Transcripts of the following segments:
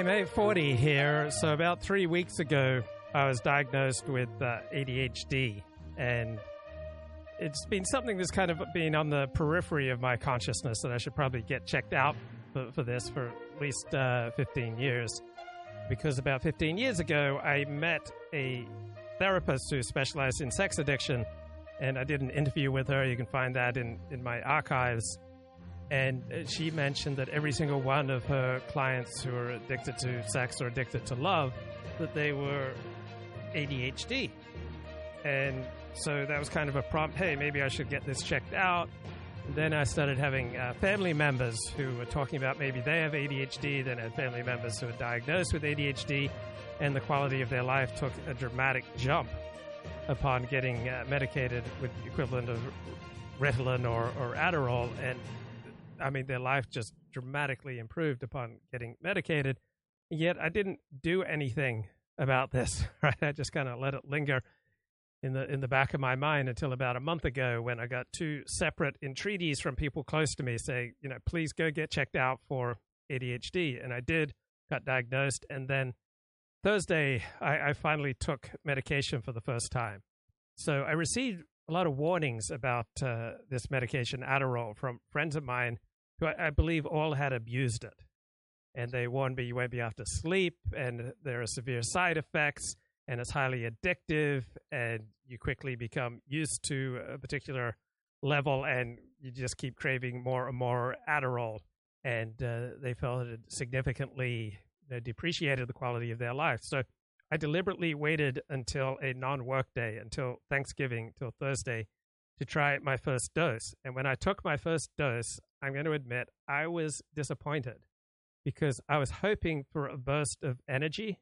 G'day, mate. 40 here. So, about three weeks ago, I was diagnosed with uh, ADHD, and it's been something that's kind of been on the periphery of my consciousness that I should probably get checked out for, for this for at least uh, 15 years. Because about 15 years ago, I met a therapist who specialized in sex addiction, and I did an interview with her. You can find that in, in my archives and she mentioned that every single one of her clients who are addicted to sex or addicted to love that they were ADHD. And so that was kind of a prompt hey, maybe I should get this checked out. Then I started having uh, family members who were talking about maybe they have ADHD, then had family members who were diagnosed with ADHD, and the quality of their life took a dramatic jump upon getting uh, medicated with the equivalent of Ritalin or, or Adderall. And I mean, their life just dramatically improved upon getting medicated. Yet I didn't do anything about this, right? I just kind of let it linger in the in the back of my mind until about a month ago when I got two separate entreaties from people close to me saying, you know, please go get checked out for ADHD. And I did, got diagnosed, and then Thursday I, I finally took medication for the first time. So I received a lot of warnings about uh, this medication, Adderall, from friends of mine who I, I believe all had abused it. And they warned me you won't be to sleep, and there are severe side effects, and it's highly addictive, and you quickly become used to a particular level, and you just keep craving more and more Adderall. And uh, they felt it significantly know, depreciated the quality of their life. So I deliberately waited until a non work day, until Thanksgiving, till Thursday, to try my first dose. And when I took my first dose, I'm going to admit I was disappointed because I was hoping for a burst of energy.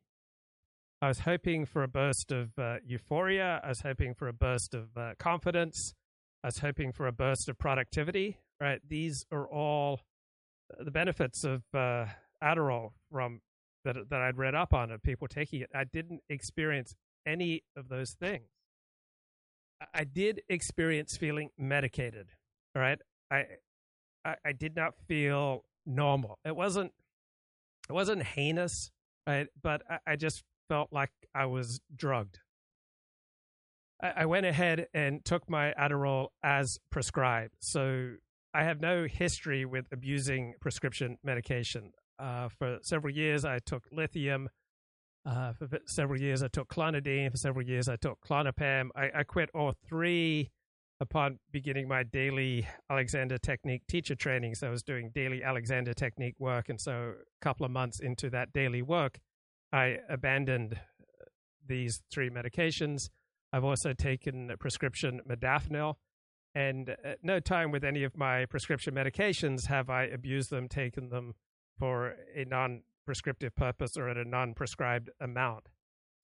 I was hoping for a burst of uh, euphoria. I was hoping for a burst of uh, confidence. I was hoping for a burst of productivity. Right? These are all the benefits of uh, Adderall from that that I'd read up on of people taking it. I didn't experience any of those things. I did experience feeling medicated. All right. I, I, I did not feel normal. It wasn't it wasn't heinous, right? But I, I just felt like I was drugged. I, I went ahead and took my Adderall as prescribed. So I have no history with abusing prescription medication. Uh, for several years, I took lithium. Uh, for several years, I took clonidine. For several years, I took Klonopin. I, I quit all three upon beginning my daily Alexander Technique teacher training. So I was doing daily Alexander Technique work. And so a couple of months into that daily work, I abandoned uh, these three medications. I've also taken prescription modafinil. And at no time with any of my prescription medications have I abused them, taken them for a non prescriptive purpose or at a non prescribed amount.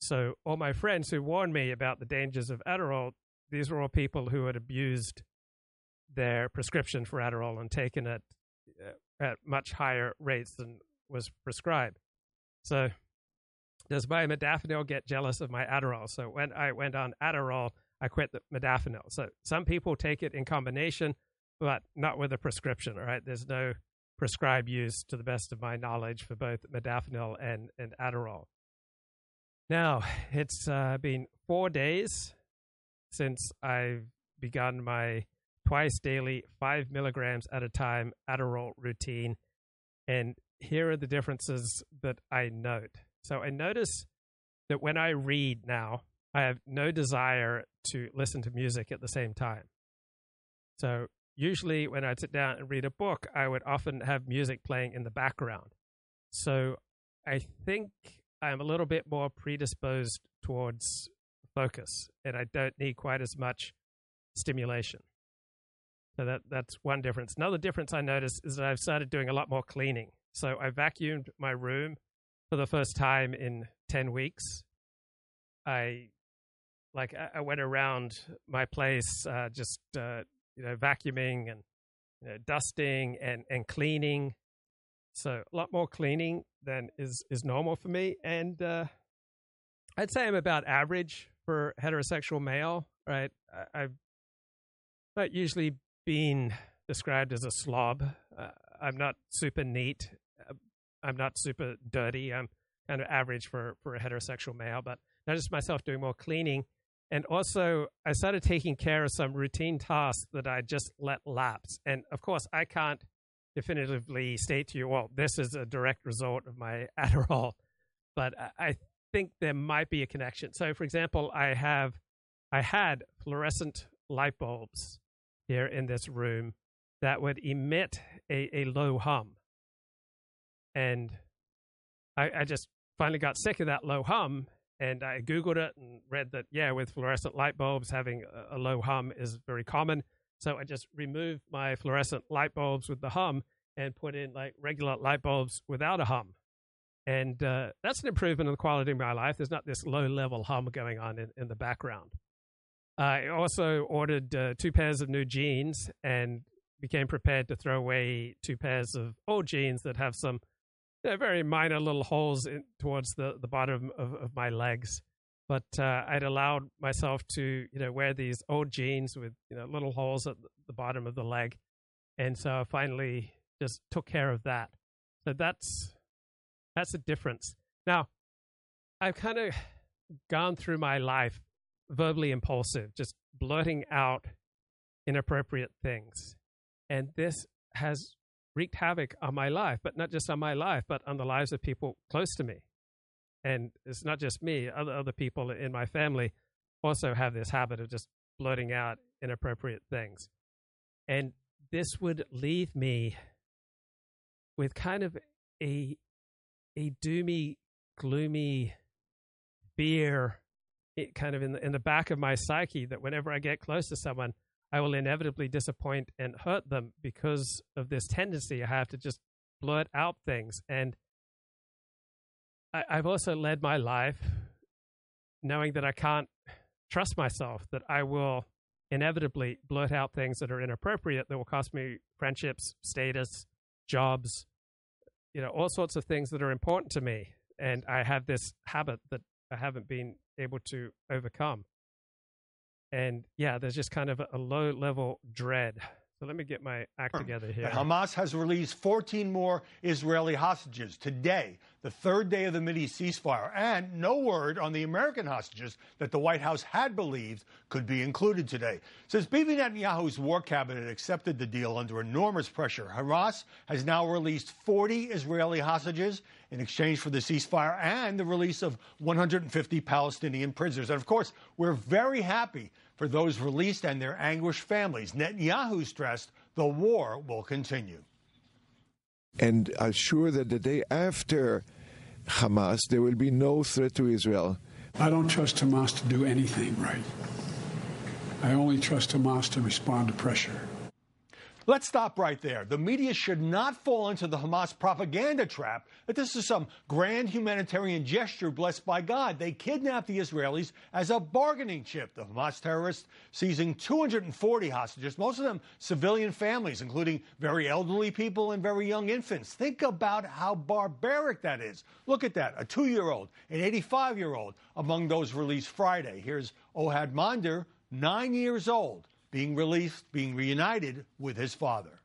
So, all my friends who warned me about the dangers of Adderall, these were all people who had abused their prescription for Adderall and taken it uh, at much higher rates than was prescribed. So, does my modafinil get jealous of my Adderall? So, when I went on Adderall, I quit the modafinil. So, some people take it in combination, but not with a prescription. All right, there's no prescribed use, to the best of my knowledge, for both modafinil and, and Adderall. Now, it's uh, been four days since I've begun my twice daily, five milligrams at a time Adderall routine. And here are the differences that I note. So I notice that when I read now, I have no desire to listen to music at the same time. So usually when I'd sit down and read a book, I would often have music playing in the background. So I think I'm a little bit more predisposed towards focus and I don't need quite as much stimulation. So that that's one difference. Another difference I noticed is that I've started doing a lot more cleaning. So I vacuumed my room for the first time in 10 weeks. I like I went around my place uh, just uh, you know, vacuuming and you know, dusting and, and cleaning. So a lot more cleaning than is, is normal for me. And uh, I'd say I'm about average for heterosexual male, right? I, have not usually been described as a slob. Uh, I'm not super neat. I'm not super dirty. I'm kind of average for for a heterosexual male, but noticed myself doing more cleaning. And also, I started taking care of some routine tasks that I just let lapse. And of course, I can't definitively state to you, well, this is a direct result of my Adderall, but I think there might be a connection. So, for example, I have, I had fluorescent light bulbs here in this room that would emit a, a low hum. And I, I just finally got sick of that low hum and I Googled it and read that, yeah, with fluorescent light bulbs, having a, a low hum is very common. So I just removed my fluorescent light bulbs with the hum and put in like regular light bulbs without a hum. And uh, that's an improvement in the quality of my life. There's not this low level hum going on in, in the background. I also ordered uh, two pairs of new jeans and became prepared to throw away two pairs of old jeans that have some you know, very minor little holes in, towards the, the bottom of, of my legs. But uh, I'd allowed myself to, you know, wear these old jeans with, you know, little holes at the bottom of the leg. And so I finally just took care of that. So that's that's the difference. Now, I've kind of gone through my life verbally impulsive, just blurting out inappropriate things. And this has wreaked havoc on my life, but not just on my life, but on the lives of people close to me. And it's not just me, other, other people in my family also have this habit of just blurting out inappropriate things. And this would leave me with kind of a a doomy, gloomy fear it kind of in the, in the back of my psyche that whenever I get close to someone, I will inevitably disappoint and hurt them because of this tendency I have to just blurt out things. And I, I've also led my life knowing that I can't trust myself, that I will inevitably blurt out things that are inappropriate that will cost me friendships, status, jobs, you know, all sorts of things that are important to me. And I have this habit that I haven't been able to overcome. And yeah, there's just kind of a low level dread so let me get my act together here. Hamas has released 14 more Israeli hostages today, the third day of the Mideast ceasefire, and no word on the American hostages that the White House had believed could be included today. Since Bibi Netanyahu's war cabinet accepted the deal under enormous pressure, Hamas has now released 40 Israeli hostages in exchange for the ceasefire and the release of 150 Palestinian prisoners. And of course, we're very happy for those released and their anguished families. Netanyahu stressed the war will continue. And assure that the day after Hamas, there will be no threat to Israel. I don't trust Hamas to do anything right. I only trust Hamas to respond to pressure. Let's stop right there. The media should not fall into the Hamas propaganda trap that this is some grand humanitarian gesture blessed by God. They kidnapped the Israelis as a bargaining chip. The Hamas terrorists seizing 240 hostages, most of them civilian families, including very elderly people and very young infants. Think about how barbaric that is. Look at that a two year old, an 85 year old among those released Friday. Here's Ohad Munder, nine years old being released, being reunited with his father.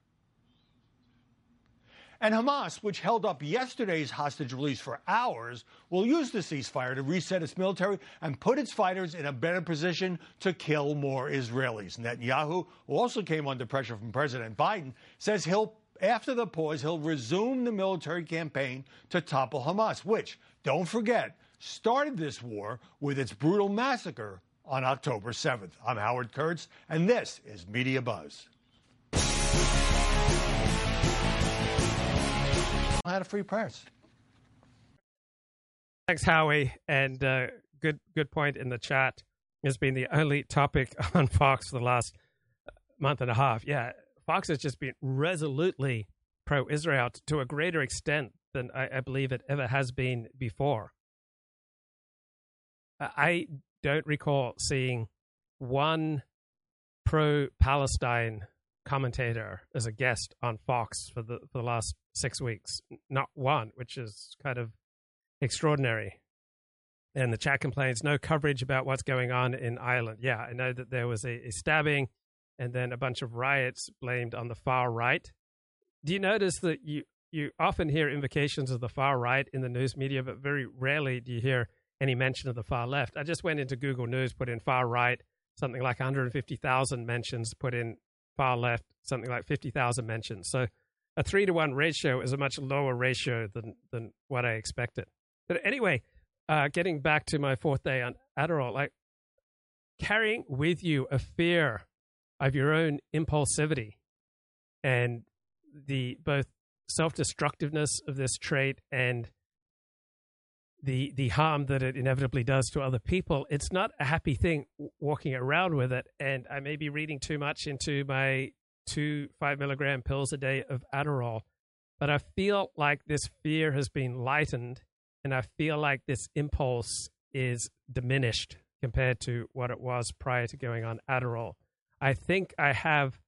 And Hamas, which held up yesterday's hostage release for hours, will use the ceasefire to reset its military and put its fighters in a better position to kill more Israelis. Netanyahu, who also came under pressure from President Biden, says he'll, after the pause, he'll resume the military campaign to topple Hamas, which, don't forget, started this war with its brutal massacre on October 7th. I'm Howard Kurtz, and this is Media Buzz. I had a free press. Thanks, Howie, and uh, good good point in the chat. Has been the only topic on Fox for the last month and a half. Yeah, Fox has just been resolutely pro-Israel to a greater extent than I, I believe it ever has been before. I don't recall seeing one pro Palestine commentator as a guest on Fox for the, for the last six weeks. Not one, which is kind of extraordinary. And the chat complains no coverage about what's going on in Ireland. Yeah, I know that there was a, a stabbing and then a bunch of riots blamed on the far right. Do you notice that you you often hear invocations of the far right in the news media, but very rarely do you hear any mention of the far left. I just went into Google News, put in far right, something like 150,000 mentions, put in far left, something like 50,000 mentions. So a three to one ratio is a much lower ratio than, than what I expected. But anyway, uh, getting back to my fourth day on Adderall, like carrying with you a fear of your own impulsivity and the both self-destructiveness of this trait and the the harm that it inevitably does to other people it's not a happy thing walking around with it. And i may be reading too much into my two five milligram pills a day of adderall but i feel like this fear has been lightened and i feel like this impulse is diminished compared to what it was prior to going on adderall. I think i have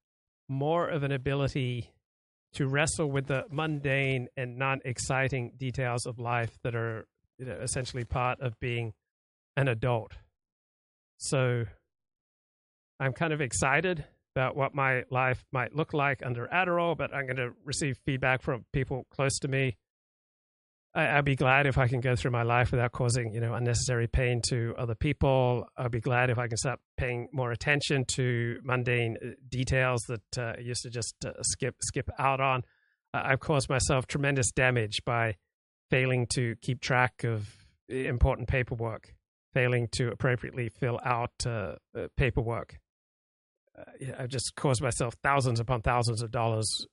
more of an ability to wrestle with the mundane and non-exciting details of life that are you know, essentially part of being an adult. So I'm kind of excited about what my life might look like under Adderall, but I'm going to receive feedback from people close to me I, would be glad if I can go through my life without causing, you know, unnecessary pain to other people. I'd be glad if I can start paying more attention to mundane uh, details that uh, I used to just uh, skip skip out on. Uh, I've caused myself tremendous damage by failing to keep track of important paperwork, failing to appropriately fill out uh, uh, paperwork. I've just caused myself thousands upon thousands of dollars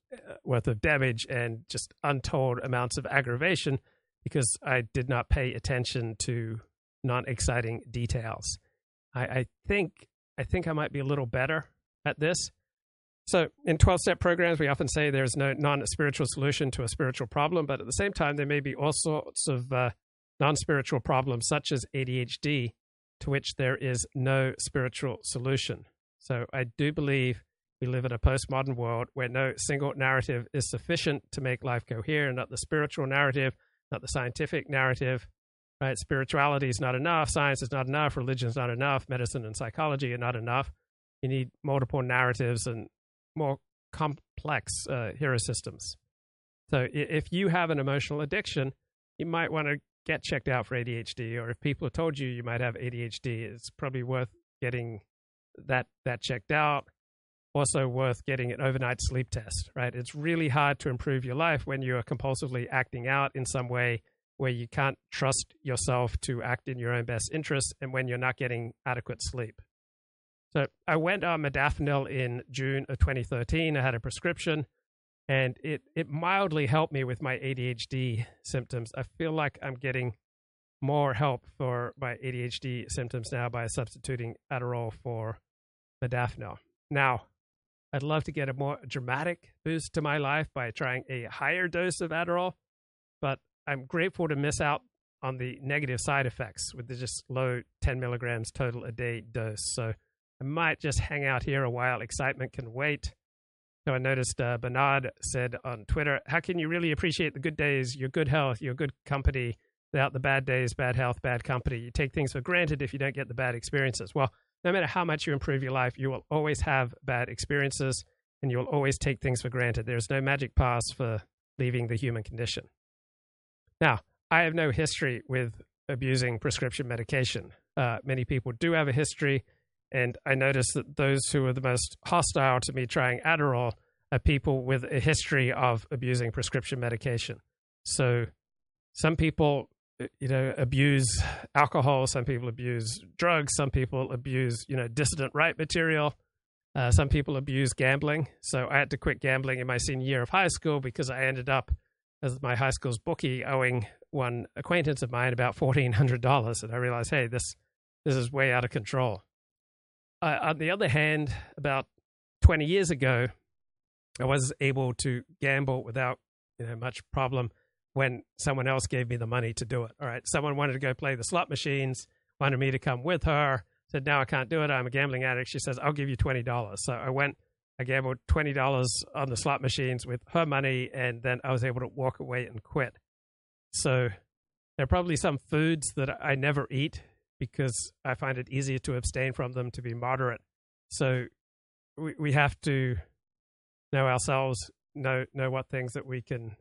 worth of damage and just untold amounts of aggravation because I did not pay attention to non-exciting details. I, I think I think I might be a little better at this. So, in 12 step programs, we often say there's no non spiritual solution to a spiritual problem, but at the same time, there may be all sorts of uh, non spiritual problems, such as ADHD, to which there is no spiritual solution. So, I do believe we live in a postmodern world where no single narrative is sufficient to make life coherent, not the spiritual narrative, not the scientific narrative. Right? Spirituality is not enough, science is not enough, religion is not enough, medicine and psychology are not enough. You need multiple narratives and more complex uh, hero systems. So if you have an emotional addiction, you might want to get checked out for ADHD, or if people have told you you might have ADHD, it's probably worth getting that that checked out also worth getting an overnight sleep test, right? It's really hard to improve your life when you are compulsively acting out in some way where you can't trust yourself to act in your own best interest and when you're not getting adequate sleep. So I went on modafinil in June of 2013. I had a prescription and it, it mildly helped me with my ADHD symptoms. I feel like I'm getting more help for my ADHD symptoms now by substituting Adderall for modafinil. Now, I'd love to get a more dramatic boost to my life by trying a higher dose of Adderall, but I'm grateful to miss out on the negative side effects with the just low 10 milligrams total a day dose. So I might just hang out here a while. Excitement can wait. So I noticed uh, Bernard said on Twitter, How can you really appreciate the good days, your good health, your good company, without the bad days, bad health, bad company? You take things for granted if you don't get the bad experiences. Well, no matter how much you improve your life, you will always have bad experiences and you'll always take things for granted. There's no magic pass for leaving the human condition. Now, I have no history with abusing prescription medication. Uh, many people do have a history, and I noticed that those who are the most hostile to me trying Adderall are people with a history of abusing prescription medication. So, some people you know abuse alcohol some people abuse drugs some people abuse you know dissident right material uh, some people abuse gambling. So i had to quit gambling in my senior year of high school because i ended up as my high school's bookie owing one acquaintance of mine about $1400 and i realized hey this this is way out of control uh, on the other hand about 20 years ago i was able to gamble without you know much problem when someone else gave me the money to do it. All right, someone wanted to go play the slot machines, wanted me to come with her. Said, "Now I can't do it. I'm a gambling addict." She says, "I'll give you twenty dollars." So I went. I gambled twenty dollars on the slot machines with her money, and then I was able to walk away and quit. So there are probably some foods that I never eat because I find it easier to abstain from them to be moderate. So we we have to know ourselves, know know what things that we can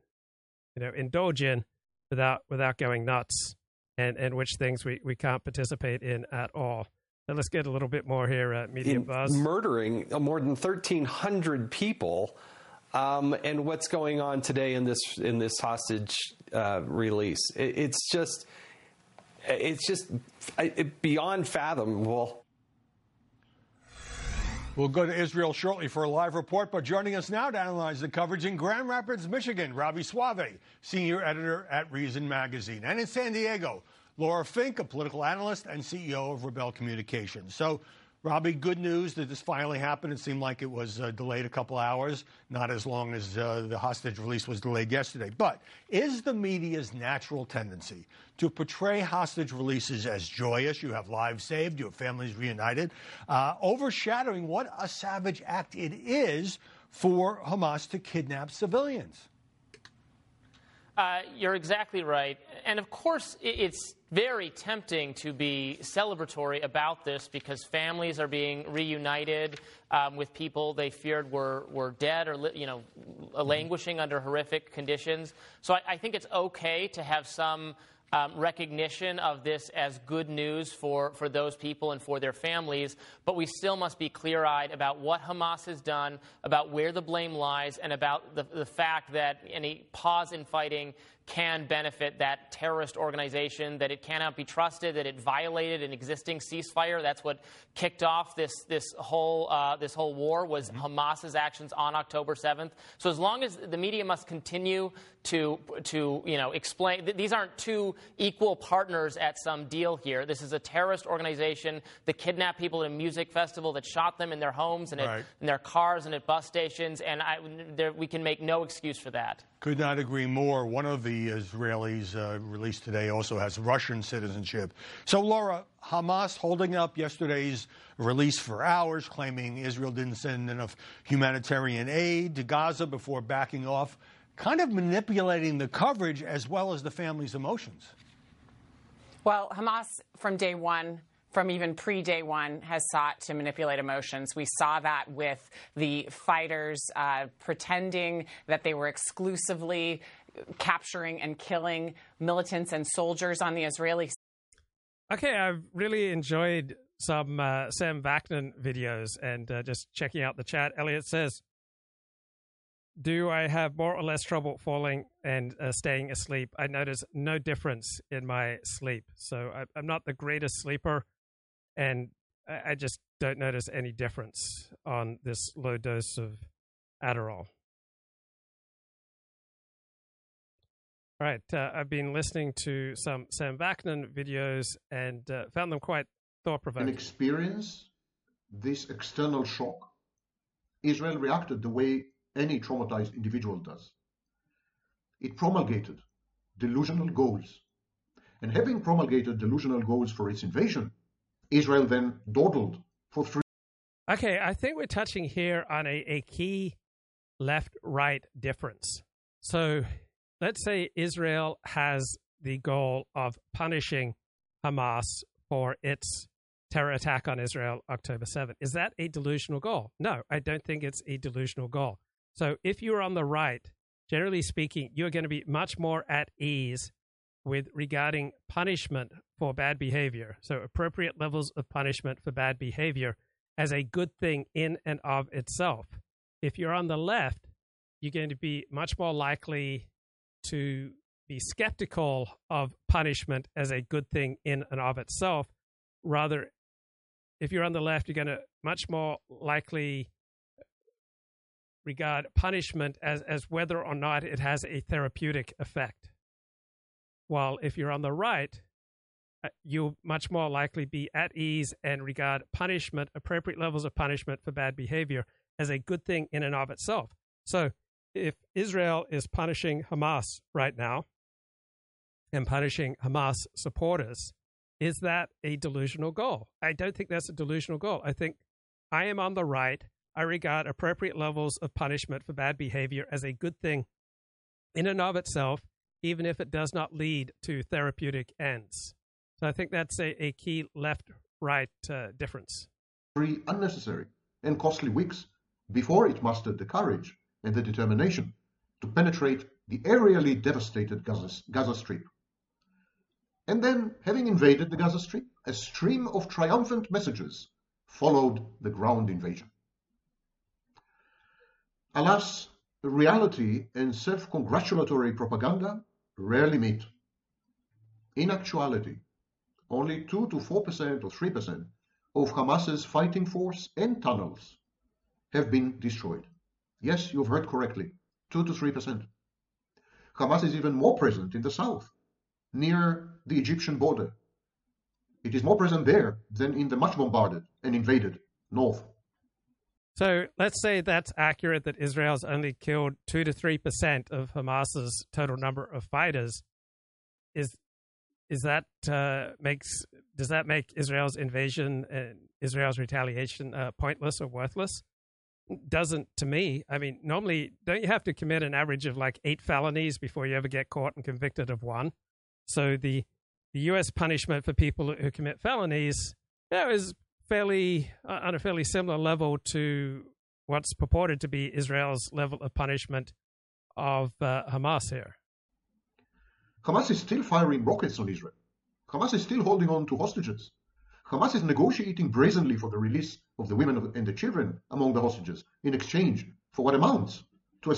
you know, indulge in without without going nuts, and and which things we, we can't participate in at all. So let's get a little bit more here at Media in Buzz. Murdering more than 1,300 people. Um, and what's going on today in this in this hostage uh, release? It, it's just it's just it, beyond fathomable. We'll go to Israel shortly for a live report, but joining us now to analyze the coverage in Grand Rapids, Michigan, Robby Soave, senior editor at Reason Magazine, and in San Diego, Laura Fink, a political analyst and CEO of Rebel Communications. So, Robby, good news that this finally happened. It seemed like it was uh, delayed a couple hours, not as long as uh, the hostage release was delayed yesterday. But is the media's natural tendency to portray hostage releases as joyous? You have lives saved, you have families reunited, uh, overshadowing what a savage act it is for Hamas to kidnap civilians. Uh, you're exactly right. And of course, it's very tempting to be celebratory about this because families are being reunited um, with people they feared were, were dead or you know languishing under horrific conditions. So I, I think it's okay to have some um, recognition of this as good news for, for those people and for their families, but we still must be clear eyed about what Hamas has done, about where the blame lies, and about the, the fact that any pause in fighting can benefit that terrorist organization, that it cannot be trusted, that it violated an existing ceasefire. That's what kicked off this, this, whole, uh, this whole war was mm-hmm. Hamas's actions on October 7th. So as long as the media must continue to, to you know, explain, th- these aren't two equal partners at some deal here. This is a terrorist organization that kidnapped people at a music festival, that shot them in their homes and right. at, in their cars and at bus stations, and I, there, we can make no excuse for that. Could not agree more. One of the Israelis uh, released today also has Russian citizenship. So, Laura, Hamas holding up yesterday's release for hours, claiming Israel didn't send enough humanitarian aid to Gaza before backing off, kind of manipulating the coverage as well as the family's emotions. Well, Hamas from day one from even pre day one has sought to manipulate emotions. We saw that with the fighters uh, pretending that they were exclusively capturing and killing militants and soldiers on the Israeli. Okay, I've really enjoyed some uh, Sam Vaknin videos and uh, just checking out the chat. Elliott says, do I have more or less trouble falling and uh, staying asleep? I notice no difference in my sleep. So I, am not the greatest sleeper and I, just don't notice any difference on this low dose of Adderall. All right, uh, I've been listening to some Sam Vaknin videos and uh, found them quite thought provoking. And experience this external shock, Israel reacted the way any traumatized individual does. It promulgated delusional goals. And having promulgated delusional goals for its invasion, Israel then dawdled for three. Okay, I think we're touching here on a, a key left right difference. So let's say Israel has the goal of punishing Hamas for its terror attack on Israel October 7th. Is that a delusional goal? No, I don't think it's a delusional goal. So if you're on the right, generally speaking, you're going to be much more at ease with regarding punishment for bad behavior. So, appropriate levels of punishment for bad behavior as a good thing in and of itself. If you're on the left, you're going to be much more likely to be skeptical of punishment as a good thing in and of itself. Rather, if you're on the left, you're going to much more likely regard punishment as, as whether or not it has a therapeutic effect. While if you're on the right, uh, you'll much more likely be at ease and regard punishment, appropriate levels of punishment for bad behavior, as a good thing in and of itself. So, if Israel is punishing Hamas right now and punishing Hamas supporters, is that a delusional goal? I don't think that's a delusional goal. I think I am on the right. I regard appropriate levels of punishment for bad behavior as a good thing in and of itself, even if it does not lead to therapeutic ends. So I think that's a, a key left right uh, difference. Three unnecessary and costly weeks before it mustered the courage and the determination to penetrate the aerially devastated Gaza, Gaza Strip. And then, having invaded the Gaza Strip, a stream of triumphant messages followed the ground invasion. Alas, reality and self-congratulatory propaganda rarely meet. In actuality, only 2 to 4% or 3% of Hamas's fighting force and tunnels have been destroyed. Yes, you've heard correctly, 2 to 3%. Hamas is even more present in the south, near the Egyptian border. It is more present there than in the much bombarded and invaded north. So let's say that's accurate that Israel's only killed 2 to 3% of Hamas's total number of fighters. Is is that uh, makes does that make Israel's invasion and Israel's retaliation uh, pointless or worthless? Doesn't to me. I mean, normally don't you have to commit an average of like eight felonies before you ever get caught and convicted of one? So the the U.S. punishment for people who commit felonies you know, is fairly uh, on a fairly similar level to what's purported to be Israel's level of punishment of uh, Hamas here. Hamas is still firing rockets on Israel. Hamas is still holding on to hostages. Hamas is negotiating brazenly for the release of the women and the children among the hostages in exchange for what amounts to a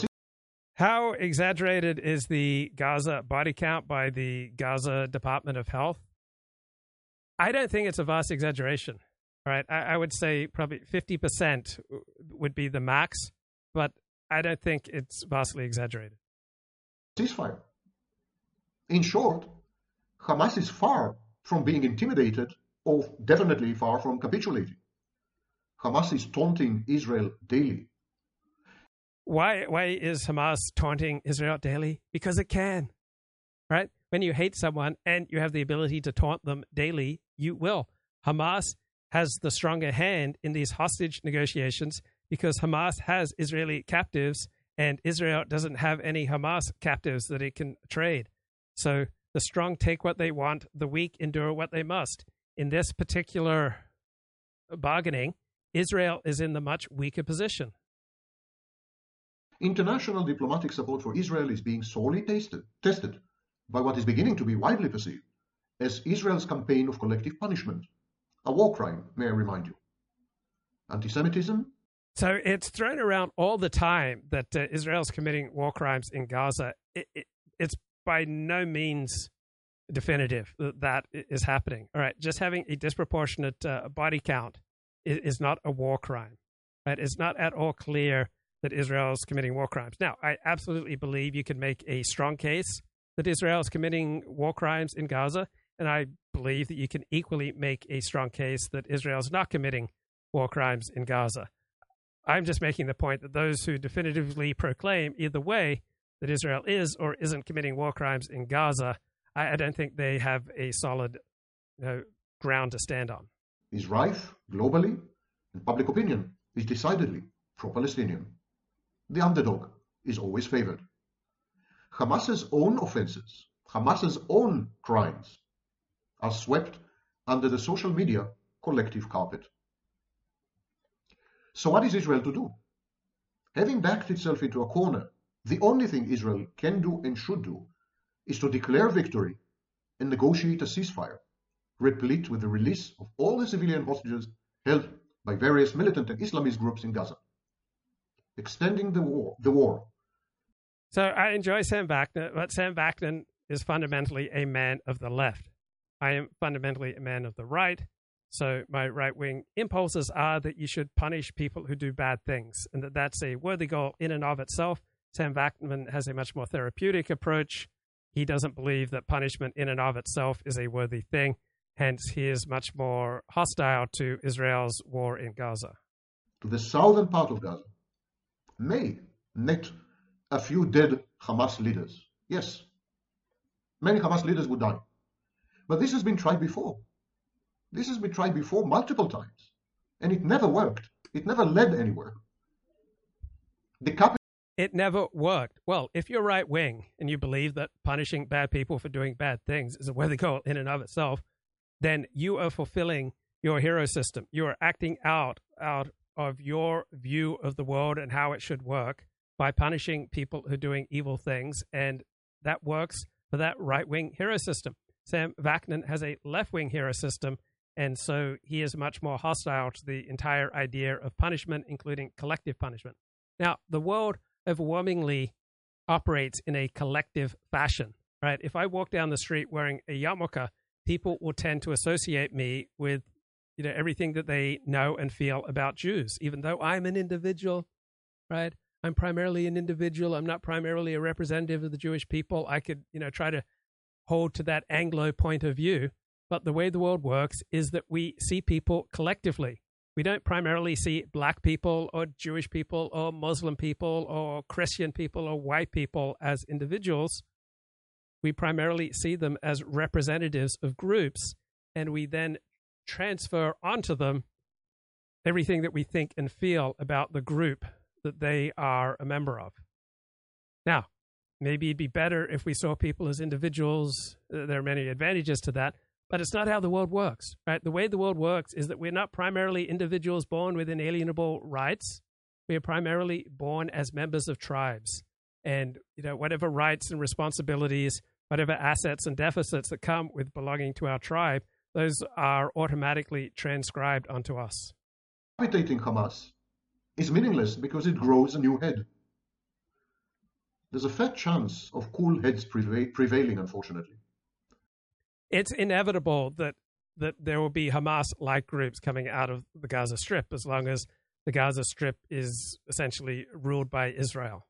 how exaggerated is the Gaza body count by the Gaza Department of Health? I don't think it's a vast exaggeration. Right, I, I would say probably 50% would be the max, but I don't think it's vastly exaggerated. Ceasefire. In short, Hamas is far from being intimidated or definitely far from capitulating. Hamas is taunting Israel daily. Why, why is Hamas taunting Israel daily? Because it can, right? When you hate someone and you have the ability to taunt them daily, you will. Hamas has the stronger hand in these hostage negotiations because Hamas has Israeli captives and Israel doesn't have any Hamas captives that it can trade. So the strong take what they want, the weak endure what they must. In this particular bargaining, Israel is in the much weaker position. International diplomatic support for Israel is being sorely tasted, tested by what is beginning to be widely perceived as Israel's campaign of collective punishment a war crime, may I remind you. Anti Semitism. So it's thrown around all the time that uh, Israel's committing war crimes in Gaza. It, it, it's by no means definitive that that is happening. All right, just having a disproportionate uh, body count is, is, not a war crime. Right? It's not at all clear that Israel is committing war crimes. Now, I absolutely believe you can make a strong case that Israel is committing war crimes in Gaza. And I believe that you can equally make a strong case that Israel is not committing war crimes in Gaza. I'm just making the point that those who definitively proclaim either way that Israel is or isn't committing war crimes in Gaza, I, I don't think they have a solid you know, ground to stand on. Is rife globally, and public opinion is decidedly pro Palestinian. The underdog is always favored. Hamas's own offenses, Hamas's own crimes, are swept under the social media collective carpet. So what is Israel to do? Having backed itself into a corner, the only thing Israel can do and should do is to declare victory and negotiate a ceasefire, replete with the release of all the civilian hostages held by various militant and Islamist groups in Gaza, extending the war. The war. So I enjoy Sam Vaknin, but Sam Vaknin is fundamentally a man of the left. I am fundamentally a man of the right. So my right wing impulses are that you should punish people who do bad things, and that that's a worthy goal in and of itself. Sam Vaknin has a much more therapeutic approach. He doesn't believe that punishment in and of itself is a worthy thing. Hence, he is much more hostile to Israel's war in Gaza. To the southern part of Gaza may net a few dead Hamas leaders. Yes, many Hamas leaders would die. But this has been tried before. This has been tried before multiple times, and it never worked. It never led anywhere. The capital. It never worked. Well, if you're right wing and you believe that punishing bad people for doing bad things is a worthy goal in and of itself, then you are fulfilling your hero system. You are acting out out of your view of the world and how it should work by punishing people who are doing evil things, and that works for that right wing hero system. Sam Vaknin has a left wing hero system, and so he is much more hostile to the entire idea of punishment, including collective punishment. Now, the world overwhelmingly operates in a collective fashion, right? If I walk down the street wearing a yarmulke, people will tend to associate me with you know everything that they know and feel about Jews, even though I'm an individual, right? I'm primarily an individual. I'm not primarily a representative of the Jewish people. I could, you know, try to hold to that Anglo point of view. But the way the world works is that we see people collectively. We don't primarily see black people or Jewish people or Muslim people or Christian people or white people as individuals. We primarily see them as representatives of groups, and we then transfer onto them everything that we think and feel about the group that they are a member of. Now, maybe it'd be better if we saw people as individuals. There are many advantages to that, but it's not how the world works, right? The way the world works is that we're not primarily individuals born with inalienable rights. We are primarily born as members of tribes. And, you know, whatever rights and responsibilities, whatever assets and deficits that come with belonging to our tribe, those are automatically transcribed onto us. Imitating Hamas is meaningless because it grows a new head. There's a fair chance of cool heads prevailing, unfortunately. It's inevitable that that there will be Hamas-like groups coming out of the Gaza Strip as long as the Gaza Strip is essentially ruled by Israel.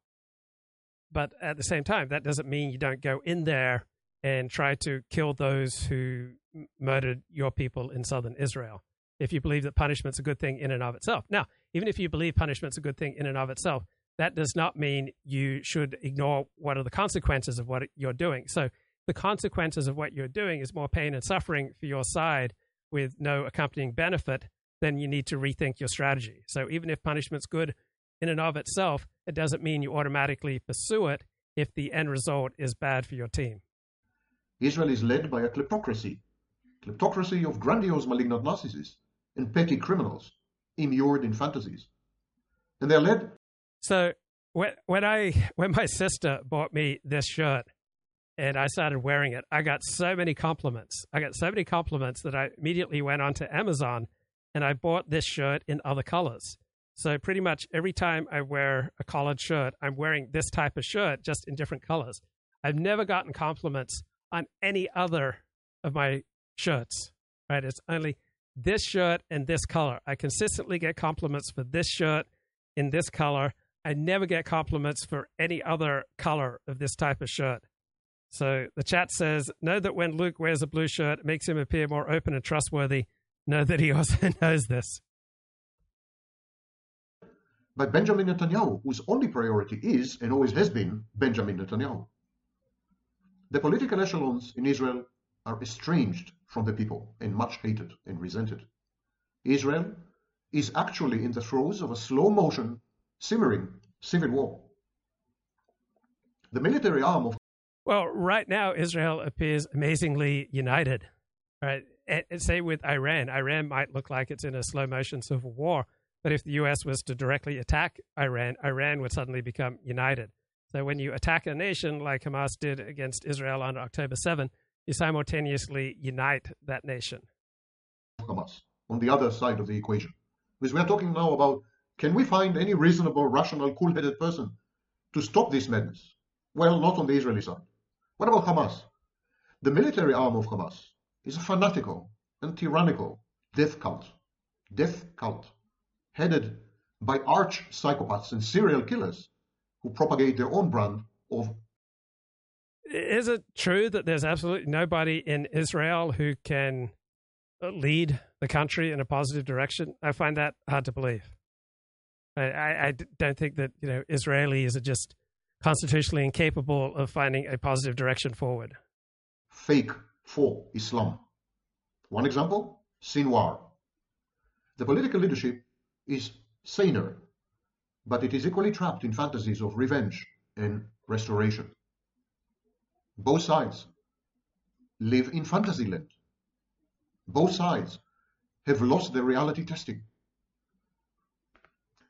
But at the same time, that doesn't mean you don't go in there and try to kill those who murdered your people in southern Israel if you believe that punishment's a good thing in and of itself. Now, even if you believe punishment's a good thing in and of itself, that does not mean you should ignore what are the consequences of what you're doing. So, the consequences of what you're doing is more pain and suffering for your side with no accompanying benefit, then you need to rethink your strategy. So, even if punishment's good in and of itself, it doesn't mean you automatically pursue it if the end result is bad for your team. Israel is led by a kleptocracy, kleptocracy of grandiose malignant narcissists and petty criminals immured in fantasies. And they're led. So when when I when my sister bought me this shirt and I started wearing it, I got so many compliments. I got so many compliments that I immediately went onto Amazon and I bought this shirt in other colors. So pretty much every time I wear a collared shirt, I'm wearing this type of shirt just in different colors. I've never gotten compliments on any other of my shirts. Right? It's only this shirt and this color. I consistently get compliments for this shirt in this color. I never get compliments for any other color of this type of shirt. So the chat says, Know that when Luke wears a blue shirt, it makes him appear more open and trustworthy. Know that he also knows this. But Benjamin Netanyahu, whose only priority is and always has been Benjamin Netanyahu. The political echelons in Israel are estranged from the people and much hated and resented. Israel is actually in the throes of a slow motion, simmering civil war. The military arm of well, right now Israel appears amazingly united. Right, and say with Iran, Iran might look like it's in a slow motion civil war, but if the U.S. was to directly attack Iran, Iran would suddenly become united. So when you attack a nation like Hamas did against Israel on October 7, you simultaneously unite that nation. Hamas on the other side of the equation. Because we are talking now about can we find any reasonable, rational, cool headed person to stop this madness? Well, not on the Israeli side. What about Hamas? The military arm of Hamas is a fanatical and tyrannical death cult. Death cult. Headed by arch psychopaths and serial killers who propagate their own brand of is it true that there's absolutely nobody in Israel who can lead the country in a positive direction? I find that hard to believe. I, I, I don't think that you know Israelis are just constitutionally incapable of finding a positive direction forward. Fake for Islam. One example: Sinwar. The political leadership is saner, but it is equally trapped in fantasies of revenge and restoration. Both sides live in fantasy land. Both sides have lost their reality testing.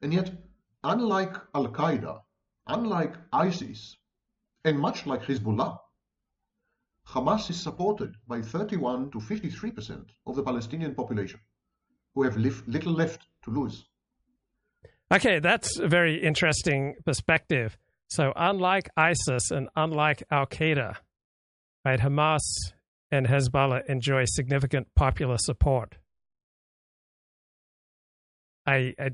And yet, unlike Al Qaeda, unlike ISIS, and much like Hezbollah, Hamas is supported by 31 to 53% of the Palestinian population, who have little left to lose. Okay, that's a very interesting perspective. So, unlike ISIS and unlike Al Qaeda, right, Hamas and Hezbollah enjoy significant popular support. I, I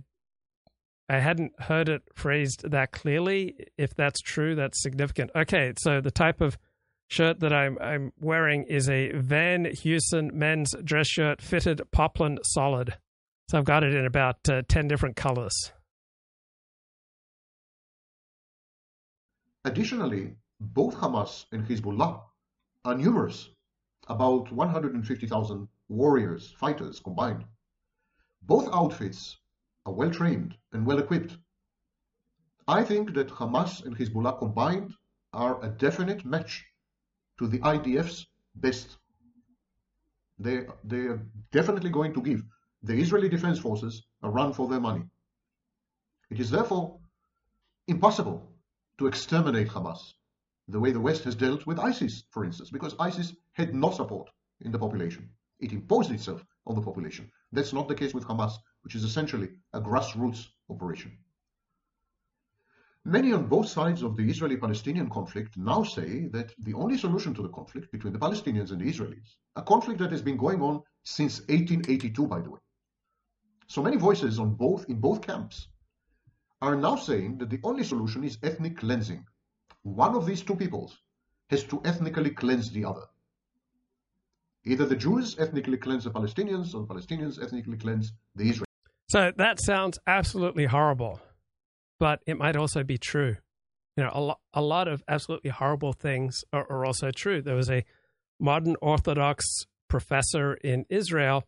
I hadn't heard it phrased that clearly. If that's true, that's significant. Okay, so the type of shirt that I'm I'm wearing is a Van Heusen men's dress shirt fitted poplin solid. So I've got it in about uh, ten different colors. Additionally, both Hamas and Hezbollah are numerous, about 150,000 warriors, fighters combined. Both outfits are well trained and well equipped. I think that Hamas and Hezbollah combined are a definite match to the IDF's best. They, they are definitely going to give the Israeli Defense Forces a run for their money. It is therefore impossible to exterminate Hamas, the way the West has dealt with ISIS, for instance, because ISIS had no support in the population. It imposed itself on the population. That's not the case with Hamas, which is essentially a grassroots operation. Many on both sides of the Israeli-Palestinian conflict now say that the only solution to the conflict between the Palestinians and the Israelis, a conflict that has been going on since 1882, by the way. So many voices on both in both camps are now saying that the only solution is ethnic cleansing. One of these two peoples has to ethnically cleanse the other. Either the Jews ethnically cleanse the Palestinians or the Palestinians ethnically cleanse the Israelis. So that sounds absolutely horrible, but it might also be true. You know, a, lo- a lot of absolutely horrible things are, are also true. There was a modern Orthodox professor in Israel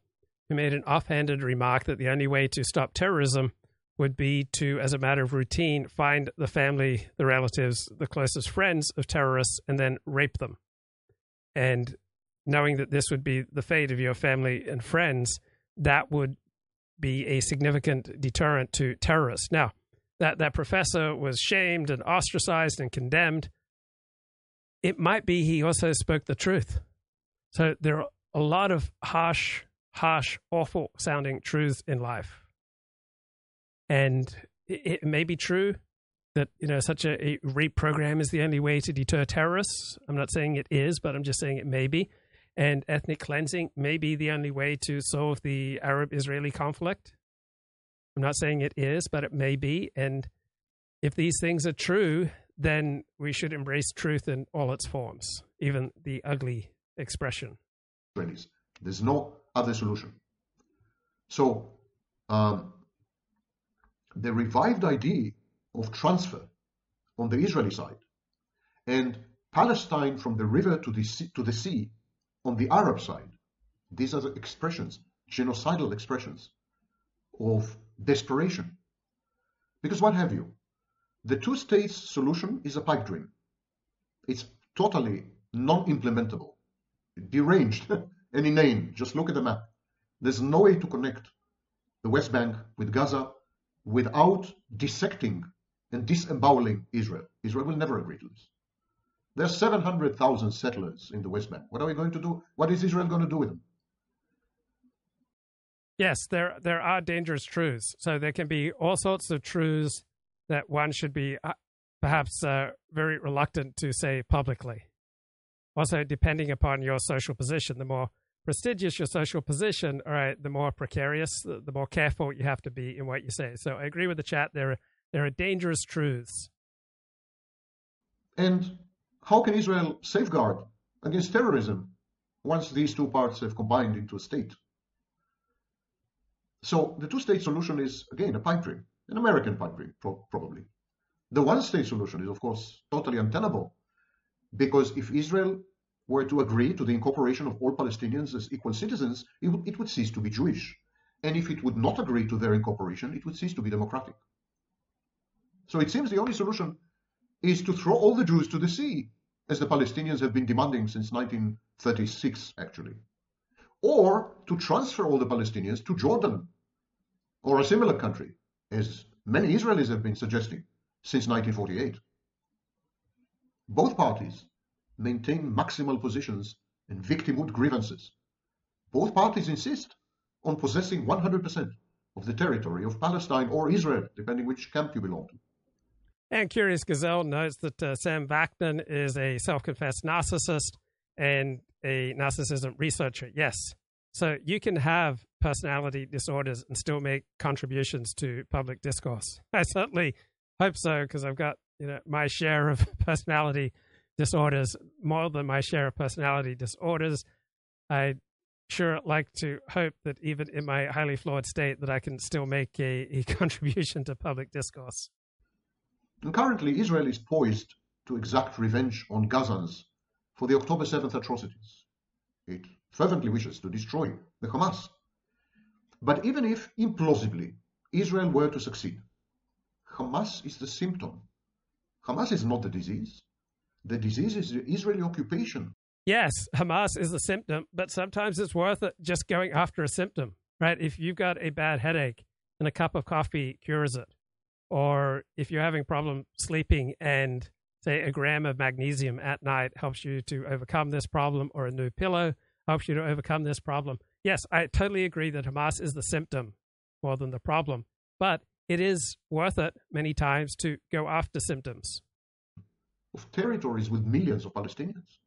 who made an offhanded remark that the only way to stop terrorism would be to, as a matter of routine, find the family, the relatives, the closest friends of terrorists, and then rape them. And knowing that this would be the fate of your family and friends, that would be a significant deterrent to terrorists. Now, that, that professor was shamed and ostracized and condemned. It might be he also spoke the truth. So there are a lot of harsh, harsh, awful sounding truths in life. And it, it may be true that you know such a, a rape program is the only way to deter terrorists. I'm not saying it is, but I'm just saying it may be. And ethnic cleansing may be the only way to solve the Arab Israeli conflict. I'm not saying it is, but it may be. And if these things are true, then we should embrace truth in all its forms, even the ugly expression. There's no other solution. So, um, the revived idea of transfer on the Israeli side and Palestine from the river to the sea, to the sea on the Arab side, these are the expressions, genocidal expressions of desperation. Because what have you? The two states solution is a pipe dream. It's totally non implementable, deranged, and inane. Just look at the map. There's no way to connect the West Bank with Gaza without dissecting and disemboweling Israel. Israel will never agree to this. There are 700,000 settlers in the West Bank. What are we going to do? What is Israel going to do with them? Yes, there there are dangerous truths. So there can be all sorts of truths that one should be uh, perhaps uh, very reluctant to say publicly. Also, depending upon your social position, the more prestigious your social position, all right, the more precarious, the, the more careful you have to be in what you say. So I agree with the chat. There are there are dangerous truths. And how can Israel safeguard against terrorism once these two parts have combined into a state? So the two-state solution is, again, a pipe dream, an American pipe dream, pro probably. The one-state solution is, of course, totally untenable, because if Israel were to agree to the incorporation of all Palestinians as equal citizens, it it would cease to be Jewish. And if it would not agree to their incorporation, it would cease to be democratic. So it seems the only solution is to throw all the Jews to the sea as the Palestinians have been demanding since 1936, actually. Or to transfer all the Palestinians to Jordan or a similar country, as many Israelis have been suggesting, since 1948. Both parties maintain maximal positions and victimhood grievances. Both parties insist on possessing 100% of the territory of Palestine or Israel, depending which camp you belong to. And Curious Gazelle notes that uh, Sam Vaknin is a self confessed narcissist and a narcissism researcher. Yes. So you can have personality disorders and still make contributions to public discourse. I certainly hope so because I've got you know my share of personality disorders, more than my share of personality disorders. I sure like to hope that even in my highly flawed state that I can still make a, a contribution to public discourse. And currently, Israel is poised to exact revenge on Gazans for the October 7th atrocities. It fervently wishes to destroy the Hamas. But even if, implausibly, Israel were to succeed, Hamas is the symptom. Hamas is not the disease. The disease is the Israeli occupation. Yes, Hamas is the symptom, but sometimes it's worth it just going after a symptom, right? If you've got a bad headache and a cup of coffee cures it, or if you're having problem sleeping and say a gram of magnesium at night helps you to overcome this problem, or a new pillow helps you to overcome this problem. Yes, I totally agree that Hamas is the symptom more than the problem, but it is worth it many times to go after symptoms. Of territories with millions of Palestinians.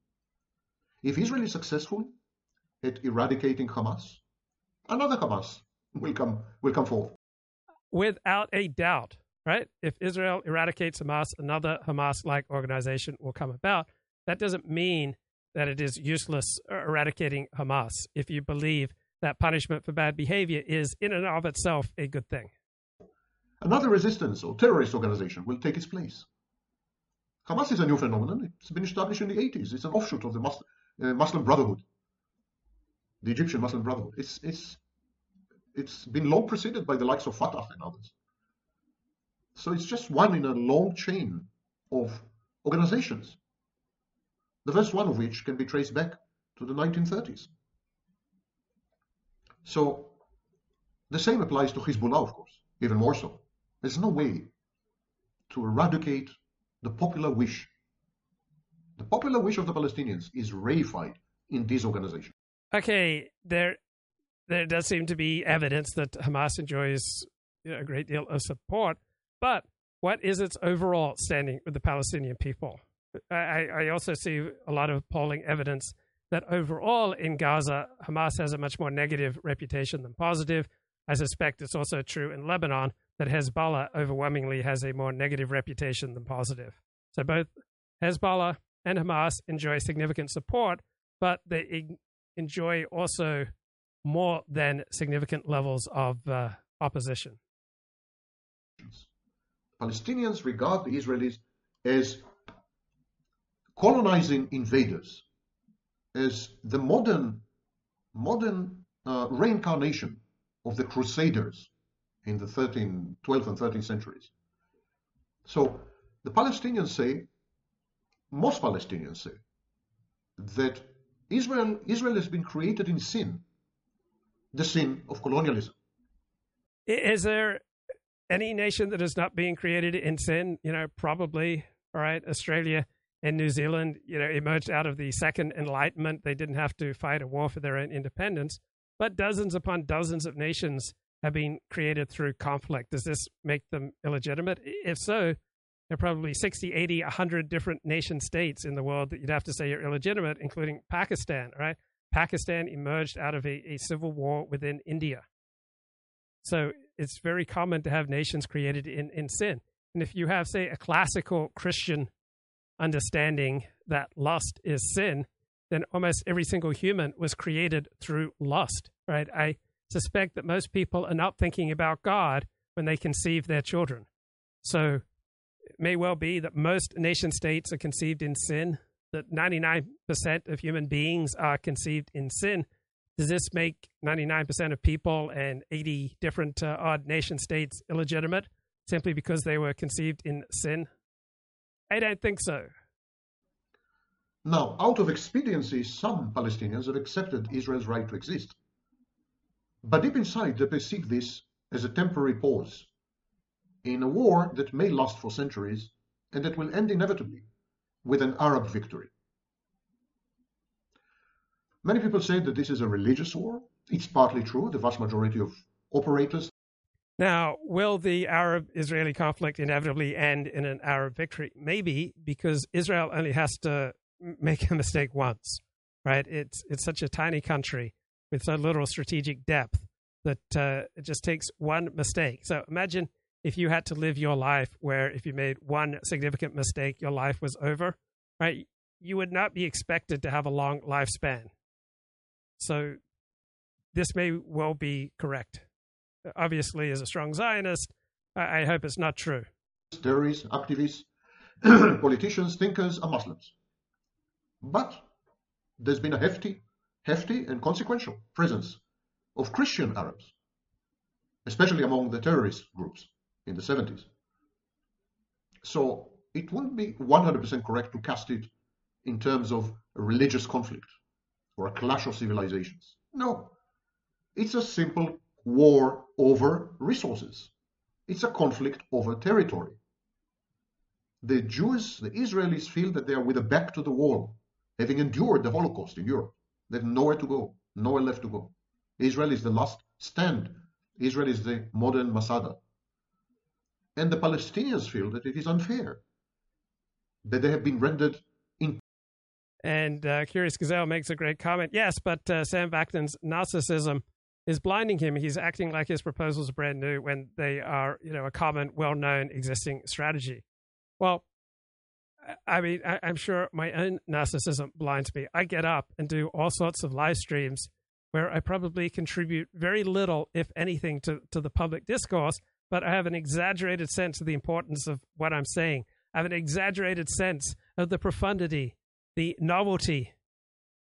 If Israel is successful at eradicating Hamas, another Hamas will come will come forth. Without a doubt, right? If Israel eradicates Hamas, another Hamas like organization will come about. That doesn't mean that it is useless eradicating Hamas if you believe that punishment for bad behavior is in and of itself a good thing. Another resistance or terrorist organization will take its place. Hamas is a new phenomenon. It's been established in the 80s. It's an offshoot of the Muslim, uh, Muslim Brotherhood, the Egyptian Muslim Brotherhood. It's, it's, it's been long preceded by the likes of Fatah and others. So it's just one in a long chain of organizations, the first one of which can be traced back to the 1930s. So the same applies to Hezbollah, of course, even more so. There's no way to eradicate the popular wish. The popular wish of the Palestinians is reified in this organization. Okay, there, there does seem to be evidence that Hamas enjoys a great deal of support, but what is its overall standing with the Palestinian people? I, I also see a lot of polling evidence that overall in Gaza, Hamas has a much more negative reputation than positive. I suspect it's also true in Lebanon that Hezbollah overwhelmingly has a more negative reputation than positive. So both Hezbollah and Hamas enjoy significant support, but they enjoy also more than significant levels of uh, opposition. Palestinians regard the Israelis as colonizing invaders, as the modern, modern uh, reincarnation of the Crusaders in the 13, 12th and 13th centuries. So the Palestinians say, most Palestinians say, that Israel, Israel has been created in sin, the sin of colonialism. Is there any nation that is not being created in sin? You know, probably, all right, Australia and New Zealand, you know, emerged out of the Second Enlightenment. They didn't have to fight a war for their own independence. But dozens upon dozens of nations have been created through conflict. Does this make them illegitimate? If so, there are probably 60, 80, 100 different nation states in the world that you'd have to say are illegitimate, including Pakistan, right? Pakistan emerged out of a, a civil war within India. So it's very common to have nations created in, in sin. And if you have, say, a classical Christian understanding that lust is sin, then almost every single human was created through lust, right? I suspect that most people are not thinking about God when they conceive their children. So it may well be that most nation states are conceived in sin, that 99% of human beings are conceived in sin. Does this make 99% of people and 80 different uh, odd nation states illegitimate simply because they were conceived in sin? I don't think so. Now, out of expediency, some Palestinians have accepted Israel's right to exist. But deep inside, they perceive this as a temporary pause in a war that may last for centuries and that will end inevitably with an Arab victory. Many people say that this is a religious war. It's partly true. The vast majority of operators. Now, will the Arab Israeli conflict inevitably end in an Arab victory? Maybe, because Israel only has to make a mistake once, right? It's, it's such a tiny country with so little strategic depth that uh, it just takes one mistake. So imagine if you had to live your life where if you made one significant mistake, your life was over, right? You would not be expected to have a long lifespan. So this may well be correct. Obviously, as a strong Zionist, I hope it's not true. Terrorists, activists, politicians, thinkers are Muslims. But there's been a hefty, hefty and consequential presence of Christian Arabs, especially among the terrorist groups in the 70s. So it wouldn't be 100% correct to cast it in terms of a religious conflict or a clash of civilizations. No, it's a simple war over resources. It's a conflict over territory. The Jews, the Israelis feel that they are with a back to the wall, having endured the Holocaust in Europe. They have nowhere to go, nowhere left to go. Israel is the last stand. Israel is the modern Masada. And the Palestinians feel that it is unfair, that they have been rendered. And uh, Curious Gazelle makes a great comment. Yes, but uh, Sam Vaknin's narcissism is blinding him. He's acting like his proposals are brand new when they are, you know, a common, well-known, existing strategy. Well, I mean, I, am sure my own narcissism blinds me. I get up and do all sorts of live streams where I probably contribute very little, if anything, to, to the public discourse, but I have an exaggerated sense of the importance of what I'm saying. I have an exaggerated sense of the profundity, the novelty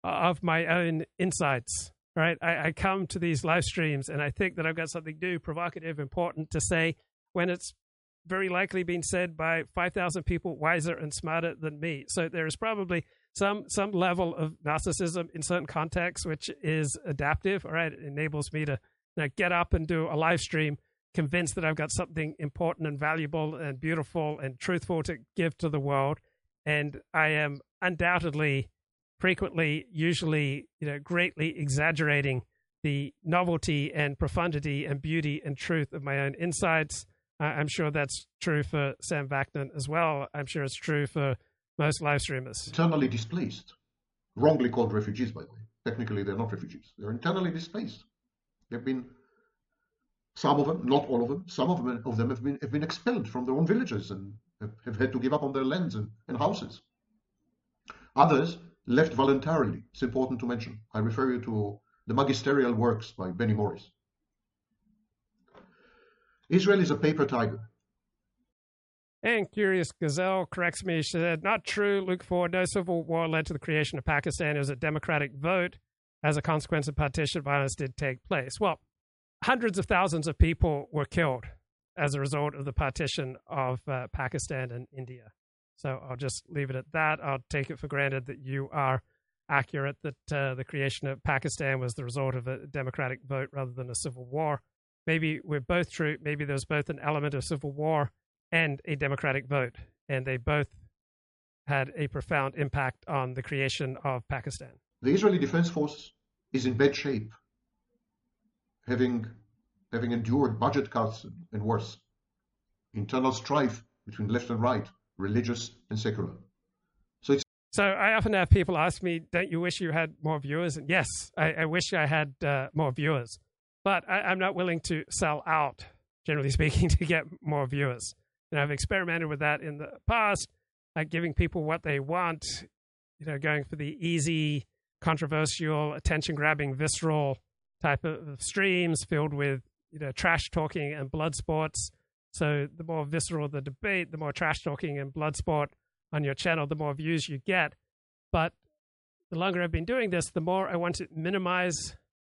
of my own insights. Right? I, I come to these live streams and I think that I've got something new, provocative, important to say when it's very likely being said by 5,000 people wiser and smarter than me. So there is probably some some level of narcissism in certain contexts, which is adaptive. All right, it enables me to you know, get up and do a live stream, convinced that I've got something important and valuable and beautiful and truthful to give to the world, and I am undoubtedly, frequently, usually, you know, greatly exaggerating the novelty and profundity and beauty and truth of my own insights. I'm sure that's true for Sam Vaknin as well. I'm sure it's true for most live streamers. Internally displaced, wrongly called refugees, by the way. Technically, they're not refugees. They're internally displaced. They've been, some of them, not all of them, some of them, of them have been have been expelled from their own villages and have, had to give up on their lands and, and houses. Others left voluntarily. It's important to mention. I refer you to the magisterial works by Benny Morris. Israel is a paper tiger. And Curious Gazelle corrects me. She said, Not true, Luke Ford. No civil war led to the creation of Pakistan. It was a democratic vote. As a consequence of partition, violence did take place. Well, hundreds of thousands of people were killed as a result of the partition of uh, Pakistan and India. So I'll just leave it at that. I'll take it for granted that you are accurate that uh, the creation of Pakistan was the result of a democratic vote rather than a civil war. Maybe we're both true. Maybe there's both an element of civil war and a Democratic vote. And they both had a profound impact on the creation of Pakistan. The Israeli Defense Force is in bad shape, having, having endured budget cuts and worse, internal strife between left and right, religious and secular. So it's so I often have people ask me, "Don't you wish you had more viewers?" And yes, I, I wish I had uh, more viewers, but I, I'm not willing to sell out, generally speaking, to get more viewers. And I've experimented with that in the past, like giving people what they want, you know, going for the easy, controversial, attention grabbing, visceral type of streams filled with, you know, trash talking and blood sports. So the more visceral the debate, the more trash talking and blood sport on your channel, the more views you get. But the longer I've been doing this, the more I want to minimize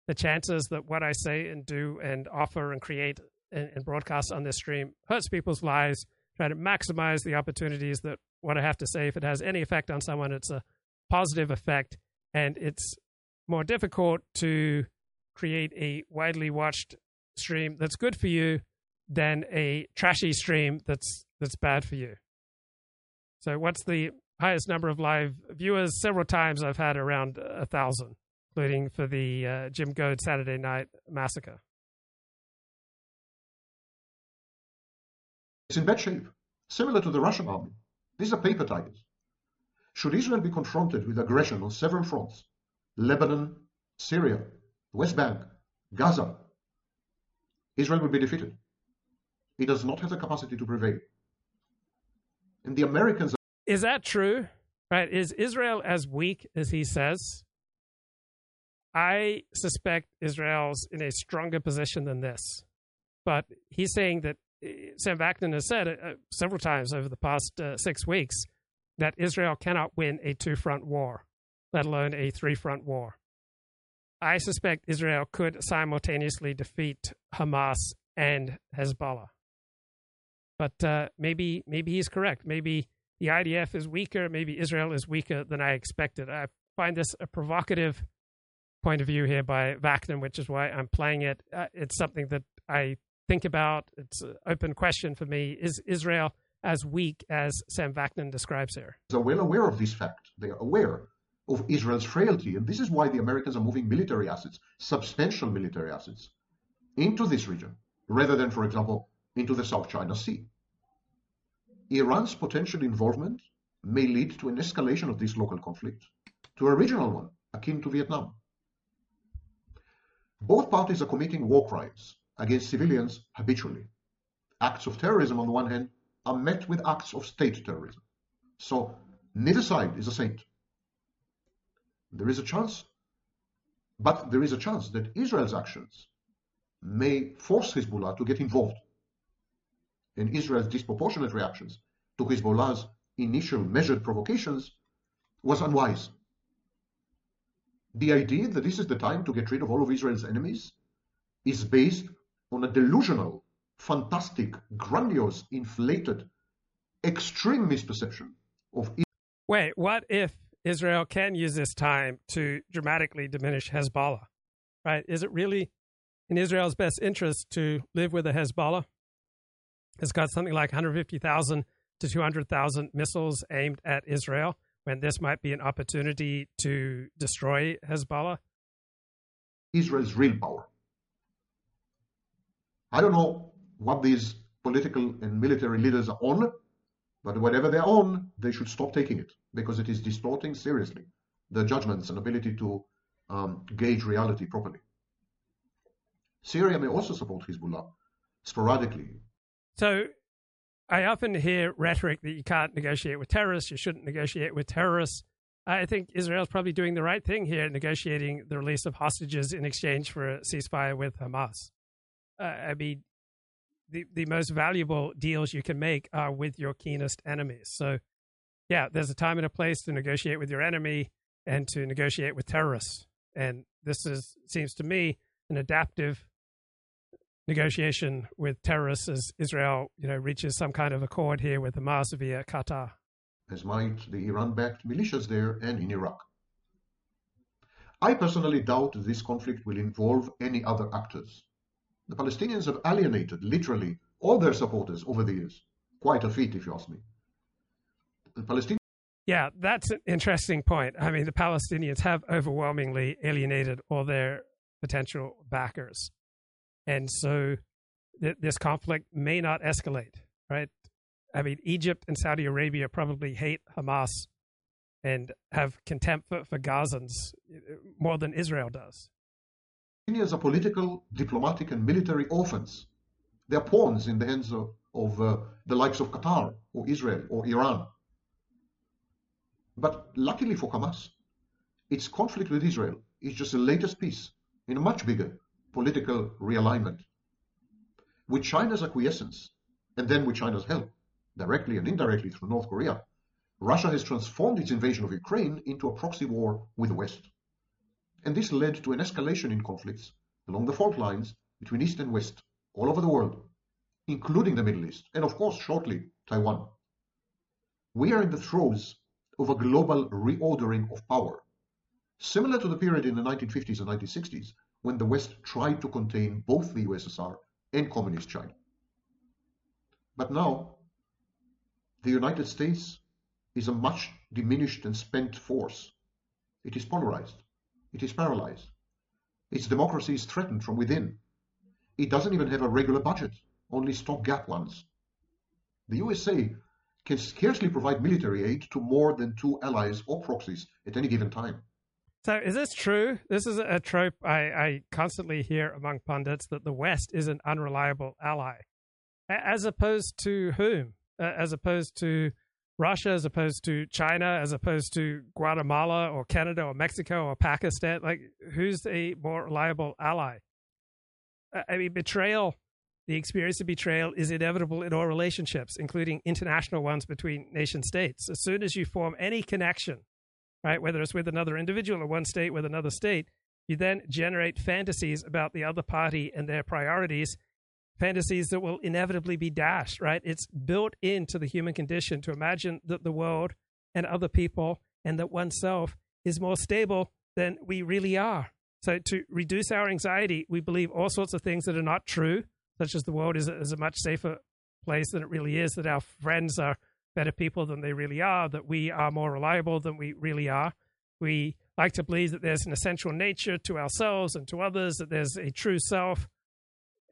the chances that what I say and do and offer and create and, and broadcast on this stream hurts people's lives. Try to maximize the opportunities that what I have to say, if it has any effect on someone, it's a positive effect. And it's more difficult to create a widely watched stream that's good for you than a trashy stream that's that's bad for you. So, what's the highest number of live viewers? Several times I've had around a thousand, including for the uh, Jim Goad Saturday Night Massacre. It's in bad shape, similar to the Russian army. These are paper tigers. Should Israel be confronted with aggression on several fronts Lebanon, Syria, West Bank, Gaza Israel will be defeated. It does not have the capacity to prevail. And the Americans. Is that true? Right? Is Israel as weak as he says? I suspect Israel's in a stronger position than this. But he's saying that eh, Sam Vaknin has said uh, several times over the past uh, six weeks that Israel cannot win a two front war, let alone a three front war. I suspect Israel could simultaneously defeat Hamas and Hezbollah. But uh, maybe maybe he's correct. Maybe the IDF is weaker. Maybe Israel is weaker than I expected. I find this a provocative point of view here by Vaknin, which is why I'm playing it. Uh, it's something that I think about. It's an open question for me. Is Israel as weak as Sam Vaknin describes here? They're well aware of this fact. They are aware of Israel's frailty. And this is why the Americans are moving military assets, substantial military assets, into this region, rather than, for example, into the South China Sea. Iran's potential involvement may lead to an escalation of this local conflict, to a regional one, akin to Vietnam. Both parties are committing war crimes against civilians habitually. Acts of terrorism, on the one hand, are met with acts of state terrorism. So neither side is a saint. There is a chance, but there is a chance that Israel's actions may force Hezbollah to get involved. And Israel's disproportionate reactions to Hezbollah's initial measured provocations was unwise. The idea that this is the time to get rid of all of Israel's enemies is based on a delusional, fantastic, grandiose, inflated, extreme misperception of. Wait, what if Israel can use this time to dramatically diminish Hezbollah, right? Is it really in Israel's best interest to live with a Hezbollah? It's got something like 150,000 to 200,000 missiles aimed at Israel when this might be an opportunity to destroy Hezbollah? Israel's real power. I don't know what these political and military leaders are on, but whatever they're on, they should stop taking it because it is distorting seriously the judgments and ability to um, gauge reality properly. Syria may also support Hezbollah sporadically. So I often hear rhetoric that you can't negotiate with terrorists, you shouldn't negotiate with terrorists. I think Israel's probably doing the right thing here, negotiating the release of hostages in exchange for a ceasefire with Hamas. Uh, I mean, the, the most valuable deals you can make are with your keenest enemies. So, yeah, there's a time and a place to negotiate with your enemy and to negotiate with terrorists. And this is seems to me an adaptive negotiation with terrorists as Israel, you know, reaches some kind of accord here with Hamas via Qatar. As might the Iran-backed militias there and in Iraq. I personally doubt this conflict will involve any other actors. The Palestinians have alienated, literally, all their supporters over the years. Quite a feat, if you ask me. The Palestinians. Yeah, that's an interesting point. I mean, the Palestinians have overwhelmingly alienated all their potential backers. And so th- this conflict may not escalate, right? I mean, Egypt and Saudi Arabia probably hate Hamas and have contempt for, for Gazans uh, more than Israel does. Palestinians are political, diplomatic, and military orphans. They are pawns in the hands of, of uh, the likes of Qatar or Israel or Iran. But luckily for Hamas, its conflict with Israel is just the latest piece in a much bigger political realignment. With China's acquiescence, and then with China's help, directly and indirectly through North Korea, Russia has transformed its invasion of Ukraine into a proxy war with the West and this led to an escalation in conflicts along the fault lines between East and West all over the world, including the Middle East, and of course, shortly, Taiwan. We are in the throes of a global reordering of power, similar to the period in the 1950s and 1960s when the West tried to contain both the USSR and Communist China. But now, the United States is a much diminished and spent force. It is polarized. It is paralyzed. Its democracy is threatened from within. It doesn't even have a regular budget, only stopgap ones. The USA can scarcely provide military aid to more than two allies or proxies at any given time. So, is this true? This is a trope I, I constantly hear among pundits that the West is an unreliable ally. As opposed to whom? As opposed to Russia, as opposed to China, as opposed to Guatemala or Canada or Mexico or Pakistan? Like, who's a more reliable ally? I mean, betrayal, the experience of betrayal is inevitable in all relationships, including international ones between nation states. As soon as you form any connection, right, whether it's with another individual or one state with another state, you then generate fantasies about the other party and their priorities, fantasies that will inevitably be dashed, right? It's built into the human condition to imagine that the world and other people and that oneself is more stable than we really are. So, to reduce our anxiety, we believe all sorts of things that are not true, such as the world is a, is a much safer place than it really is, that our friends are better people than they really are, that we are more reliable than we really are. We like to believe that there's an essential nature to ourselves and to others, that there's a true self.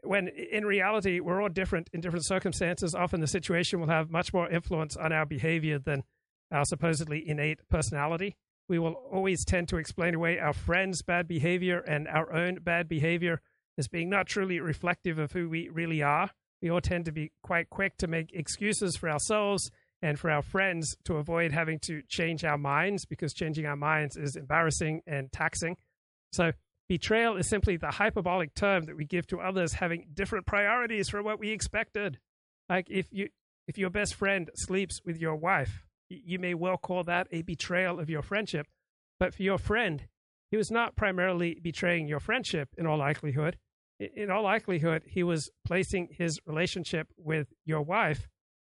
When in reality, we're all different in different circumstances. Often the situation will have much more influence on our behavior than our supposedly innate personality. We will always tend to explain away our friends' bad behavior and our own bad behavior as being not truly reflective of who we really are. We all tend to be quite quick to make excuses for ourselves and for our friends to avoid having to change our minds because changing our minds is embarrassing and taxing. So, betrayal is simply the hyperbolic term that we give to others having different priorities from what we expected. Like if you if your best friend sleeps with your wife, you may well call that a betrayal of your friendship. But for your friend, he was not primarily betraying your friendship in all likelihood. In all likelihood, he was placing his relationship with your wife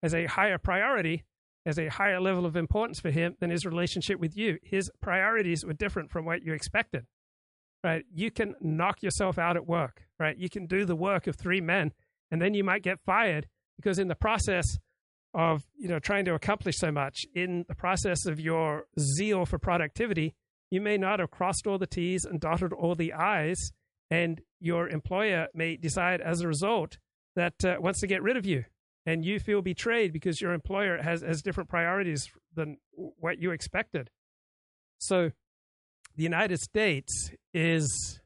as a higher priority, as a higher level of importance for him than his relationship with you. His priorities were different from what you expected. Right? You can knock yourself out at work, right? You can do the work of three men and then you might get fired because in the process of you know trying to accomplish so much in the process of your zeal for productivity you may not have crossed all the t's and dotted all the i's and your employer may decide as a result that uh, wants to get rid of you and you feel betrayed because your employer has, has different priorities than what you expected so the united states is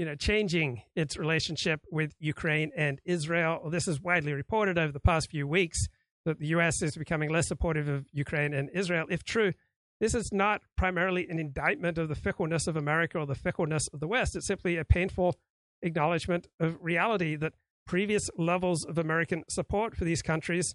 you know, changing its relationship with Ukraine and Israel. This is widely reported over the past few weeks that the U.S. is becoming less supportive of Ukraine and Israel. If true, this is not primarily an indictment of the fickleness of America or the fickleness of the West. It's simply a painful acknowledgement of reality that previous levels of American support for these countries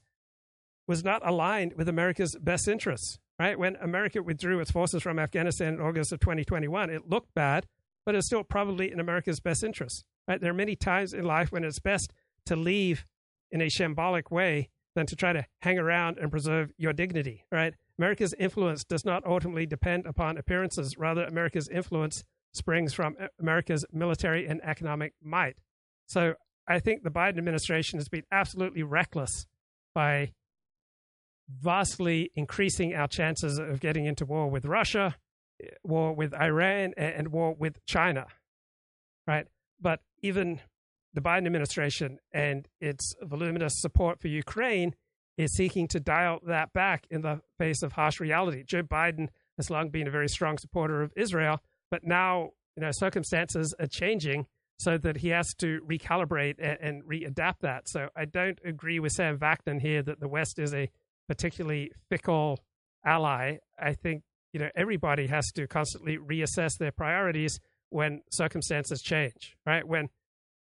was not aligned with America's best interests. Right when America withdrew its forces from Afghanistan in August of 2021, it looked bad but it's still probably in America's best interest. Right? There are many times in life when it's best to leave in a shambolic way than to try to hang around and preserve your dignity. Right? America's influence does not ultimately depend upon appearances. Rather, America's influence springs from uh, America's military and economic might. So I think the Biden administration has been absolutely reckless by vastly increasing our chances of getting into war with Russia eh, war with Iran and war with China, right? But even the Biden administration and its voluminous support for Ukraine is seeking to dial that back in the face of harsh reality. Joe Biden has long been a very strong supporter of Israel, but now you know circumstances are changing so that he has to recalibrate and, and readapt that. So I don't agree with Sam Vaknin here that the West is a particularly fickle ally. I think you know everybody has to constantly reassess their priorities when circumstances change right when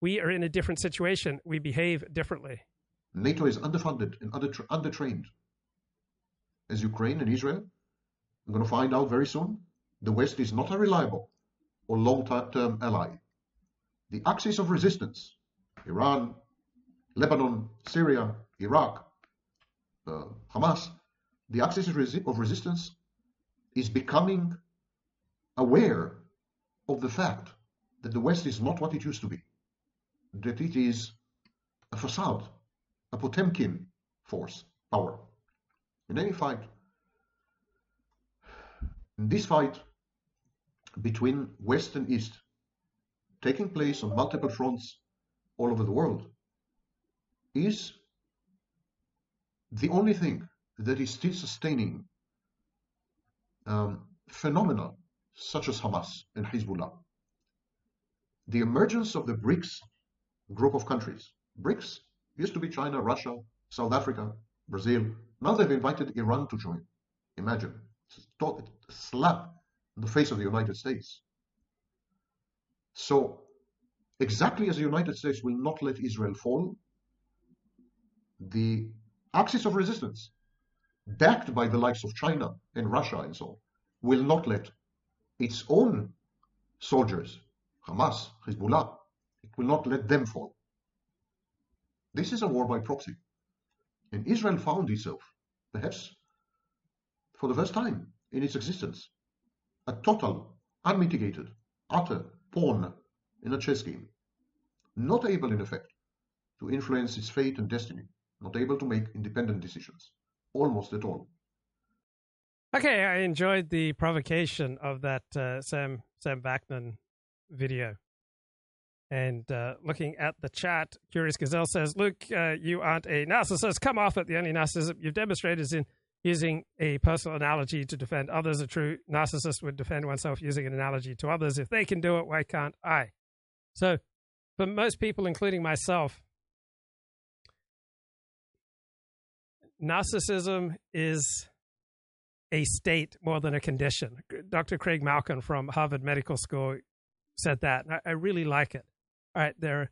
we are in a different situation. We behave differently. Nato is underfunded and under, undertrained. As ukraine and israel i'm going to find out very soon the west is not a reliable or long-term ally. The axis of resistance iran lebanon syria iraq uh, hamas the axis of, resi- of resistance is becoming aware of the fact that the West is not what it used to be, that it is a facade, a Potemkin force, power. In any fight, in this fight between West and East, taking place on multiple fronts all over the world, is the only thing that is still sustaining um, phenomena such as Hamas and Hezbollah. The emergence of the BRICS group of countries. BRICS used to be China, Russia, South Africa, Brazil. Now they've invited Iran to join. Imagine. Slap in the face of the United States. So, exactly as the United States will not let Israel fall, the axis of resistance, backed by the likes of China and Russia and so on, will not let its own soldiers, Hamas, Hezbollah, it will not let them fall. This is a war by proxy. And Israel found itself, perhaps for the first time in its existence, a total, unmitigated, utter pawn in a chess game, not able, in effect, to influence its fate and destiny, not able to make independent decisions, almost at all. Okay, I enjoyed the provocation of that uh, Sam Sam Vaknin video. And uh, looking at the chat, Curious Gazelle says, Luke, uh, you aren't a narcissist. Come off it. The only narcissism you've demonstrated is in using a personal analogy to defend others. A true narcissist would defend oneself using an analogy to others. If they can do it, why can't I? So, for most people, including myself, narcissism is a state more than a condition. Dr. Craig Malkin from Harvard Medical School said that. I, I really like it. Right, there,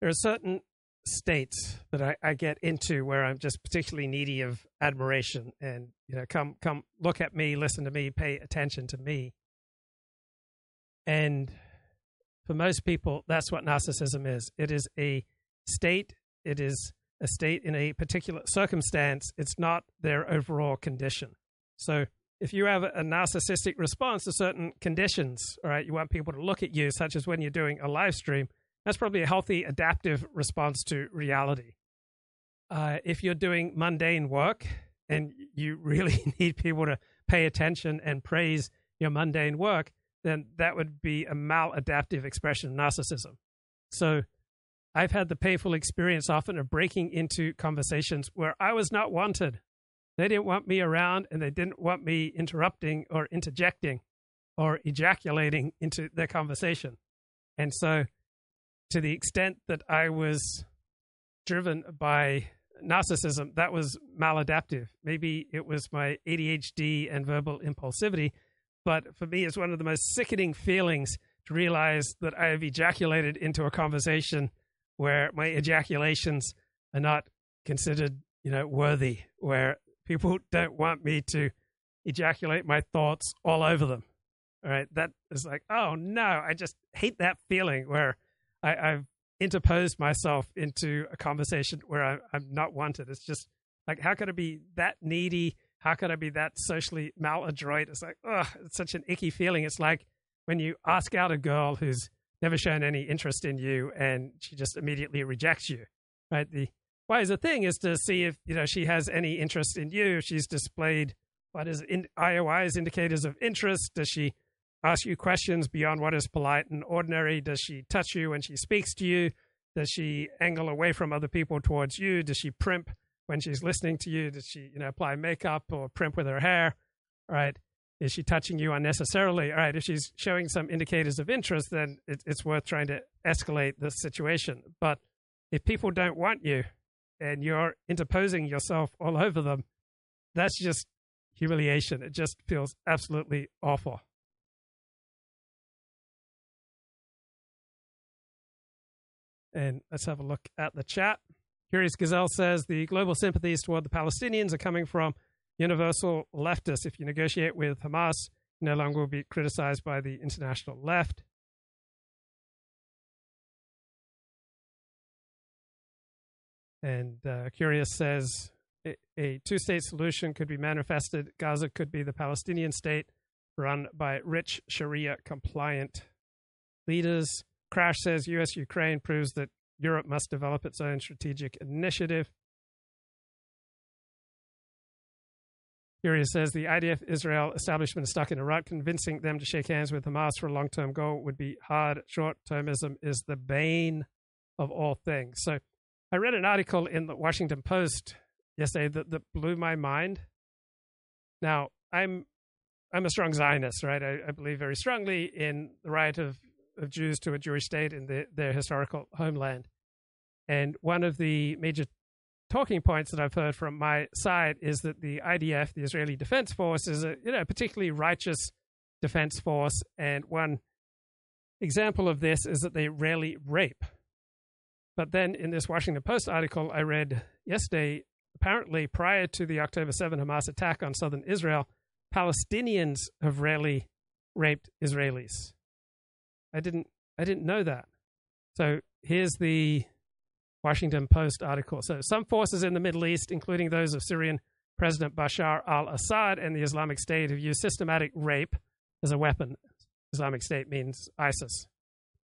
there are certain states that I, I, get into where I'm just particularly needy of admiration and you know come come look at me, listen to me, pay attention to me. And for most people, that's what narcissism is. It is a state. It is a state in a particular circumstance. It's not their overall condition. So if you have a narcissistic response to certain conditions, right, you want people to look at you, such as when you're doing a live stream, that's probably a healthy adaptive response to reality. Uh, if you're doing mundane work and you really need people to pay attention and praise your mundane work, then that would be a maladaptive expression of narcissism. So I've had the painful experience often of breaking into conversations where I was not wanted they didn't want me around and they didn't want me interrupting or interjecting or ejaculating into their conversation. And so, to the extent that I was driven by narcissism, that was maladaptive. Maybe it was my ADHD and verbal impulsivity. But for me, it's one of the most sickening feelings to realize that I have ejaculated into a conversation where my ejaculations are not considered, you know, worthy, where People don't want me to ejaculate my thoughts all over them. All right. That is like, oh no, I just hate that feeling where I, have interposed myself into a conversation where I, I'm not wanted. It's just like, how could I be that needy? How could I be that socially maladroit? It's like, oh, it's such an icky feeling. It's like when you ask out a girl who's never shown any interest in you and she just immediately rejects you, right? The why is the thing is to see if you know she has any interest in you. She's displayed what is in IOI's indicators of interest. Does she ask you questions beyond what is polite and ordinary? Does she touch you when she speaks to you? Does she angle away from other people towards you? Does she primp when she's listening to you? Does she you know apply makeup or primp with her hair? All right. Is she touching you unnecessarily? All right. If she's showing some indicators of interest, then it, it's worth trying to escalate the situation. But if people don't want you, and you're interposing yourself all over them, that's just humiliation. It just feels absolutely awful. And let's have a look at the chat. Curious Gazelle says the global sympathies toward the Palestinians are coming from universal leftists. If you negotiate with Hamas, you no longer will be criticized by the international left. And uh, Curious says a, a two state solution could be manifested. Gaza could be the Palestinian state run by rich Sharia compliant leaders. Crash says US Ukraine proves that Europe must develop its own strategic initiative. Curious says the IDF Israel establishment is stuck in a rut. Convincing them to shake hands with Hamas for a long term goal would be hard. Short termism is the bane of all things. So I read an article in the Washington Post yesterday that, that blew my mind. Now, I'm I'm a strong Zionist, right? I, I believe very strongly in the right of, of Jews to a Jewish state in the, their historical homeland. And one of the major talking points that I've heard from my side is that the IDF, the Israeli Defense Force, is a you know particularly righteous defense force. And one example of this is that they rarely rape. But then in this Washington Post article I read yesterday, apparently prior to the October 7 Hamas attack on southern Israel, Palestinians have rarely raped Israelis. I didn't I didn't know that. So here's the Washington Post article. So, some forces in the Middle East, including those of Syrian President Bashar al Assad and the Islamic State, have used systematic rape as a weapon. Islamic State means ISIS.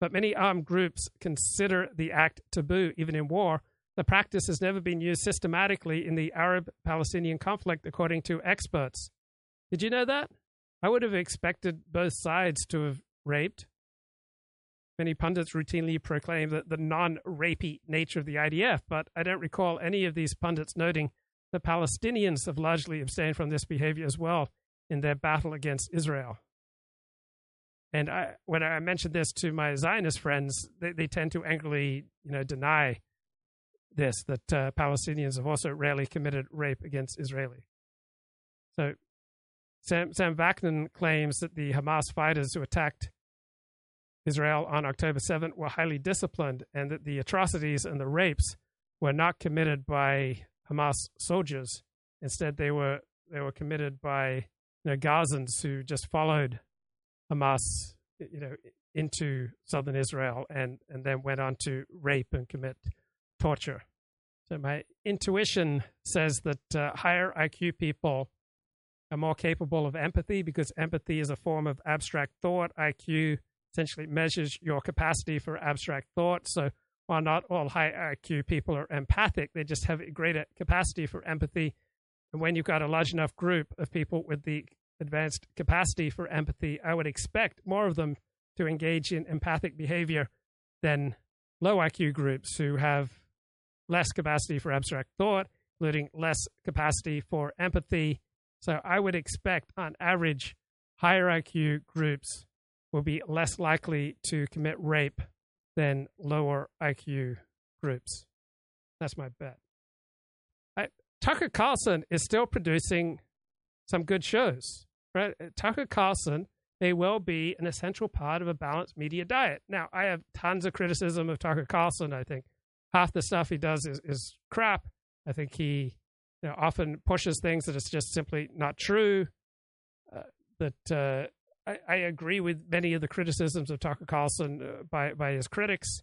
But many armed groups consider the act taboo, even in war. The practice has never been used systematically in the Arab Palestinian conflict, according to experts. Did you know that? I would have expected both sides to have raped Many pundits routinely proclaim that the non rapey nature of the IDF, but I don't recall any of these pundits noting that Palestinians have largely abstained from this behavior as well in their battle against Israel. And I, when I mentioned this to my Zionist friends, they, they tend to angrily, you know, deny this that uh, Palestinians have also rarely committed rape against Israeli. So Sam, Sam Vaknin claims that the Hamas fighters who attacked Israel on October 7th were highly disciplined and that the atrocities and the rapes were not committed by Hamas soldiers. Instead, they were they were committed by you know, Gazans who just followed Hamas, you know, into southern Israel and, and then went on to rape and commit torture. So my intuition says that uh, higher IQ people are more capable of empathy because empathy is a form of abstract thought. IQ essentially measures your capacity for abstract thought. So while not all high IQ people are empathic, they just have a greater capacity for empathy. And when you've got a large enough group of people with the advanced capacity for empathy, I would expect more of them to engage in empathic behavior than low IQ groups who have less capacity for abstract thought, including less capacity for empathy. So I would expect, on average, higher IQ groups will be less likely to commit rape than lower IQ groups. That's my bet. Tucker Carlson is still producing some good shows. Right? Tucker Carlson may well be an essential part of a balanced media diet. Now, I have tons of criticism of Tucker Carlson. I think half the stuff he does is, is crap. I think he you know, often pushes things that is just simply not true. Uh, that uh, I, I, agree with many of the criticisms of Tucker Carlson uh, by by his critics.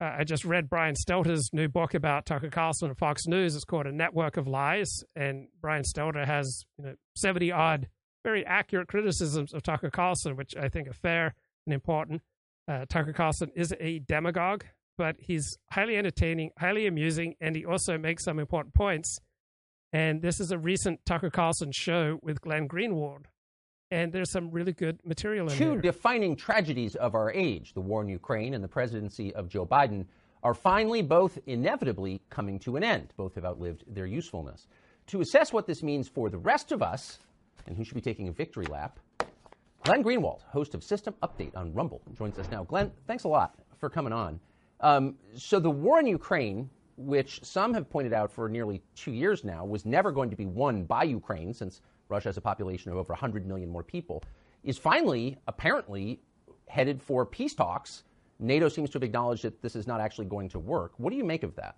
Uh, I just read Brian Stelter's new book about Tucker Carlson and Fox News. It's called A Network of Lies, and Brian Stelter has you know seventy odd very accurate criticisms of Tucker Carlson, which I think are fair and important. Uh, Tucker Carlson is a demagogue, but he's highly entertaining, highly amusing, and he also makes some important points. And this is a recent Tucker Carlson show with Glenn Greenwald, and there's some really good material in Two there. defining tragedies of our age, the war in Ukraine and the presidency of Joe Biden, are finally both inevitably coming to an end. Both have outlived their usefulness. To assess what this means for the rest of us, and who should be taking a victory lap, Glenn Greenwald, host of System Update on Rumble, joins us now. Glenn, thanks a lot for coming on. Um, so, the war in Ukraine, which some have pointed out for nearly two years now, was never going to be won by Ukraine since Russia has a population of over 100 million more people, is finally, apparently, headed for peace talks. NATO seems to have acknowledged that this is not actually going to work. What do you make of that?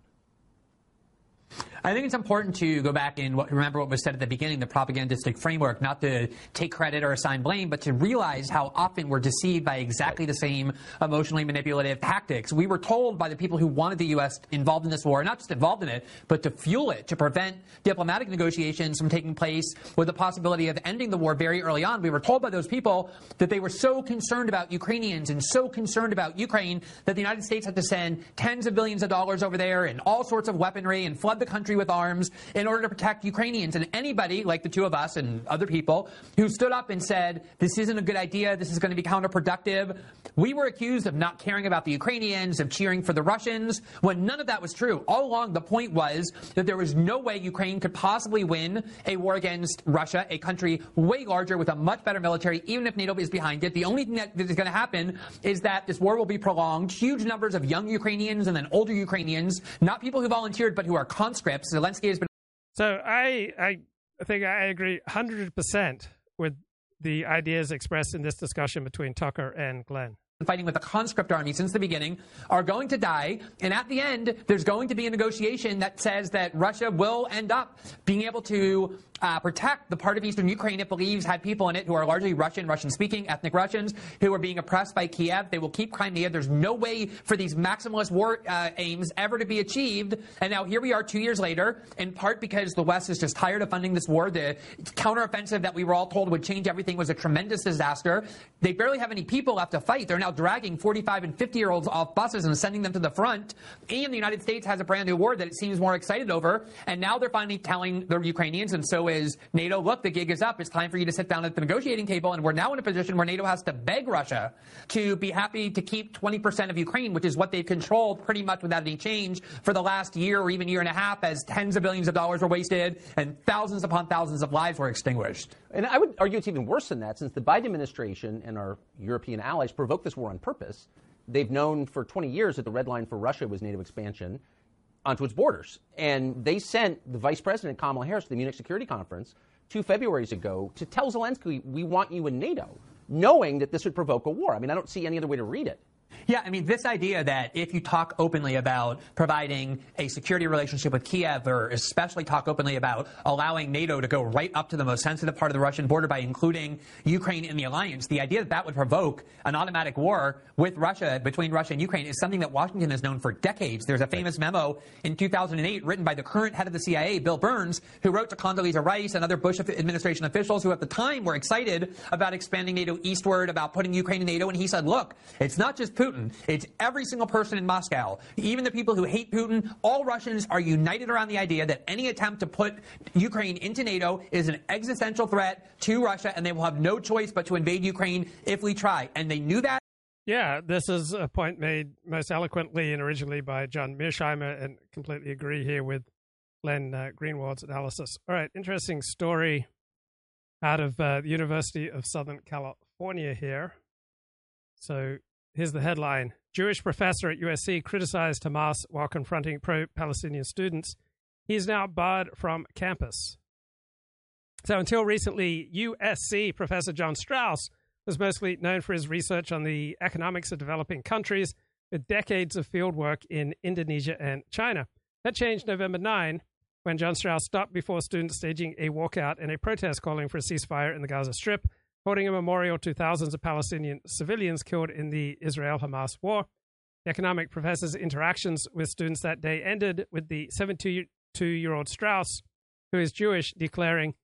I think it's important to go back and remember what was said at the beginning, the propagandistic framework, not to take credit or assign blame, but to realize how often we're deceived by exactly the same emotionally manipulative tactics. We were told by the people who wanted the U.S. involved in this war, not just involved in it, but to fuel it, to prevent diplomatic negotiations from taking place with the possibility of ending the war very early on. We were told by those people that they were so concerned about Ukrainians and so concerned about Ukraine that the United States had to send tens of billions of dollars over there and all sorts of weaponry and flood the country with arms in order to protect Ukrainians. And anybody, like the two of us and other people, who stood up and said, this isn't a good idea, this is going to be counterproductive, we were accused of not caring about the Ukrainians, of cheering for the Russians, when none of that was true. All along, the point was that there was no way Ukraine could possibly win a war against Russia, a country way larger with a much better military, even if NATO is behind it. The only thing that is going to happen is that this war will be prolonged. Huge numbers of young Ukrainians and then older Ukrainians, not people who volunteered, but who are conscripts. Zelensky has been. So I, I think I agree 100% with the ideas expressed in this discussion between Tucker and Glenn fighting with the conscript army since the beginning are going to die. And at the end, there's going to be a negotiation that says that Russia will end up being able to uh, protect the part of eastern Ukraine it believes had people in it who are largely Russian, Russian speaking, ethnic Russians, who are being oppressed by Kiev. They will keep Crimea. There's no way for these maximalist war uh, aims ever to be achieved. And now here we are two years later, in part because the West is just tired of funding this war. The counteroffensive that we were all told would change everything was a tremendous disaster. They barely have any people left to fight. They're now dragging 45 and 50 year olds off buses and sending them to the front. And the United States has a brand new war that it seems more excited over. And now they're finally telling the Ukrainians, and so is NATO, look, the gig is up. It's time for you to sit down at the negotiating table. And we're now in a position where NATO has to beg Russia to be happy to keep 20% of Ukraine, which is what they've controlled pretty much without any change for the last year or even year and a half as tens of billions of dollars were wasted and thousands upon thousands of lives were extinguished. And I would argue it's even worse than that since the Biden administration and our European allies provoked this war on purpose. They've known for 20 years that the red line for Russia was NATO expansion onto its borders. And they sent the Vice President Kamala Harris to the Munich Security Conference two Februarys ago to tell Zelensky, we want you in NATO, knowing that this would provoke a war. I mean, I don't see any other way to read it. Yeah, I mean, this idea that if you talk openly about providing a security relationship with Kiev, or especially talk openly about allowing NATO to go right up to the most sensitive part of the Russian border by including Ukraine in the alliance, the idea that that would provoke an automatic war with Russia, between Russia and Ukraine, is something that Washington has known for decades. There's a famous memo in 2008 written by the current head of the CIA, Bill Burns, who wrote to Condoleezza Rice and other Bush administration officials who at the time were excited about expanding NATO eastward, about putting Ukraine in NATO, and he said, look, it's not just Putin. It's every single person in Moscow, even the people who hate Putin. All Russians are united around the idea that any attempt to put Ukraine into NATO is an existential threat to Russia, and they will have no choice but to invade Ukraine if we try. And they knew that. Yeah, this is a point made most eloquently and originally by John Mearsheimer, and completely agree here with Glenn uh, Greenwald's analysis. All right, interesting story out of uh, the University of Southern California here. So Here's the headline Jewish professor at USC criticized Hamas while confronting pro Palestinian students. He is now barred from campus. So, until recently, USC professor John Strauss was mostly known for his research on the economics of developing countries with decades of fieldwork in Indonesia and China. That changed November 9 when John Strauss stopped before students staging a walkout and a protest calling for a ceasefire in the Gaza Strip holding a memorial to thousands of Palestinian civilians killed in the Israel Hamas war. The economic professor's interactions with students that day ended with the 72 year old Strauss, who is Jewish, declaring,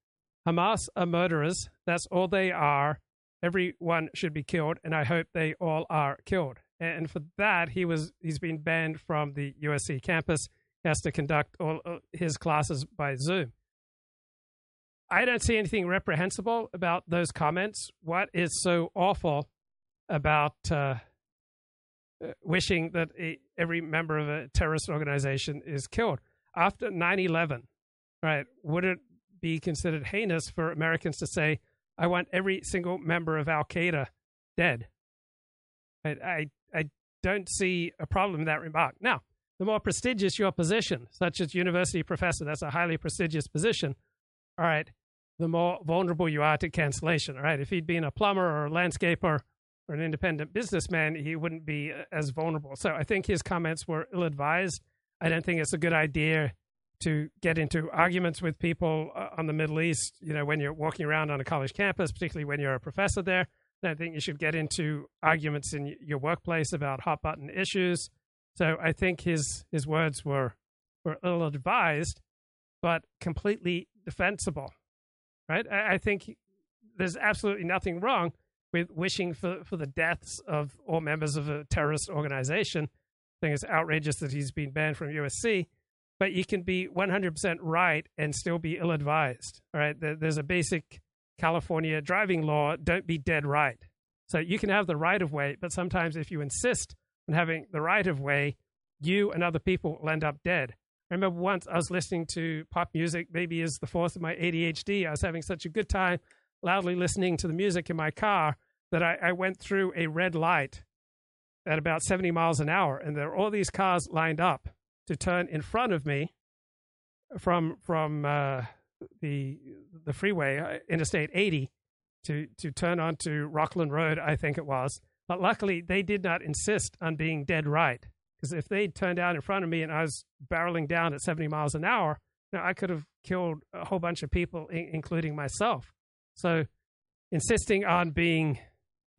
Hamas are murderers. That's all they are. Everyone should be killed, and I hope they all are killed. And for that, he was he's been banned from the USC campus. He has to conduct all uh, his classes by Zoom. I don't see anything reprehensible about those comments. What is so awful about uh, uh wishing that a, every member of a terrorist organization is killed? After 9 11, right, would it be considered heinous for Americans to say, I want every single member of Al Qaeda dead? I, I, I don't see a problem in that remark. Now, the more prestigious your position, such as university professor, that's a highly prestigious position all right, the more vulnerable you are to cancellation. All right, if he'd been a plumber or a landscaper or an independent businessman, he wouldn't be uh, as vulnerable. So I think his comments were ill advised. I don't think it's a good idea to get into arguments with people uh, on the Middle East. You know, when you're walking around on a college campus, particularly when you're a professor there. I don't think you should get into arguments in your workplace about hot button issues. So I think his his words were were ill advised, but completely defensible. Right? I, I think there's absolutely nothing wrong with wishing for, for the deaths of all members of a terrorist organization. I think it's outrageous that he's been banned from USC, but you can be 100% right and still be ill advised. Right. There's a basic California driving law don't be dead right. So you can have the right of way, but sometimes if you insist on having the right of way, you and other people will end up dead. I remember once I was listening to pop music, maybe as the force of my ADHD. I was having such a good time loudly listening to the music in my car that I, I went through a red light at about 70 miles an hour, and there were all these cars lined up to turn in front of me from from uh, the the freeway, uh, Interstate 80, to to turn onto Rocklin Road, I think it was. But luckily, they did not insist on being dead right, because if they'd turned out in front of me and I was barreling down at 70 miles an hour, you know, I could have killed a whole bunch of people, I- including myself. So, insisting on being,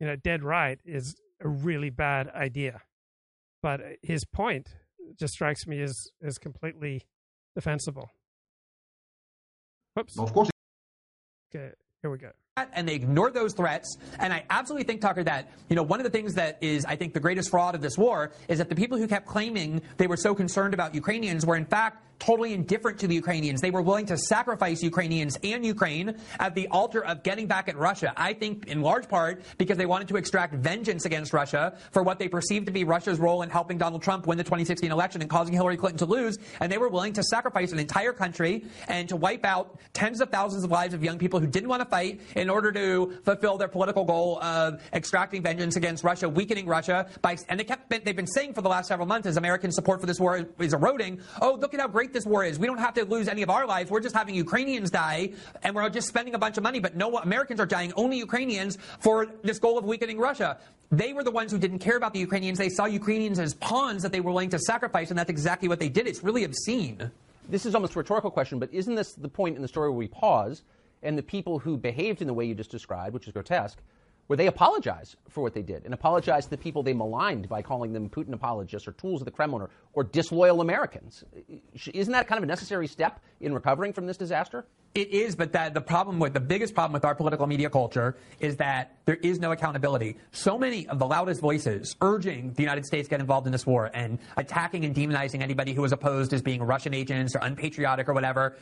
you know, dead right is a really bad idea. But uh, his point just strikes me as as completely defensible. Whoops. Of course. Okay, here we go and they ignored those threats. And I absolutely think, Tucker, that you know one of the things that is, I think, the greatest fraud of this war is that the people who kept claiming they were so concerned about Ukrainians were in fact totally indifferent to the Ukrainians. They were willing to sacrifice Ukrainians and Ukraine at the altar of getting back at Russia. I think in large part because they wanted to extract vengeance against Russia for what they perceived to be Russia's role in helping Donald Trump win the 2016 election and causing Hillary Clinton to lose. And they were willing to sacrifice an entire country and to wipe out tens of thousands of lives of young people who didn't want to fight in order to fulfill their political goal of extracting vengeance against Russia, weakening Russia by, and they kept, they've been saying for the last several months as American support for this war is eroding, oh, look at how great this war is. We don't have to lose any of our lives. We're just having Ukrainians die, and we're just spending a bunch of money. But no Americans are dying, only Ukrainians for this goal of weakening Russia. They were the ones who didn't care about the Ukrainians. They saw Ukrainians as pawns that they were willing to sacrifice, and that's exactly what they did. It's really obscene. This is almost a rhetorical question, but isn't this the point in the story where we pause and the people who behaved in the way you just described, which is grotesque, where they apologize for what they did and apologize to the people they maligned by calling them Putin apologists or tools of the Kremlin or, or disloyal Americans. Isn't that kind of a necessary step in recovering from this disaster? It is, but that the problem with the biggest problem with our political media culture is that there is no accountability. So many of the loudest voices urging the United States get involved in this war and attacking and demonizing anybody who is opposed as being Russian agents or unpatriotic or whatever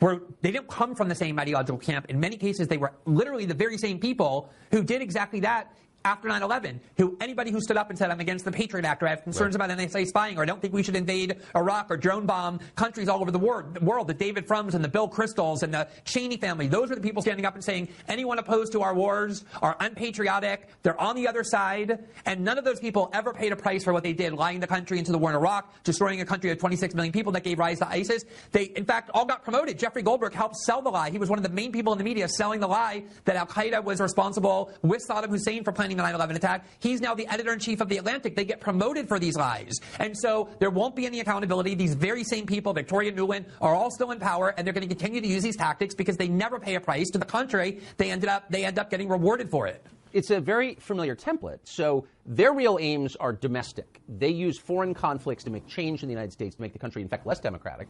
were they didn't come from the same ideological camp. In many cases, they were literally the very same people who did exactly that after 9-11, who anybody who stood up and said, I'm against the Patriot Act, or I have concerns right. about NSA spying, or I don't think we should invade Iraq or drone bomb countries all over the world, the David Frums and the Bill Kristols and the Cheney family, those were the people standing up and saying, anyone opposed to our wars are unpatriotic, they're on the other side, and none of those people ever paid a price for what they did, lying the country into the war in Iraq, destroying a country of 26 million people that gave rise to ISIS. They, in fact, all got promoted. Jeffrey Goldberg helped sell the lie. He was one of the main people in the media selling the lie that Al Qaeda was responsible with Saddam Hussein for planning the 9 11 attack. He's now the editor in chief of The Atlantic. They get promoted for these lies. And so there won't be any accountability. These very same people, Victoria Nuland, are all still in power, and they're going to continue to use these tactics because they never pay a price. To the contrary, they ended up they end up getting rewarded for it. It's a very familiar template. So their real aims are domestic. They use foreign conflicts to make change in the United States, to make the country, in fact, less democratic.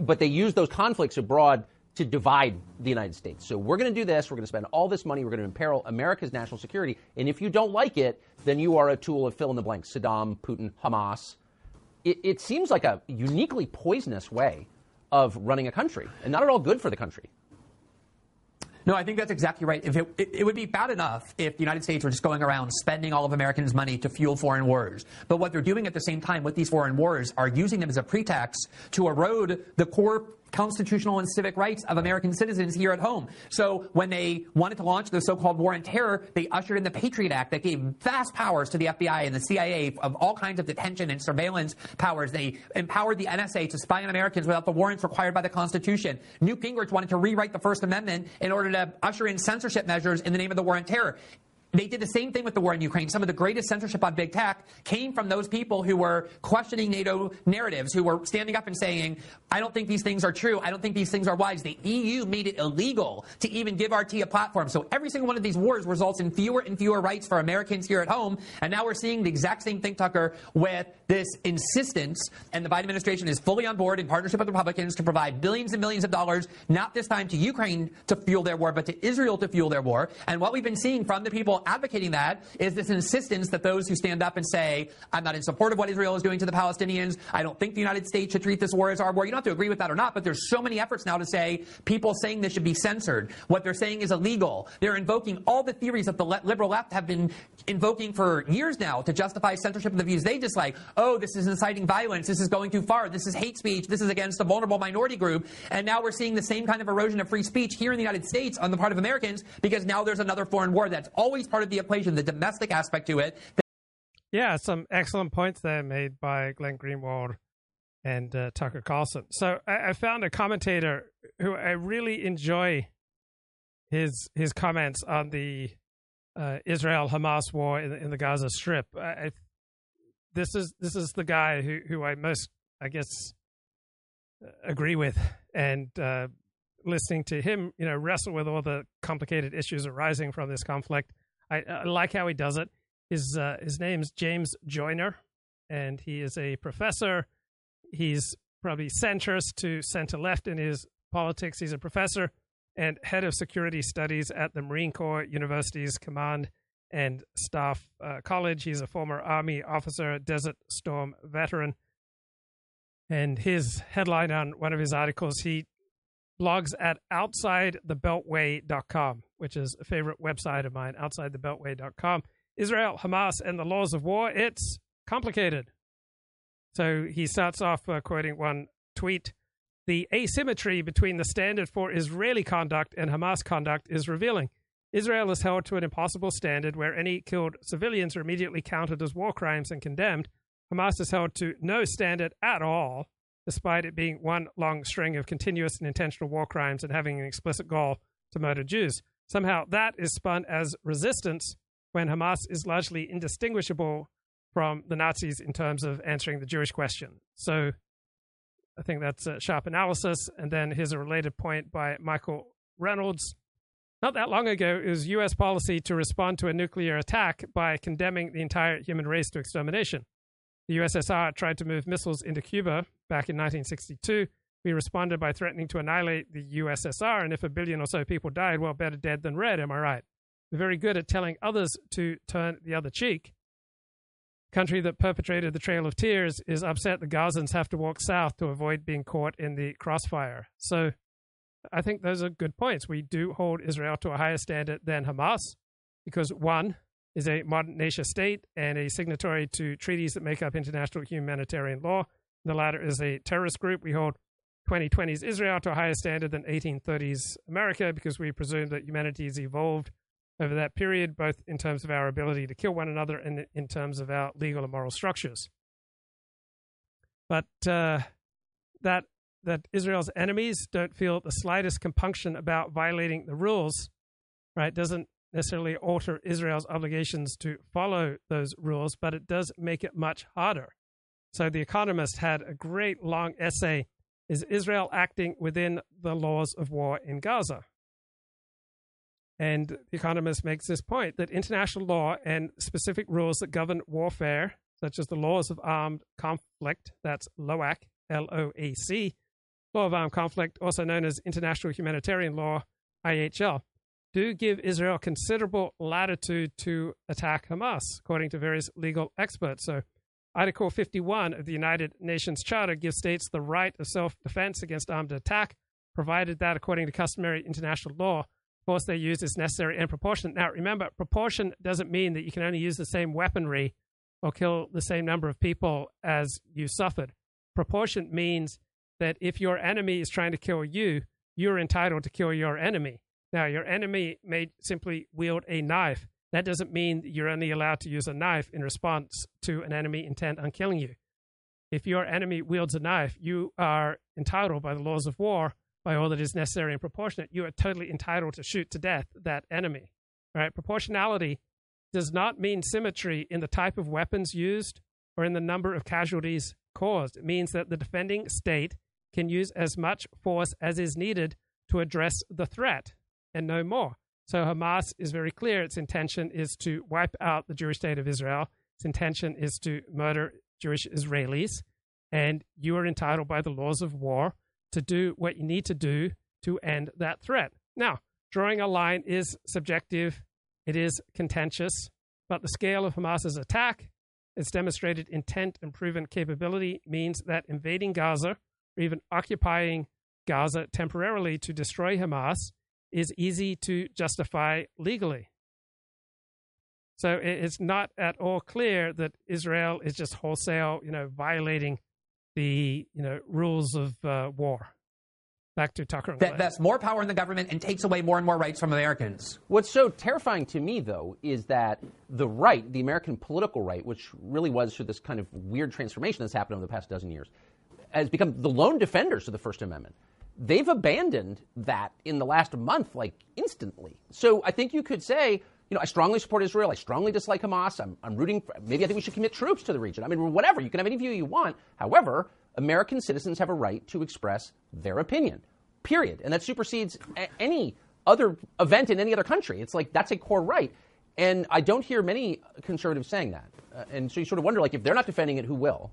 But they use those conflicts abroad to divide the United States. So we're going to do this. We're going to spend all this money. We're going to imperil America's national security. And if you don't like it, then you are a tool of fill in the blank Saddam, Putin, Hamas. It, it seems like a uniquely poisonous way of running a country and not at all good for the country. No, I think that's exactly right. If it, it, it, would be bad enough if the United States were just going around spending all of Americans' money to fuel foreign wars. But what they're doing at the same time with these foreign wars are using them as a pretext to erode the core constitutional and civic rights of American citizens here at home. So when they wanted to launch the so-called war on terror, they ushered in the Patriot Act that gave vast powers to the FBI and the CIA of all kinds of detention and surveillance powers. They empowered the NSA to spy on Americans without the warrants required by the Constitution. Newt Gingrich wanted to rewrite the First Amendment in order to usher in censorship measures in the name of the war on terror They did the same thing with the war in Ukraine. Some of the greatest censorship on big tech came from those people who were questioning NATO narratives, who were standing up and saying, I don't think these things are true. I don't think these things are wise. The EU made it illegal to even give RT a platform. So every single one of these wars results in fewer and fewer rights for Americans here at home. And now we're seeing the exact same thing, Tucker, with this insistence. And the Biden administration is fully on board in partnership with Republicans to provide billions and millions of dollars, not this time to Ukraine to fuel their war, but to Israel to fuel their war. And what we've been seeing from the people advocating that is this insistence that those who stand up and say, I'm not in support of what Israel is doing to the Palestinians, I don't think the United States should treat this war as our war. You don't have to agree with that or not, but there's so many efforts now to say people saying this should be censored. What they're saying is illegal. They're invoking all the theories that the liberal left have been invoking for years now to justify censorship of the views they dislike. Oh, this is inciting violence. This is going too far. This is hate speech. This is against a vulnerable minority group. And now we're seeing the same kind of erosion of free speech here in the United States on the part of Americans because now there's another foreign war that's always part of the equation, the domestic aspect to it. Yeah, some excellent points there made by Glenn Greenwald and uh, Tucker Carlson. So I, I, found a commentator who I really enjoy his his comments on the uh, Israel Hamas war in, in, the Gaza Strip. I, this is this is the guy who who I most I guess agree with, and uh, listening to him, you know, wrestle with all the complicated issues arising from this conflict. I, I like how he does it. His uh, his name's James Joyner, and he is a professor. He's probably centrist to center left in his politics. He's a professor and head of security studies at the Marine Corps University's Command and Staff uh, College. He's a former Army officer, Desert Storm veteran. And his headline on one of his articles, he blogs at outsidethebeltway.com, which is a favorite website of mine, outsidethebeltway.com. Israel, Hamas, and the laws of war. It's complicated. So he starts off uh, quoting one tweet The asymmetry between the standard for Israeli conduct and Hamas conduct is revealing. Israel is held to an impossible standard where any killed civilians are immediately counted as war crimes and condemned. Hamas is held to no standard at all despite it being one long string of continuous and intentional war crimes and having an explicit goal to murder Jews. Somehow that is spun as resistance when Hamas is largely indistinguishable from the Nazis in terms of answering the Jewish question. So I think that's a sharp analysis. And then here's a related point by Michael Reynolds. Not that long ago, it was U.S. policy to respond to a nuclear attack by condemning the entire human race to extermination. The USSR tried to move missiles into Cuba back in 1962. We responded by threatening to annihilate the USSR, and if a billion or so people died, well, better dead than red, am I right? We're very good at telling others to turn the other cheek. Country that perpetrated the Trail of Tears is upset the Gazans have to walk south to avoid being caught in the crossfire. So I think those are good points. We do hold Israel to a higher standard than Hamas because, one, is a modern nation state and a signatory to treaties that make up international humanitarian law. The latter is a terrorist group. We hold 2020's Israel to a higher standard than 1830s America because we presume that humanity has evolved over that period, both in terms of our ability to kill one another and in terms of our legal and moral structures. But uh, that that Israel's enemies don't feel the slightest compunction about violating the rules, right? Doesn't necessarily alter Israel's obligations to follow those rules, but it does make it much harder. So The Economist had a great long essay Is Israel acting within the laws of war in Gaza? And The Economist makes this point that international law and specific rules that govern warfare, such as the laws of armed conflict, that's LOAC, L O A C, law of armed conflict, also known as international humanitarian law, IHL, do give Israel considerable latitude to attack Hamas, according to various legal experts. So, Article 51 of the United Nations Charter gives states the right of self defense against armed attack, provided that, according to customary international law, force they use is necessary and proportionate. Now, remember, proportion doesn't mean that you can only use the same weaponry or kill the same number of people as you suffered. Proportion means that if your enemy is trying to kill you, you're entitled to kill your enemy. Now, your enemy may simply wield a knife. That doesn't mean you're only allowed to use a knife in response to an enemy intent on killing you. If your enemy wields a knife, you are entitled by the laws of war, by all that is necessary and proportionate, you are totally entitled to shoot to death that enemy. Right? Proportionality does not mean symmetry in the type of weapons used or in the number of casualties caused. It means that the defending state can use as much force as is needed to address the threat and no more. So Hamas is very clear its intention is to wipe out the Jewish state of Israel. Its intention is to murder Jewish Israelis. And you are entitled by the laws of war to do what you need to do to end that threat. Now, drawing a line is subjective, it is contentious, but the scale of Hamas's attack, its demonstrated intent and proven capability means that invading Gaza or even occupying Gaza temporarily to destroy Hamas is easy to justify legally. So it's not at all clear that Israel is just wholesale, you know, violating the you know rules of uh, war. Back to Tucker. That, that's more power in the government and takes away more and more rights from Americans. What's so terrifying to me, though, is that the right, the American political right, which really was through this kind of weird transformation that's happened over the past dozen years, has become the lone defenders of the First Amendment. They've abandoned that in the last month, like instantly. So I think you could say, you know, I strongly support Israel. I strongly dislike Hamas. I'm, I'm rooting for, maybe I think we should commit troops to the region. I mean, whatever. You can have any view you want. However, American citizens have a right to express their opinion, period. And that supersedes a- any other event in any other country. It's like that's a core right. And I don't hear many conservatives saying that. Uh, and so you sort of wonder, like, if they're not defending it, who will?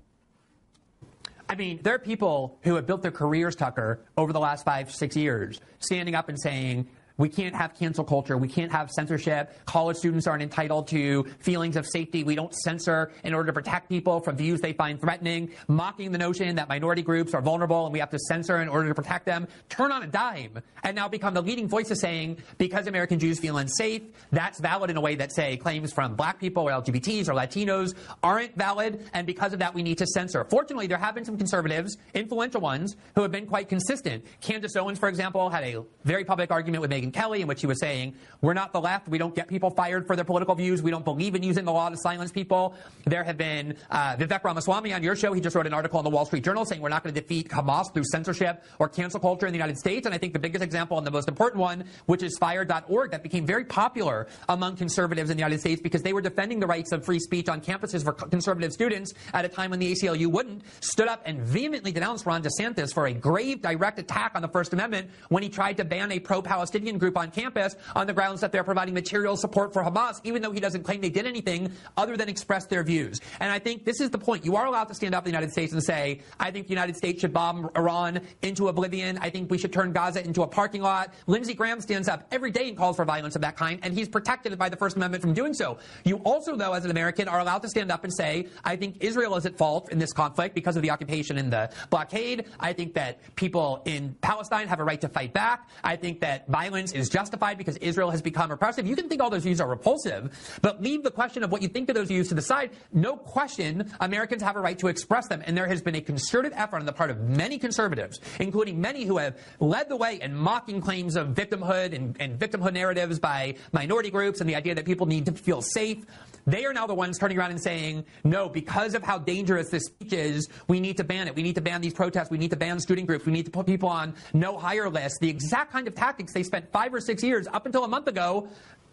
I mean, there are people who have built their careers, Tucker, over the last five, six years, standing up and saying, we can't have cancel culture. We can't have censorship. College students aren't entitled to feelings of safety. We don't censor in order to protect people from views they find threatening, mocking the notion that minority groups are vulnerable and we have to censor in order to protect them. Turn on a dime and now become the leading voice voices saying because American Jews feel unsafe, that's valid in a way that, say, claims from black people or LGBTs or Latinos aren't valid. And because of that, we need to censor. Fortunately, there have been some conservatives, influential ones, who have been quite consistent. Candace Owens, for example, had a very public argument with Kelly in which he was saying, we're not the left. We don't get people fired for their political views. We don't believe in using the law to silence people. There have been uh, Vivek Ramaswamy on your show. He just wrote an article in the Wall Street Journal saying we're not going to defeat Hamas through censorship or cancel culture in the United States. And I think the biggest example and the most important one, which is fire.org, that became very popular among conservatives in the United States because they were defending the rights of free speech on campuses for conservative students at a time when the ACLU wouldn't, stood up and vehemently denounced Ron DeSantis for a grave direct attack on the First Amendment when he tried to ban a pro-Palestinian group on campus on the grounds that they're providing material support for Hamas, even though he doesn't claim they did anything other than express their views. And I think this is the point. You are allowed to stand up in the United States and say, I think the United States should bomb Iran into oblivion. I think we should turn Gaza into a parking lot. Lindsey Graham stands up every day and calls for violence of that kind, and he's protected by the First Amendment from doing so. You also, though, as an American, are allowed to stand up and say, I think Israel is at fault in this conflict because of the occupation and the blockade. I think that people in Palestine have a right to fight back. I think that violence is justified because Israel has become oppressive. You can think all those views are repulsive, but leave the question of what you think of those views to the side. No question, Americans have a right to express them, and there has been a concerted effort on the part of many conservatives, including many who have led the way in mocking claims of victimhood and, and victimhood narratives by minority groups and the idea that people need to feel safe. They are now the ones turning around and saying, no, because of how dangerous this speech is, we need to ban it. We need to ban these protests. We need to ban student groups. We need to put people on no hire lists. The exact kind of tactics they spent five or six years up until a month ago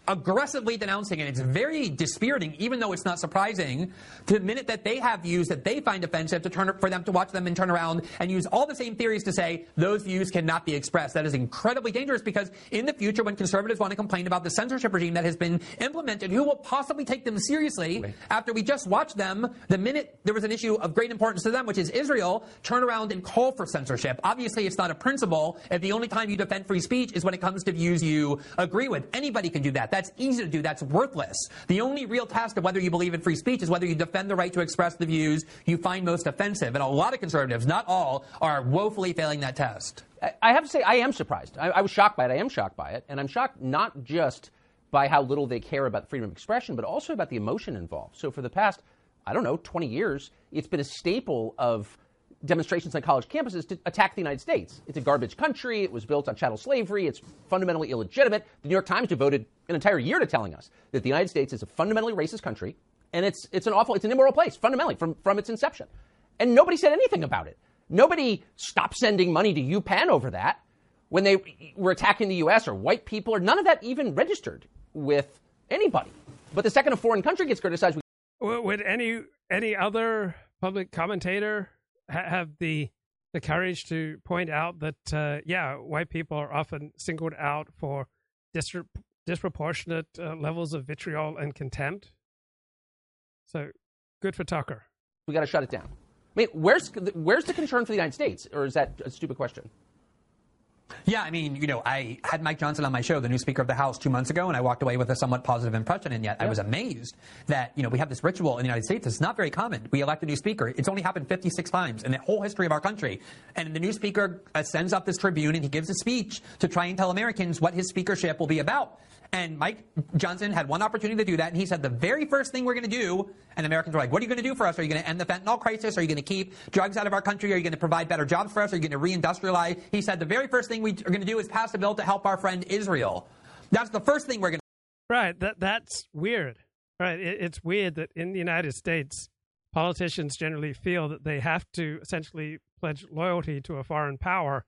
aggressively denouncing it. It's very dispiriting, even though it's not surprising, to the minute that they have views that they find offensive to turn for them to watch them and turn around and use all the same theories to say those views cannot be expressed. That is incredibly dangerous because in the future, when conservatives want to complain about the censorship regime that has been implemented, who will possibly take them seriously right. after we just watched them the minute there was an issue of great importance to them, which is Israel, turn around and call for censorship. Obviously, it's not a principle if the only time you defend free speech is when it comes to views you agree with. Anybody can do that. That's easy to do. That's worthless. The only real test of whether you believe in free speech is whether you defend the right to express the views you find most offensive. And a lot of conservatives, not all, are woefully failing that test. I have to say, I am surprised. I, I was shocked by it. I am shocked by it. And I'm shocked not just by how little they care about freedom of expression, but also about the emotion involved. So for the past, I don't know, 20 years, it's been a staple of demonstrations on college campuses to attack the United States. It's a garbage country. It was built on chattel slavery. It's fundamentally illegitimate. The New York Times devoted an entire year to telling us that the United States is a fundamentally racist country, and it's it's an awful, it's an immoral place fundamentally from from its inception. And nobody said anything about it. Nobody stopped sending money to UPenn over that when they were attacking the U.S. or white people, or none of that even registered with anybody. But the second a foreign country gets criticized, we- would any any other public commentator have the the courage to point out that uh, yeah, white people are often singled out for disproportionate uh, levels of vitriol and contempt? So good for Tucker. We got to shut it down. I mean, where's where's the concern for the United States, or is that a stupid question? Yeah, I mean, you know, I had Mike Johnson on my show, the new Speaker of the House, two months ago, and I walked away with a somewhat positive impression. And yet, I was amazed that you know we have this ritual in the United States. It's not very common. We elect a new Speaker. It's only happened 56 times in the whole history of our country. And the new Speaker uh, sends up this tribune and he gives a speech to try and tell Americans what his speakership will be about. And Mike Johnson had one opportunity to do that, and he said the very first thing we're going to do, and Americans were like, "What are you going to do for us? Are you going to end the fentanyl crisis? Are you going to keep drugs out of our country? Are you going to provide better jobs for us? Are you going to reindustrialize?" He said the very first thing we are going to do is pass a bill to help our friend Israel. That's the first thing we're going to. Right. That that's weird. Right. It, it's weird that in the United States, politicians generally feel that they have to essentially pledge loyalty to a foreign power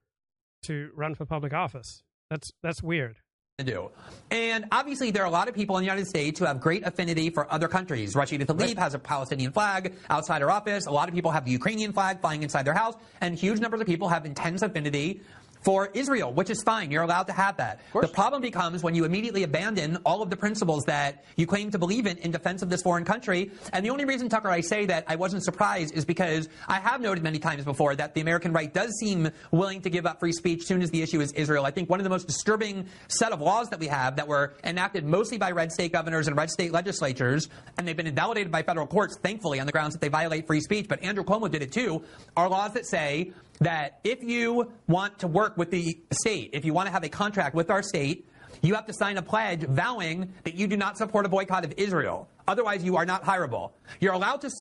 to run for public office. That's that's weird do. And obviously, there are a lot of people in the United States who have great affinity for other countries. Rashida Tlaib right. has a Palestinian flag outside her office. A lot of people have the Ukrainian flag flying inside their house. And huge numbers of people have intense affinity for Israel, which is fine. You're allowed to have that. The problem becomes when you immediately abandon all of the principles that you claim to believe in in defense of this foreign country. And the only reason, Tucker, I say that I wasn't surprised is because I have noted many times before that the American right does seem willing to give up free speech soon as the issue is Israel. I think one of the most disturbing set of laws that we have that were enacted mostly by red state governors and red state legislatures, and they've been invalidated by federal courts, thankfully, on the grounds that they violate free speech, but Andrew Cuomo did it too, are laws that say that if you want to work with the state, if you want to have a contract with our state, you have to sign a pledge vowing that you do not support a boycott of Israel. Otherwise, you are not hireable. You're allowed to.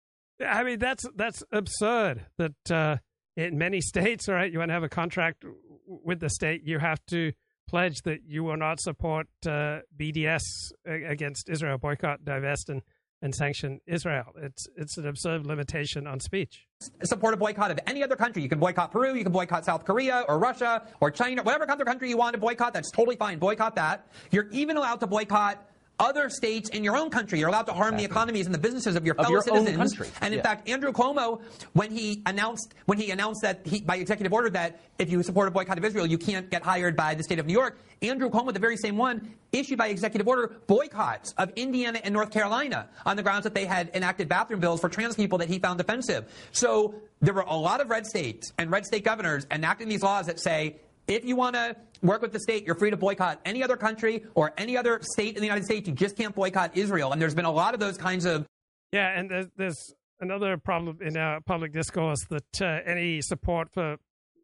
I mean, that's that's absurd. That uh, in many states, all right, you want to have a contract with the state, you have to pledge that you will not support uh, BDS against Israel, boycott, divest, and and sanction Israel. It's it's an absurd limitation on speech. Support a boycott of any other country. You can boycott Peru, you can boycott South Korea or Russia or China, whatever other country you want to boycott. That's totally fine. Boycott that. You're even allowed to boycott other states in your own country. You're allowed to harm exactly. the economies and the businesses of your fellow of your citizens. And in yeah. fact, Andrew Cuomo, when he announced when he announced that he, by executive order that if you support a boycott of Israel, you can't get hired by the state of New York. Andrew Cuomo, the very same one, issued by executive order boycotts of Indiana and North Carolina on the grounds that they had enacted bathroom bills for trans people that he found offensive. So there were a lot of red states and red state governors enacting these laws that say if you want to work with the state, you're free to boycott any other country or any other state in the United States. You just can't boycott Israel. And there's been a lot of those kinds of. Yeah, and there's, there's another problem in our public discourse that uh, any support for,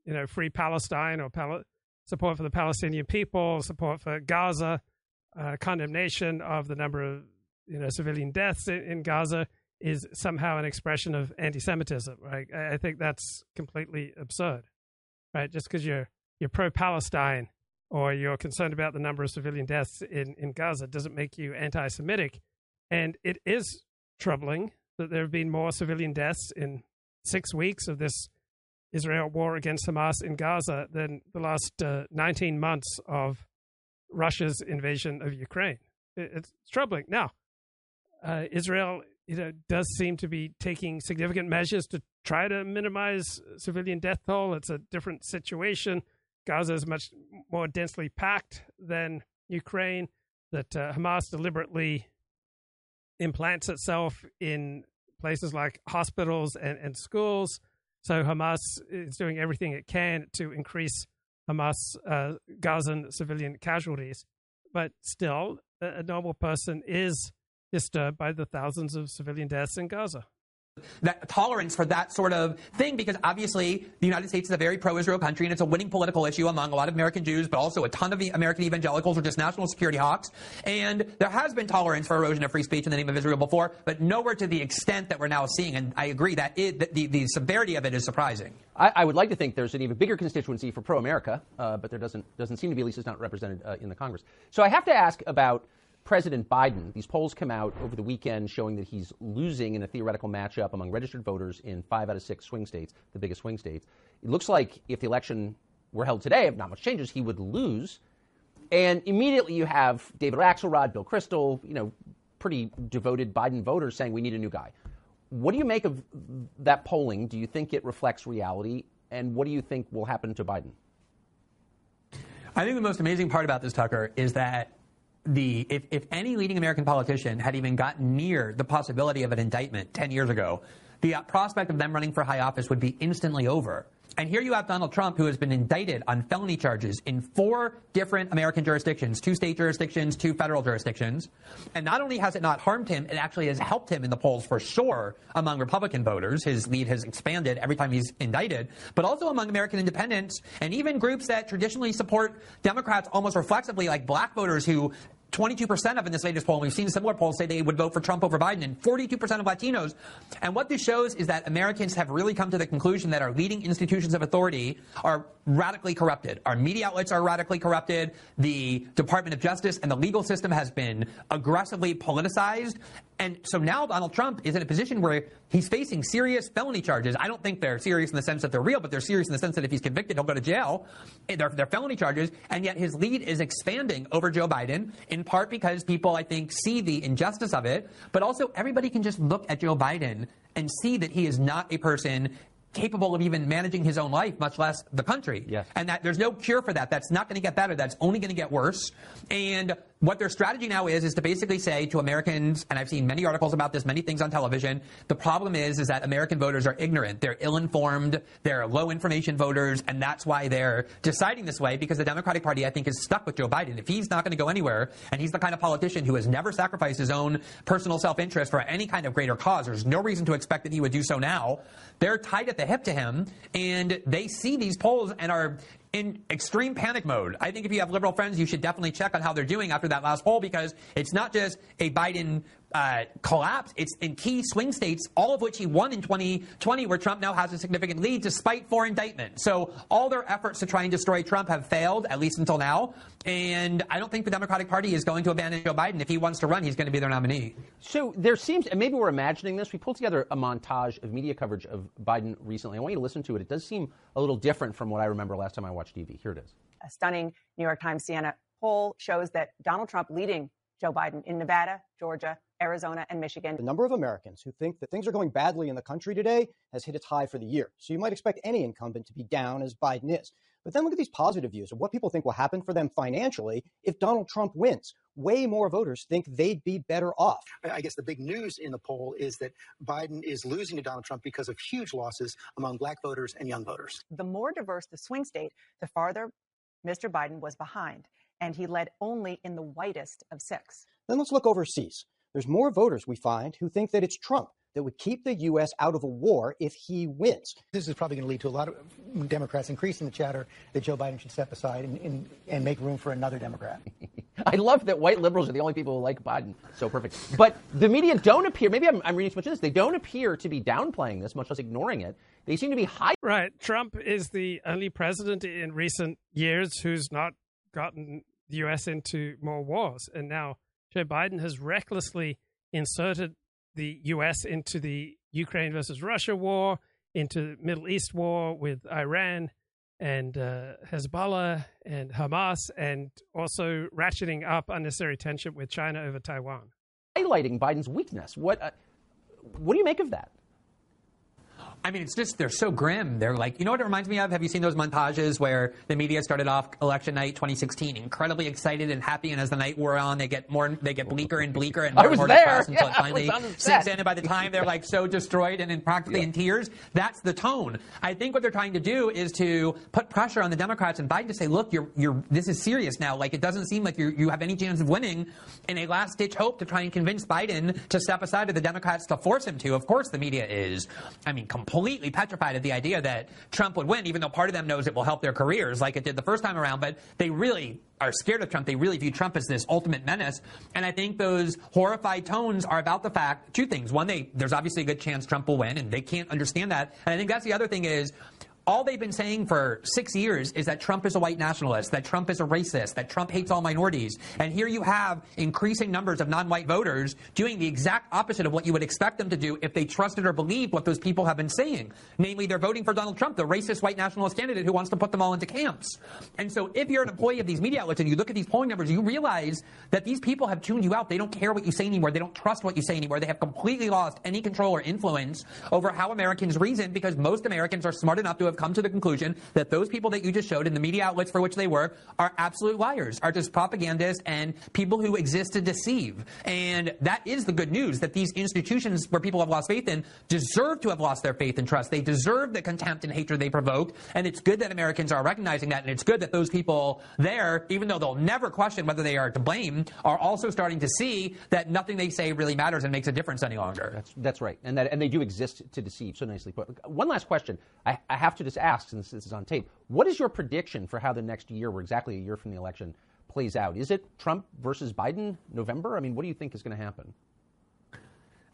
you know, free Palestine or Pal- support for the Palestinian people, support for Gaza, uh, condemnation of the number of, you know, civilian deaths in, in Gaza is somehow an expression of anti-Semitism. Right? I, I think that's completely absurd. Right? Just because you're you're pro Palestine or you're concerned about the number of civilian deaths in, in Gaza doesn't make you anti Semitic. And it is troubling that there have been more civilian deaths in six weeks of this Israel war against Hamas in Gaza than the last uh, 19 months of Russia's invasion of Ukraine. It, it's troubling. Now, uh, Israel you know, does seem to be taking significant measures to try to minimize civilian death toll. It's a different situation. Gaza is much more densely packed than Ukraine, that uh, Hamas deliberately implants itself in places like hospitals and, and schools. So Hamas is doing everything it can to increase Hamas uh, Gazan civilian casualties. But still, a, a normal person is disturbed by the thousands of civilian deaths in Gaza that tolerance for that sort of thing because obviously the United States is a very pro-Israel country and it's a winning political issue among a lot of American Jews, but also a ton of American evangelicals are just national security hawks. And there has been tolerance for erosion of free speech in the name of Israel before, but nowhere to the extent that we're now seeing. And I agree that it, the, the severity of it is surprising. I, I, would like to think there's an even bigger constituency for pro-America, uh, but there doesn't doesn't seem to be. At least it's not represented uh, in the Congress. So I have to ask about President Biden. These polls come out over the weekend showing that he's losing in a theoretical matchup among registered voters in five out of six swing states, the biggest swing states. It looks like if the election were held today, if not much changes, he would lose. And immediately you have David Axelrod, Bill Kristol, you know, pretty devoted Biden voters saying we need a new guy. What do you make of that polling? Do you think it reflects reality? And what do you think will happen to Biden? I think the most amazing part about this, Tucker, is that the if, if any leading American politician had even gotten near the possibility of an indictment 10 years ago, the uh, prospect of them running for high office would be instantly over. And here you have Donald Trump, who has been indicted on felony charges in four different American jurisdictions two state jurisdictions, two federal jurisdictions. And not only has it not harmed him, it actually has helped him in the polls for sure among Republican voters. His lead has expanded every time he's indicted, but also among American independents and even groups that traditionally support Democrats almost reflexively, like black voters who 22% of in this latest poll, and we've seen similar polls say they would vote for Trump over Biden, and 42% of Latinos. And what this shows is that Americans have really come to the conclusion that our leading institutions of authority are radically corrupted. Our media outlets are radically corrupted. The Department of Justice and the legal system has been aggressively politicized. And so now Donald Trump is in a position where he's facing serious felony charges. I don't think they're serious in the sense that they're real, but they're serious in the sense that if he's convicted, he'll go to jail. They're, they're felony charges. And yet his lead is expanding over Joe Biden, in part because people, I think, see the injustice of it, but also everybody can just look at Joe Biden and see that he is not a person capable of even managing his own life, much less the country. Yes. And that there's no cure for that. That's not going to get better. That's only going to get worse. And what their strategy now is is to basically say to Americans, and I've seen many articles about this, many things on television. The problem is is that American voters are ignorant. They're ill-informed. They're low information voters, and that's why they're deciding this way. Because the Democratic Party, I think, is stuck with Joe Biden. If he's not going to go anywhere, and he's the kind of politician who has never sacrificed his own personal self-interest for any kind of greater cause, there's no reason to expect that he would do so now. They're tied at the hip to him, and they see these polls and are in extreme panic mode. I think if you have liberal friends, you should definitely check on how they're doing after that last poll because it's not just a Biden uh, collapse. It's in key swing states, all of which he won in 2020, where Trump now has a significant lead despite four indictments. So all their efforts to try and destroy Trump have failed, at least until now. And I don't think the Democratic Party is going to abandon Joe Biden. If he wants to run, he's going to be their nominee. So there seems, and maybe we're imagining this. We pulled together a montage of media coverage of Biden recently. I want you to listen to it. It does seem a little different from what I remember last time I watched TV. Here it is. A stunning New York Times Siena poll shows that Donald Trump leading Joe Biden in Nevada, Georgia, Arizona, and Michigan. The number of Americans who think that things are going badly in the country today has hit its high for the year. So you might expect any incumbent to be down as Biden is. But then look at these positive views of what people think will happen for them financially if Donald Trump wins. Way more voters think they'd be better off. I guess the big news in the poll is that Biden is losing to Donald Trump because of huge losses among black voters and young voters. The more diverse the swing state, the farther Mr. Biden was behind. And he led only in the whitest of six. Then let's look overseas. There's more voters we find who think that it's Trump that would keep the U.S. out of a war if he wins. This is probably going to lead to a lot of Democrats increasing the chatter that Joe Biden should step aside and, and, and make room for another Democrat. I love that white liberals are the only people who like Biden. So perfect. But the media don't appear, maybe I'm, I'm reading too much of this, they don't appear to be downplaying this, much less ignoring it. They seem to be high. Right. Trump is the only president in recent years who's not gotten the U.S. into more wars. And now Joe Biden has recklessly inserted the U.S. into the Ukraine versus Russia war, into the Middle East war with Iran and uh, Hezbollah and Hamas, and also ratcheting up unnecessary tension with China over Taiwan. Highlighting Biden's weakness. What, uh, what do you make of that? I mean, it's just, they're so grim. They're like, you know what it reminds me of? Have you seen those montages where the media started off election night 2016 incredibly excited and happy, and as the night wore on, they get more, they get bleaker and bleaker and more, I was more there. depressed until Yeah, it finally sinks in, and by the time they're like so destroyed and in practically in tears, that's the tone. I think what they're trying to do is to put pressure on the Democrats and Biden to say, look, you're, you're, this is serious now. Like, it doesn't seem like you you have any chance of winning in a last ditch hope to try and convince Biden to step aside to the Democrats to force him to. Of course, the media is, I mean, completely petrified at the idea that Trump would win, even though part of them knows it will help their careers like it did the first time around. But they really are scared of Trump. They really view Trump as this ultimate menace. And I think those horrified tones are about the fact two things. One, they there's obviously a good chance Trump will win, and they can't understand that. And I think that's the other thing is all they've been saying for six years is that Trump is a white nationalist, that Trump is a racist, that Trump hates all minorities. And here you have increasing numbers of non white voters doing the exact opposite of what you would expect them to do if they trusted or believed what those people have been saying. Namely, they're voting for Donald Trump, the racist white nationalist candidate who wants to put them all into camps. And so if you're an employee of these media outlets and you look at these polling numbers, you realize that these people have tuned you out. They don't care what you say anymore. They don't trust what you say anymore. They have completely lost any control or influence over how Americans reason because most Americans are smart enough to have come to the conclusion that those people that you just showed in the media outlets for which they work are absolute liars, are just propagandists and people who exist to deceive. And that is the good news that these institutions where people have lost faith in deserve to have lost their faith and trust. They deserve the contempt and hatred they provoke. And it's good that Americans are recognizing that. And it's good that those people there, even though they'll never question whether they are to blame, are also starting to see that nothing they say really matters and makes a difference any longer. That's, that's right. And, that, and they do exist to deceive. So nicely put. One last question I, I have to just ask, since this is on tape. What is your prediction for how the next year, we're exactly a year from the election, plays out? Is it Trump versus Biden November? I mean, what do you think is going to happen?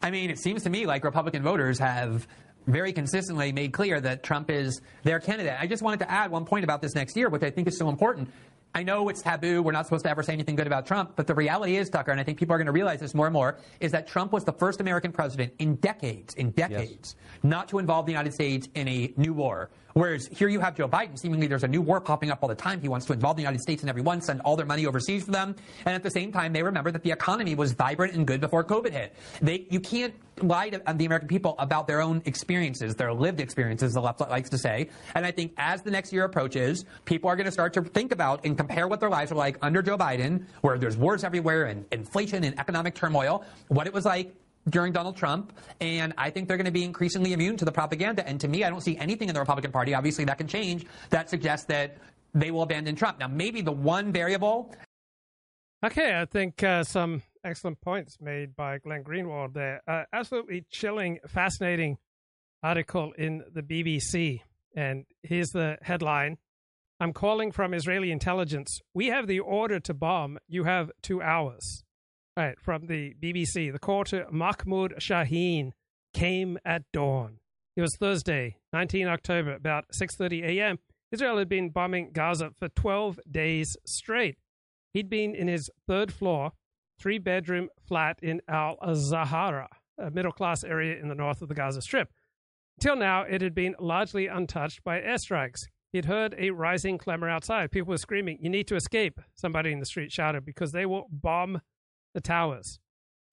I mean, it seems to me like Republican voters have very consistently made clear that Trump is their candidate. I just wanted to add one point about this next year, which I think is so important. I know it's taboo. We're not supposed to ever say anything good about Trump. But the reality is, Tucker, and I think people are going to realize this more and more, is that Trump was the first American president in decades, in decades, yes. not to involve the United States in a new war. Whereas here you have Joe Biden, seemingly there's a new war popping up all the time. He wants to involve the United States in every one, send all their money overseas for them. And at the same time, they remember that the economy was vibrant and good before COVID hit. They, you can't lie to uh, the American people about their own experiences, their lived experiences, the left likes to say. And I think as the next year approaches, people are going to start to think about and compare what their lives were like under Joe Biden, where there's wars everywhere and inflation and economic turmoil, what it was like during Donald Trump, and I think they're going to be increasingly immune to the propaganda. And to me, I don't see anything in the Republican Party, obviously that can change, that suggests that they will abandon Trump. Now, maybe the one variable. Okay, I think uh, some excellent points made by Glenn Greenwald there. Uh, absolutely chilling, fascinating article in the BBC. And here's the headline I'm calling from Israeli intelligence. We have the order to bomb. You have two hours. Right, from the BBC. The call to Mahmoud Shaheen came at dawn. It was Thursday, 19 October, about 6:30 a.m. Israel had been bombing Gaza for 12 days straight. He'd been in his third floor, three bedroom flat in Al Zahara, a middle class area in the north of the Gaza Strip. Till now, it had been largely untouched by airstrikes. He'd heard a rising clamor outside. People were screaming, You need to escape, somebody in the street shouted, because they will bomb the towers.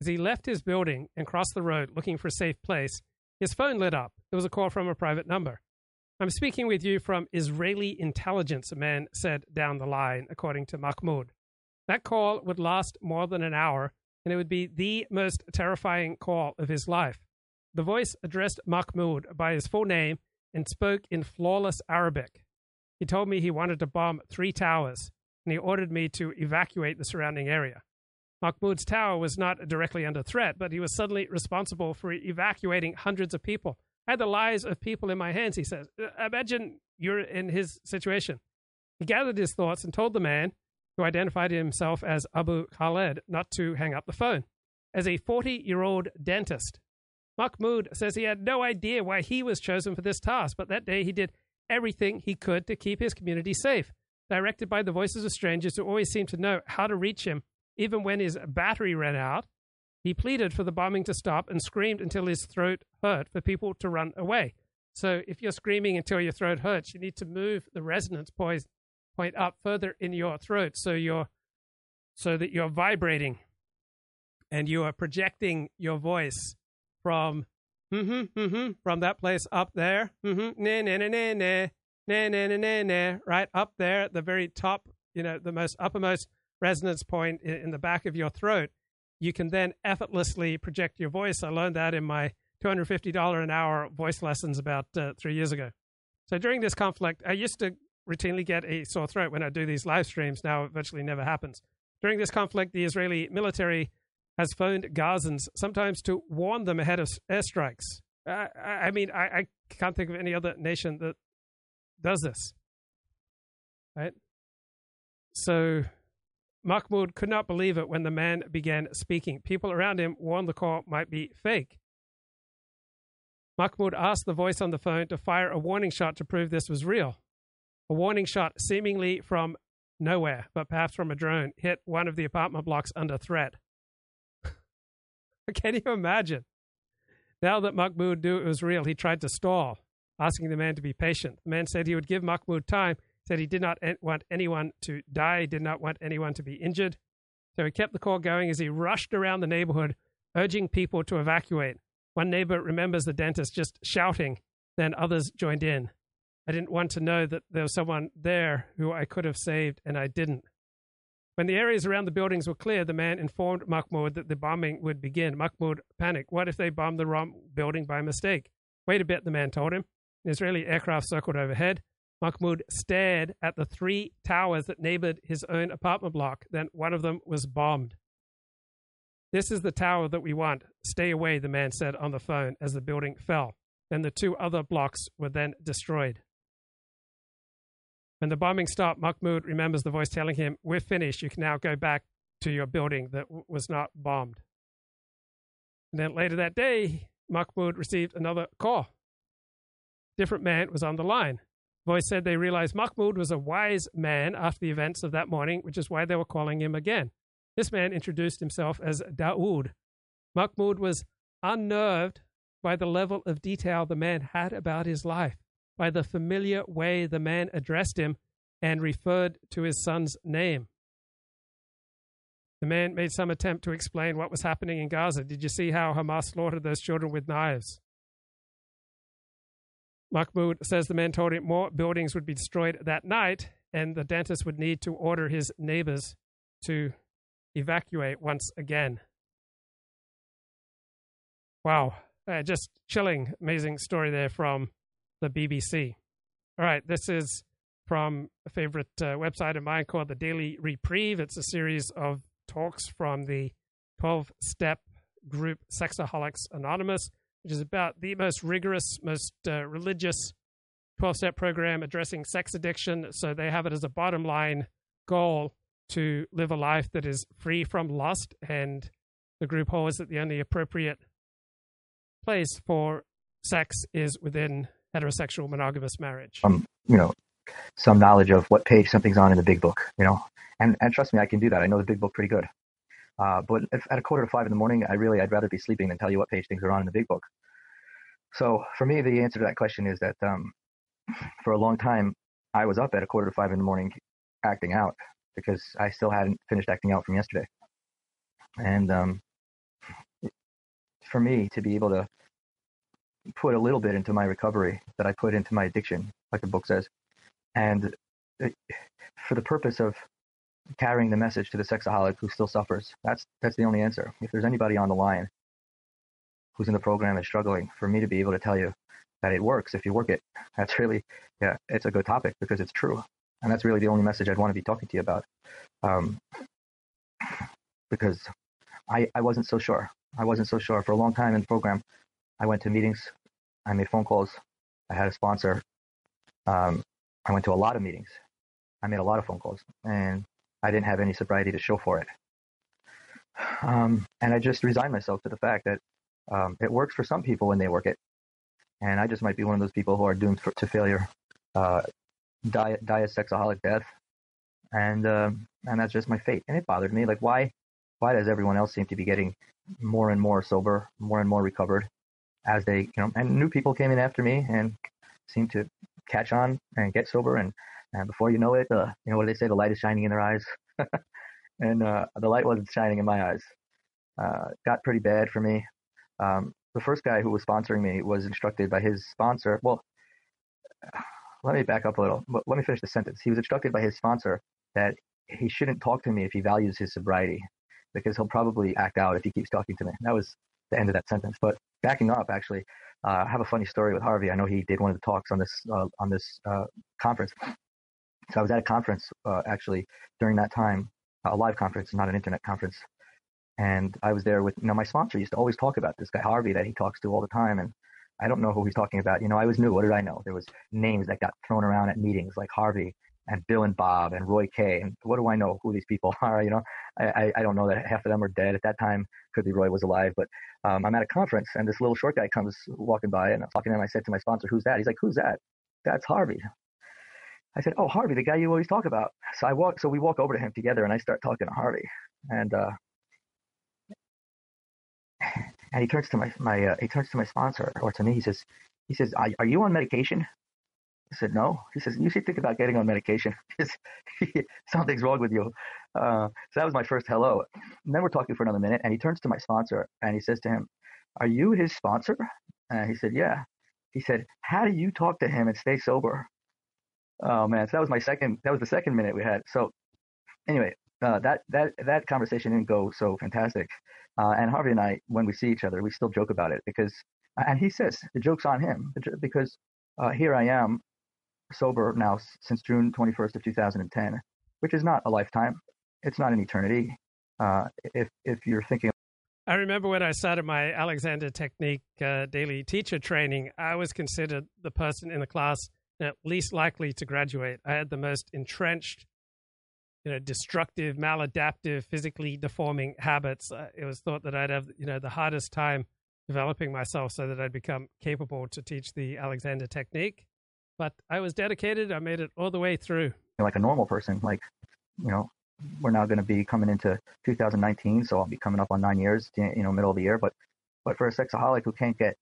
As he left his building and crossed the road looking for a safe place, his phone lit up. It was a call from a private number. I'm speaking with you from Israeli intelligence, a man said down the line, according to Mahmoud. That call would last more than an hour, and it would be the most terrifying call of his life. The voice addressed Mahmoud by his full name and spoke in flawless Arabic. He told me he wanted to bomb three towers, and he ordered me to evacuate the surrounding area. Mahmoud's tower was not directly under threat, but he was suddenly responsible for evacuating hundreds of people. I had the lives of people in my hands, he says. Uh, imagine you're in his situation. He gathered his thoughts and told the man, who identified himself as Abu Khaled, not to hang up the phone. As a 40 year old dentist, Mahmoud says he had no idea why he was chosen for this task, but that day he did everything he could to keep his community safe. Directed by the voices of strangers who always seemed to know how to reach him, even when his battery ran out, he pleaded for the bombing to stop and screamed until his throat hurt for people to run away. So if you're screaming until your throat hurts, you need to move the resonance point up further in your throat so you're so that you're vibrating and you are projecting your voice from mm-hmm, mm-hmm, from that place up there. Mm-hmm, right up there at the very top, you know, the most uppermost resonance point in, the back of your throat, you can then effortlessly project your voice. I learned that in my $250 an hour voice lessons about uh, three years ago. So during this conflict, I used to routinely get a sore throat when I do these live streams. Now it virtually never happens. During this conflict, the Israeli military has phoned Gazans, sometimes to warn them ahead of airstrikes. I, I mean, I, I can't think of any other nation that does this. Right? So Mahmoud could not believe it when the man began speaking. People around him warned the call might be fake. Mahmoud asked the voice on the phone to fire a warning shot to prove this was real. A warning shot, seemingly from nowhere, but perhaps from a drone, hit one of the apartment blocks under threat. Can you imagine? Now that Mahmoud knew it was real, he tried to stall, asking the man to be patient. The man said he would give Mahmoud time, said he did not want anyone to die, did not want anyone to be injured. So he kept the call going as he rushed around the neighborhood, urging people to evacuate. One neighbor remembers the dentist just shouting, then others joined in. I didn't want to know that there was someone there who I could have saved, and I didn't. When the areas around the buildings were clear, the man informed Mahmoud that the bombing would begin. Mahmoud panicked. What if they bombed the wrong building by mistake? Wait a bit, the man told him. An Israeli aircraft circled overhead. Mahmoud stared at the three towers that neighbored his own apartment block. Then one of them was bombed. This is the tower that we want. Stay away, the man said on the phone as the building fell. Then the two other blocks were then destroyed. When the bombing stopped, Mahmoud remembers the voice telling him, We're finished. You can now go back to your building that w- was not bombed. And then later that day, Mahmoud received another call. Different man was on the line. Voice said they realized Mahmoud was a wise man after the events of that morning, which is why they were calling him again. This man introduced himself as Daoud. Mahmoud was unnerved by the level of detail the man had about his life, by the familiar way the man addressed him and referred to his son's name. The man made some attempt to explain what was happening in Gaza. Did you see how Hamas slaughtered those children with knives? Mahmoud says the man told him more buildings would be destroyed that night, and the dentist would need to order his neighbors to evacuate once again. Wow, uh, just chilling, amazing story there from the BBC. All right, this is from a favorite uh, website of mine called the Daily Reprieve. It's a series of talks from the 12 step group Sexaholics Anonymous, which is about the most rigorous, most uh, religious 12 step program addressing sex addiction. So they have it as a bottom line goal to live a life that is free from lust, and the group holds that the only appropriate place for sex is within heterosexual monogamous marriage. Um, you know, some knowledge of what page something's on in the big book, you know, and and trust me, I can do that. I know the big book pretty good. Uh, but at a quarter to five in the morning, I really I'd rather be sleeping than tell you what page things are on in the big book. So for me, the answer to that question is that um, for a long time, I was up at a quarter to five in the morning acting out because I still hadn't finished acting out from yesterday. And um, for me to be able to put a little bit into my recovery that I put into my addiction, like the book says, and for the purpose of carrying the message to the sexaholic who still suffers, that's that's the only answer. If there's anybody on the line who's in the program and struggling, for me to be able to tell you that it works if you work it, that's really yeah, it's a good topic because it's true. And that's really the only message I'd want to be talking to you about. Um, because I, I wasn't so sure. I wasn't so sure. For a long time in the program, I went to meetings, I made phone calls, I had a sponsor. Um, I went to a lot of meetings. I made a lot of phone calls, and I didn't have any sobriety to show for it. Um, and I just resigned myself to the fact that um, it works for some people when they work it, and I just might be one of those people who are doomed for, to failure. Uh, die, die a sexaholic death, and um, and that's just my fate. And it bothered me. Like, why why does everyone else seem to be getting more and more sober, more and more recovered as they, you know, and new people came in after me and seemed to catch on and get sober, and and before you know it, uh, you know what they say? The light is shining in their eyes, and uh, the light wasn't shining in my eyes. Uh, got pretty bad for me. Um, the first guy who was sponsoring me was instructed by his sponsor. Well, let me back up a little. Let me finish the sentence. He was instructed by his sponsor that he shouldn't talk to me if he values his sobriety, because he'll probably act out if he keeps talking to me. That was the end of that sentence. But backing up, actually, uh, I have a funny story with Harvey. I know he did one of the talks on this uh, on this uh, conference. So I was at a conference uh, actually during that time, a live conference, not an internet conference, and I was there with you know my sponsor used to always talk about this guy Harvey that he talks to all the time, and I don't know who he's talking about. You know, I was new. What did I know? There was names that got thrown around at meetings like Harvey and Bill and Bob and Roy Kay. And what do I know who these people are? You know, I, I don't know that half of them are dead at that time. Could be Roy was alive, but um, I'm at a conference and this little short guy comes walking by and I'm talking to him. I said to my sponsor, "Who's that?" He's like, "Who's that?" That's Harvey. I said, "Oh, Harvey, the guy you always talk about." So I walk, so we walk over to him together, and I start talking to Harvey, and uh, and he turns to my my uh, he turns to my sponsor or to me. He says, he says, "Are, you on medication?" I said, no. He says, you should think about getting on medication because something's wrong with you. Uh, so that was my first hello. And then we're talking for another minute, and he turns to my sponsor and he says to him, are you his sponsor? And he said, yeah. He said, how do you talk to him and stay sober? Oh man, so that was my second. That was the second minute we had. So anyway, uh, that that that conversation didn't go so fantastic. Uh, and Harvey and I, when we see each other, we still joke about it because, and he says the joke's on him because uh, here I am sober now since June 21st of 2010, which is not a lifetime. It's not an eternity. Uh, if if you're thinking. I remember when I started my Alexander Technique uh, daily teacher training, I was considered the person in the class least likely to graduate. I had the most entrenched, you know, destructive, maladaptive, physically deforming habits. Uh, it was thought that I'd have, you know, the hardest time developing myself so that I'd become capable to teach the Alexander Technique but I was dedicated. I made it all the way through. Like a normal person, like, you know, we're now going to be coming into 2019, so I'll be coming up on nine years, you know, middle of the year. But, but for a sexaholic who can't get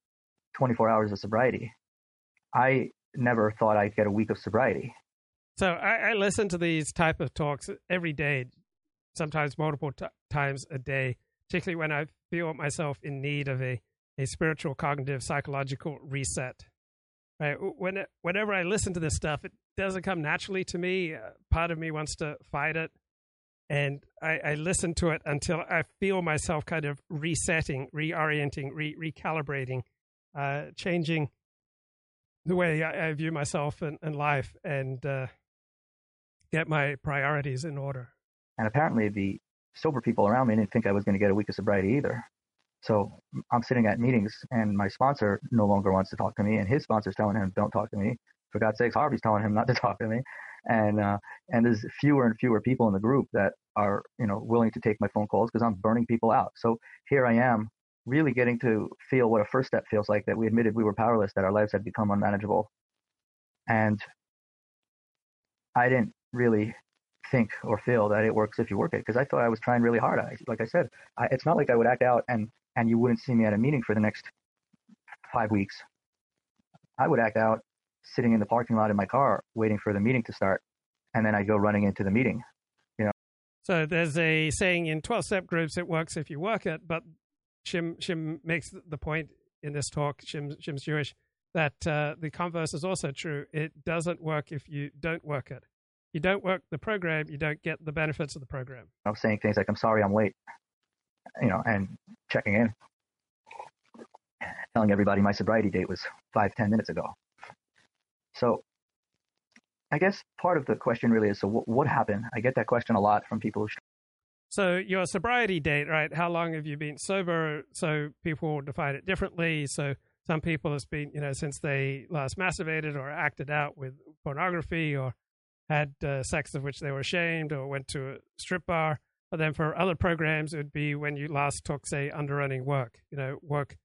24 hours of sobriety, I never thought I'd get a week of sobriety. So I, I listen to these type of talks every day, sometimes multiple t- times a day, particularly when I feel myself in need of a, a spiritual, cognitive, psychological reset. Right. When whenever I listen to this stuff, it doesn't come naturally to me. Uh, part of me wants to fight it, and I, I, listen to it until I feel myself kind of resetting, reorienting, re- recalibrating, uh, changing the way I, I view myself and, and life, and uh, get my priorities in order. And apparently, the sober people around me didn't think I was going to get a week of sobriety either. So I'm sitting at meetings and my sponsor no longer wants to talk to me and his sponsor's telling him, don't talk to me. For God's sakes, Harvey's telling him not to talk to me. And, uh, and there's fewer and fewer people in the group that are, you know, willing to take my phone calls because I'm burning people out. So here I am really getting to feel what a first step feels like that we admitted we were powerless, that our lives had become unmanageable. And I didn't really think or feel that it works if you work it because I thought I was trying really hard. I, like I said, I, it's not like I would act out and and you wouldn't see me at a meeting for the next five weeks. I would act out sitting in the parking lot in my car waiting for the meeting to start, and then I'd go running into the meeting. You know. So there's a saying in 12-step groups: "It works if you work it." But Shim Shim makes the point in this talk. Shim Shim's Jewish that uh, the converse is also true. It doesn't work if you don't work it. You don't work the program, you don't get the benefits of the program. I'm saying things like, "I'm sorry, I'm late," you know, and checking in, telling everybody my sobriety date was five, ten minutes ago. So I guess part of the question really is so what, what happened? I get that question a lot from people who. So your sobriety date, right? How long have you been sober? So people define it differently. So some people it's been, you know, since they last masturbated or acted out with pornography or had uh, sex of which they were ashamed or went to a strip bar. But then for other programs, it would be when you last took, say, underearning work, you know, work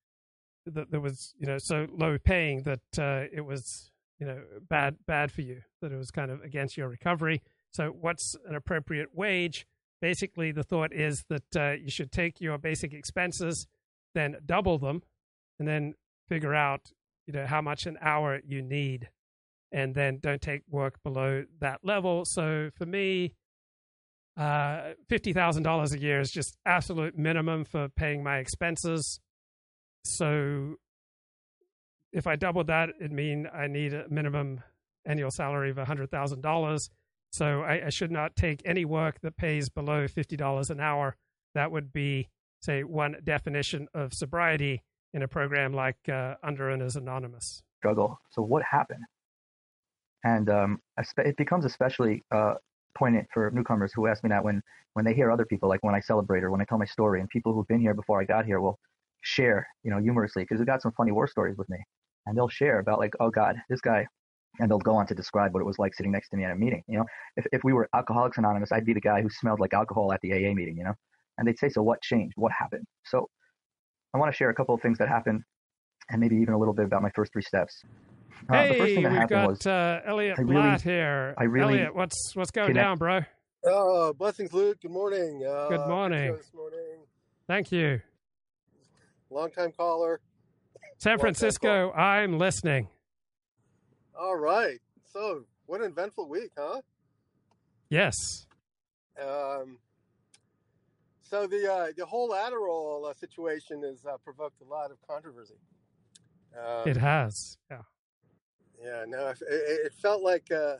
that, that was, you know, so low paying that uh, it was, you know, bad, bad for you, that it was kind of against your recovery. So what's an appropriate wage? Basically, the thought is that uh, you should take your basic expenses, then double them, and then figure out, you know, how much an hour you need, and then don't take work below that level. So for me, uh, $50,000 a year is just absolute minimum for paying my expenses. So if I doubled that, it'd mean I need a minimum annual salary of $100,000. So I, I, should not take any work that pays below $50 an hour. That would be, say, one definition of sobriety in a program like uh, Underearners Anonymous. Struggle. So what happened? And um, it becomes especially uh, poignant for newcomers who ask me that when when they hear other people, like when I celebrate or when I tell my story, and people who've been here before I got here will share, you know, humorously because we got some funny war stories with me, and they'll share about like, oh God, this guy, and they'll go on to describe what it was like sitting next to me at a meeting. You know, if if we were Alcoholics Anonymous, I'd be the guy who smelled like alcohol at the AA meeting. You know, and they'd say, "So what changed? What happened?" So I want to share a couple of things that happened, and maybe even a little bit about my first three steps. Uh, hey, the first thing that we've happened got was uh, Elliott I really- Blatt here. I really Elliott, what's what's going connect- down, bro? Oh, blessings, Luke. Good morning. Uh, Good good morning. show This morning. Thank you. Long time caller. San Long time Francisco, I'm listening. All right. So, what an eventful week, huh? Yes. Um, so the uh, the whole Adderall uh, situation has uh, provoked a lot of controversy. Um, it has. Yeah. Yeah, no, it, it felt like uh,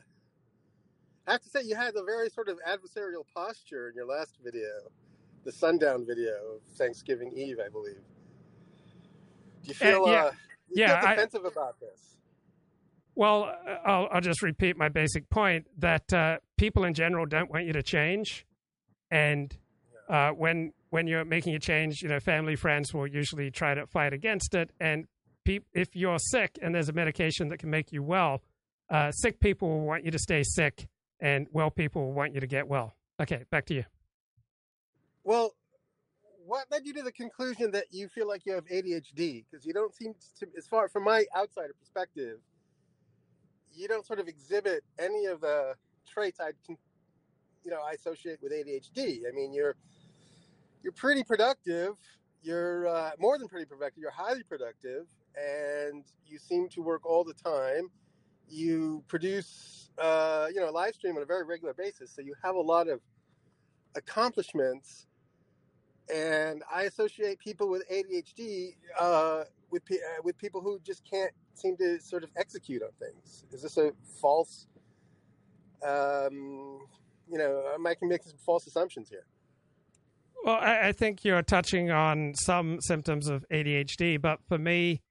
I have to say you had a very sort of adversarial posture in your last video, the sundown video of Thanksgiving Eve, I believe. Do you feel yeah. uh, you Yeah, feel I- defensive about this? Well, uh, I'll, I'll just repeat my basic point that uh, people in general don't want you to change, and uh, when when you're making a change, you know, family friends will usually try to fight against it. And peop if you're sick and there's a medication that can make you well, uh, sick people will want you to stay sick, and well people will want you to get well. Okay, back to you. Well, what led you to the conclusion that you feel like you have ADHD? Because you don't seem to, as far from my outsider perspective, you don't sort of exhibit any of the traits I'd, you know, I associate with ADHD. I mean, you're you're pretty productive. You're uh, more than pretty productive. You're highly productive, and you seem to work all the time. You produce, uh, you know, a live stream on a very regular basis, so you have a lot of accomplishments and I associate people with ADHD uh, with uh, with people who just can't seem to sort of execute on things. Is this a false? Um, you know, am I making some false assumptions here? Well, I, I think you're touching on some symptoms of ADHD, but for me,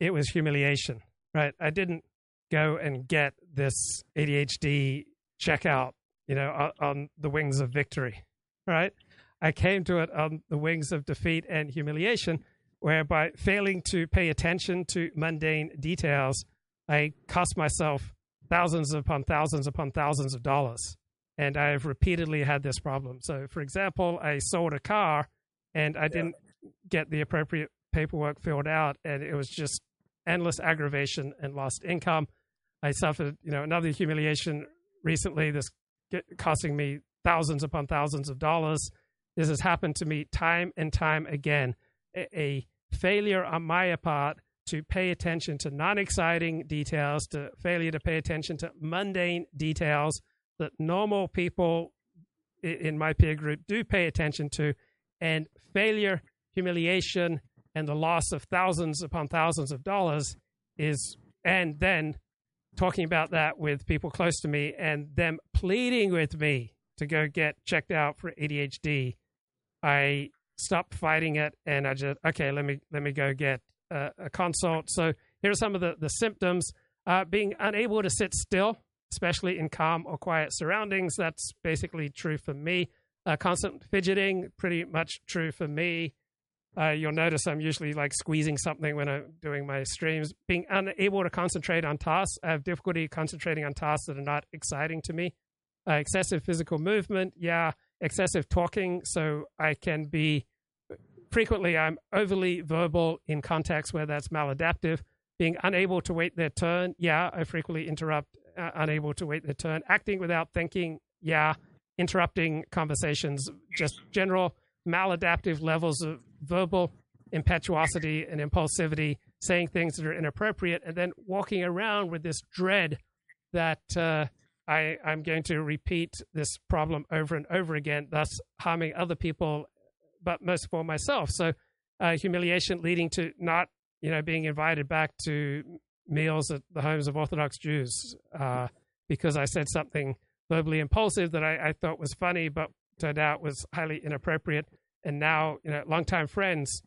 it was humiliation, right? I didn't go and get this ADHD checkout, you know, on, on the wings of victory, right? I came to it on the wings of defeat and humiliation, whereby failing to pay attention to mundane details, I cost myself thousands upon thousands upon thousands of dollars. And I've repeatedly had this problem. So, for example, I sold a car and I didn't get the appropriate paperwork filled out, and it was just endless aggravation and lost income. I suffered, you know, another humiliation recently. This costing me thousands upon thousands of dollars. This has happened to me time and time again. A, a failure on my part to pay attention to non-exciting details, to failure to pay attention to mundane details that normal people in my peer group do pay attention to, and failure, humiliation, and the loss of thousands upon thousands of dollars is, and then talking about that with people close to me and them pleading with me to go get checked out for ADHD, I stopped fighting it and I just okay, let me let me go get a, consult. So here are some of the the symptoms: uh, being unable to sit still, especially in calm or quiet surroundings. That's basically true for me. Uh, constant fidgeting, pretty much true for me. Uh, you'll notice I'm usually like squeezing something when I'm doing my streams. Being unable to concentrate on tasks. I have difficulty concentrating on tasks that are not exciting to me. Uh, excessive physical movement. Yeah. Excessive talking. So I can be frequently, I'm overly verbal in contexts where that's maladaptive. Being unable to wait their turn. Yeah. I frequently interrupt, uh, unable to wait their turn. Acting without thinking. Yeah. Interrupting conversations. Just general maladaptive levels of verbal impetuosity and impulsivity, saying things that are inappropriate, and then walking around with this dread that uh, I, I'm going to repeat this problem over and over again, thus harming other people, but most of all myself. So, uh, humiliation leading to not, you know, being invited back to meals at the homes of Orthodox Jews uh, because I said something verbally impulsive that I, I thought was funny, but turned out was highly inappropriate and now you know longtime friends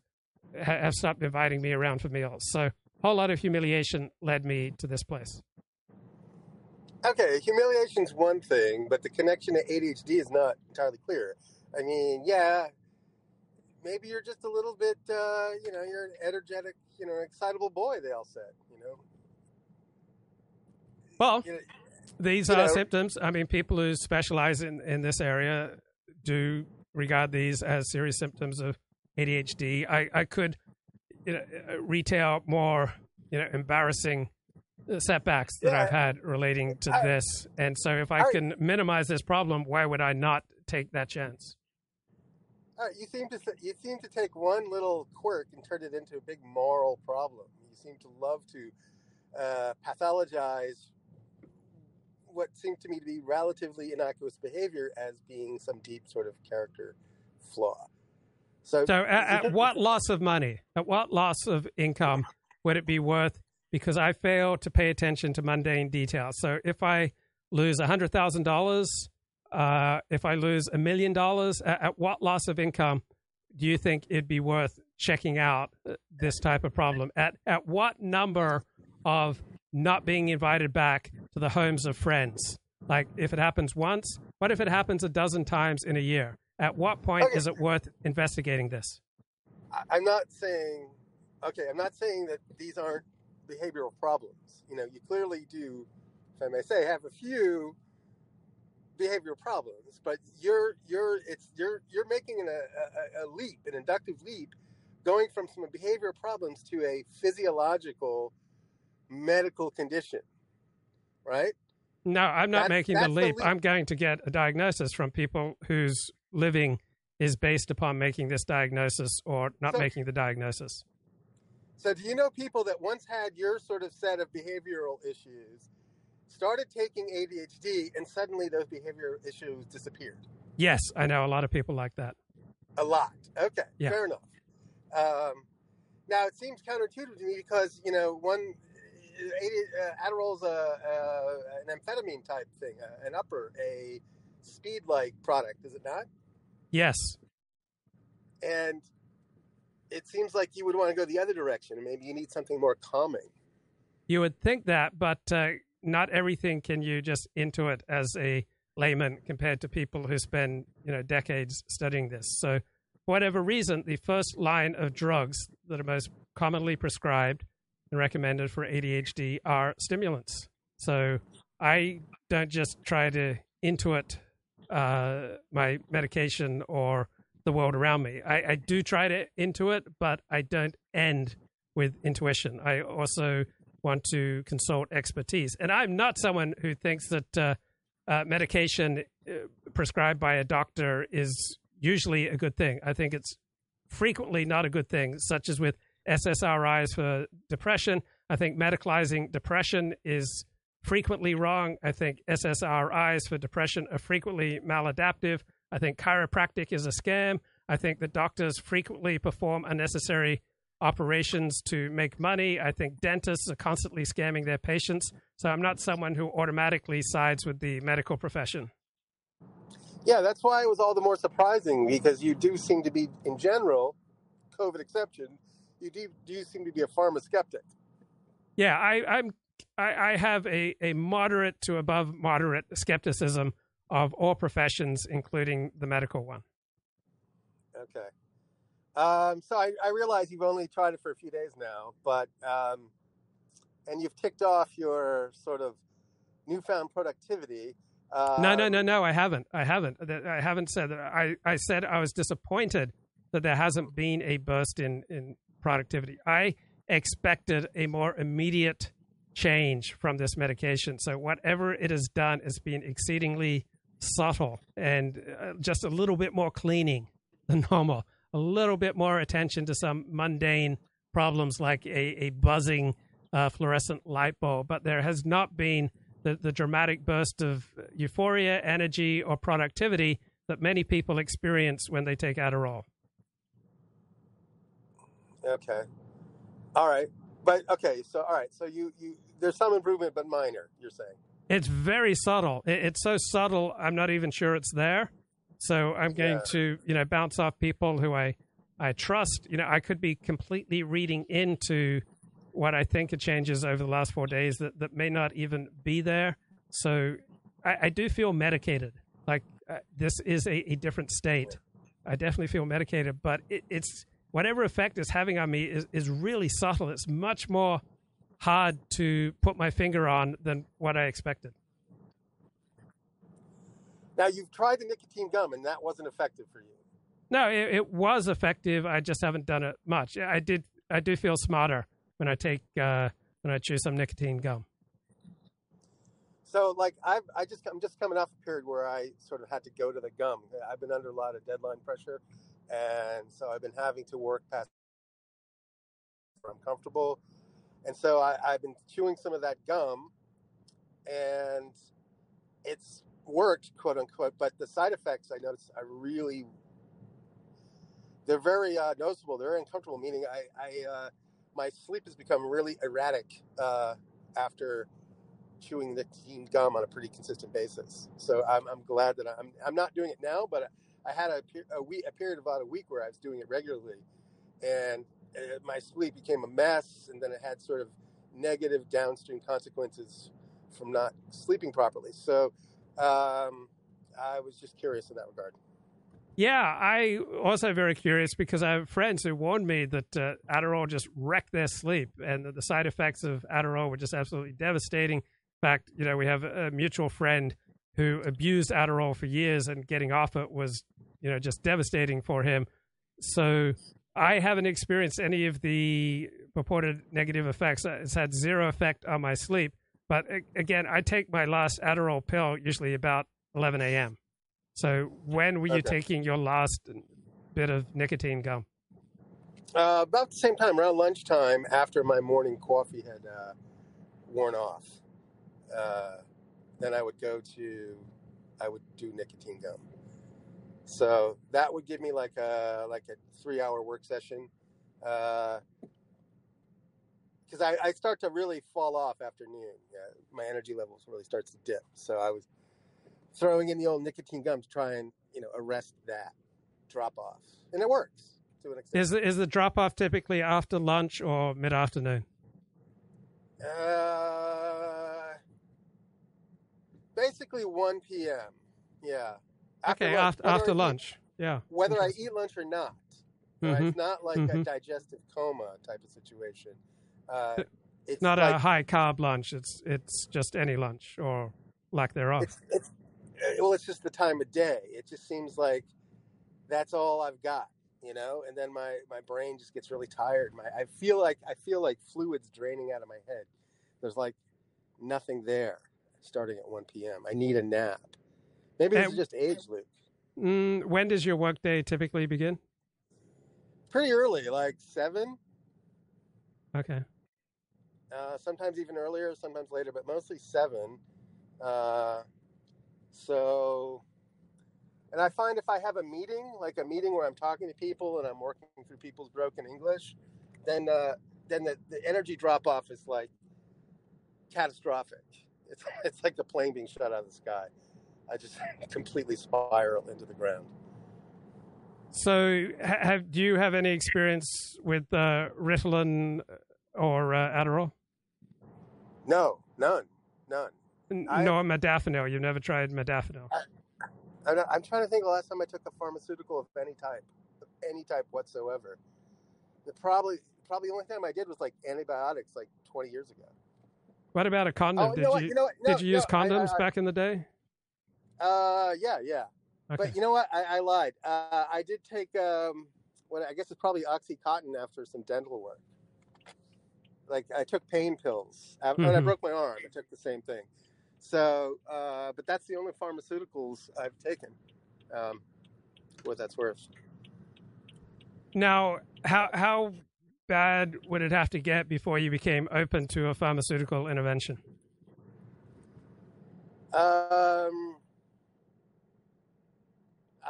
ha- have stopped inviting me around for meals. So a whole lot of humiliation led me to this place. Okay, humiliation's one thing, but the connection to ADHD is not entirely clear. I mean, yeah, maybe you're just a little bit, uh, you know, you're an energetic, you know, excitable boy. They all said, you know. Well, you know, these you are know- symptoms. I mean, people who specialize in, in this area do regard these as serious symptoms of ADHD. I, I could you know, uh, retail more you know embarrassing uh, setbacks that I've had relating to this, and so if I can minimize this problem, why would I not take that chance? Right, you seem to you seem to take one little quirk and turn it into a big moral problem. You seem to love to uh, pathologize what seemed to me to be relatively innocuous behavior as being some deep sort of character flaw. So, So, at, at what loss of money, at what loss of income would it be worth? Because I fail to pay attention to mundane details. So, if I lose hundred thousand dollars, uh, if I lose a million dollars, at at what loss of income do you think it'd be worth checking out this type of problem? At at what number of not being invited back to the homes of friends? Like, if it happens once, what if it happens a dozen times in a year? At what point is it worth investigating this? I'm not saying, okay, I'm not saying that these aren't behavioral problems. You know, you clearly do, if I may say, have a few behavioral problems, but you're you're it's you're you're making an, a, a, leap, an inductive leap, going from some behavioral problems to a physiological medical condition, right? No, I'm not That- making the that's the leap. leap. I'm going to get a diagnosis from people whose living is based upon making this diagnosis or not So- making the diagnosis. So, do you know people that once had your sort of set of behavioral issues, started taking ADHD, and suddenly those behavioral issues disappeared? Yes, I know a lot of people like that. A lot. Okay, Yeah. fair enough. Um, now it seems counterintuitive to me because you know one uh, Adderall's a, a, an amphetamine type thing, uh, an upper, a speed-like product, is it not? Yes. And it seems like you would want to go the other direction, maybe you need something more calming. You would think that, but uh, not everything can you just intuit as a layman compared to people who spend you know decades studying this. So, for whatever reason, the first line of drugs that are most commonly prescribed and recommended for ADHD are stimulants. So, I don't just try to intuit uh, my medication or the world around me. I, I do try to intuit, but I don't end with intuition. I also want to consult expertise. And I'm not someone who thinks that uh, uh, medication uh, prescribed by a doctor is usually a good thing. I think it's frequently not a good thing, such as with SSRIs for depression. I think medicalizing depression is frequently wrong. I think SSRIs for depression are frequently maladaptive. I think chiropractic is a scam. I think that doctors frequently perform unnecessary operations to make money. I think dentists are constantly scamming their patients. So I'm not someone who automatically sides with the medical profession. Yeah, that's why it was all the more surprising because you do seem to be, in general, COVID exception, you do, do seem to be a pharma skeptic. Yeah, I, I'm I, I have a, a moderate to above moderate skepticism of all professions, including the medical one. Okay. Um, so I, I realize you've only tried it for a few days now, but um, and you've ticked off your sort of newfound productivity. Uh, no, no, no, no. I haven't. I haven't. I haven't said that. I, I said I was disappointed that there hasn't been a burst in, in productivity. I expected a more immediate change from this medication. So whatever it has done has been exceedingly subtle and uh, just a little bit more cleaning than normal, a little bit more attention to some mundane problems like a, a buzzing uh, fluorescent light bulb. But there has not been the, the dramatic burst of euphoria, energy, or productivity that many people experience when they take Adderall. Okay. All right. But okay, so all right, so you you there's some improvement, but minor. You're saying. It's very subtle. It, it's so subtle, I'm not even sure it's there. So I'm going Yeah. to, you know, bounce off people who I, I trust. You know, I could be completely reading into what I think are changes over the last four days that, that may not even be there. So I, I do feel medicated. Like uh, this is a, a different state. I definitely feel medicated, but it, it's whatever effect it's having on me is, is really subtle. It's much more hard to put my finger on than what I expected. Now you've tried the nicotine gum, and that wasn't effective for you. No, it, it was effective. I just haven't done it much. I did. I do feel smarter when I take uh, when I chew some nicotine gum. So, like, I've, I just, I'm just coming off a period where I sort of had to go to the gum. I've been under a lot of deadline pressure, and so I've been having to work past where I'm comfortable, and so I, I've been chewing some of that gum, and it's worked, quote unquote. But the side effects I noticed are really, they're very uh, noticeable. They're uncomfortable. Meaning, I, I, uh, my sleep has become really erratic uh, after chewing nicotine gum on a pretty consistent basis. So I'm, I'm glad that I'm I'm not doing it now, but I had a a, week, a period of about a week where I was doing it regularly, and uh, my sleep became a mess, and then it had sort of negative downstream consequences from not sleeping properly. So um, I was just curious in that regard. Yeah, I also very curious because I have friends who warned me that uh, Adderall just wrecked their sleep, and the side effects of Adderall were just absolutely devastating In fact, you know, we have a mutual friend who abused Adderall for years, and getting off it was, you know, just devastating for him. So I haven't experienced any of the purported negative effects. It's had zero effect on my sleep. But again, I take my last Adderall pill usually about 11 a.m. So when were you okay. taking your last bit of nicotine gum? Uh, about the same time, around lunchtime, after my morning coffee had uh, worn off uh, then I would go to, I would do nicotine gum. So that would give me like a like a three hour work session, because uh, I, I start to really fall off after noon. Yeah, my energy levels really starts to dip. So I was throwing in the old nicotine gum to try and you know arrest that drop off, and it works to an extent. Is the, is the drop off typically after lunch or mid afternoon? Uh, basically 1 p.m. Yeah. After okay, lunch, after, after lunch. Eat, yeah. Whether I eat lunch or not. Right? Mm-hmm. It's not like mm-hmm. a digestive coma type of situation. Uh, it's not like, a high carb lunch. It's it's just any lunch or lack thereof. It's, it's, uh, well, it's just the time of day. It just seems like that's all I've got, you know. And then my my brain just gets really tired. My I feel like I feel like fluids draining out of my head. There's like nothing there starting at 1 p.m. I need a nap. Maybe this and, is just age, Luke. Mm, when does your workday typically begin? Pretty early, like seven. Okay. Uh, sometimes even earlier, sometimes later, but mostly seven. Uh, so, and I find if I have a meeting, like a meeting where I'm talking to people and I'm working through people's broken English, then uh, then the, the energy drop off is like catastrophic. It's, it's like the plane being shot out of the sky. I just completely spiral into the ground. So, have do you have any experience with uh, Ritalin or uh, Adderall? No, none, none. No, I, modafinil. You've never tried modafinil. I, am trying to think. The last time I took a pharmaceutical of any type, of any type whatsoever, the probably probably the only time I did was like antibiotics, like 20 years ago. What about a condom? Oh, did you, know you, you know no, did you use condoms I, I, back in the day? Uh, yeah, yeah. Okay. But you know what? I, I lied. Uh, I did take um, what I guess it's probably OxyContin after some dental work. Like I took pain pills mm-hmm. when I mm-hmm. broke my arm. I took the same thing. So, uh, but that's the only pharmaceuticals I've taken. Um, what that's worth. Now, how how bad would it have to get before you became open to a pharmaceutical intervention? Um,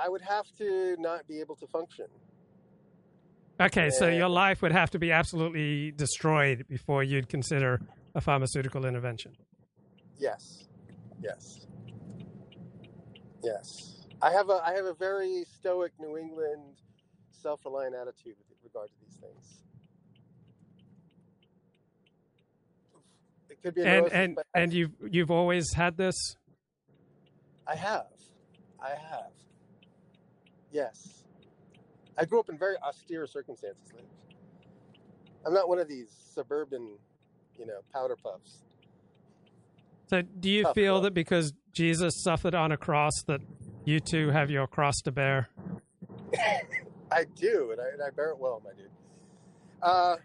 I would have to not be able to function. Okay, and so your life would have to be absolutely destroyed before you'd consider a pharmaceutical intervention. Yes, yes, yes. I have a I have a very stoic New England, self-reliant attitude with regard to these things. It could be and and and you've you've always had this. I have, I have. Yes, I grew up in very austere circumstances. I'm not one of these suburban you know, powder puffs. So, do you Tough feel love. that because Jesus suffered on a cross, that you too have your cross to bear? I do, and I, and I bear it well, my dude. Uh,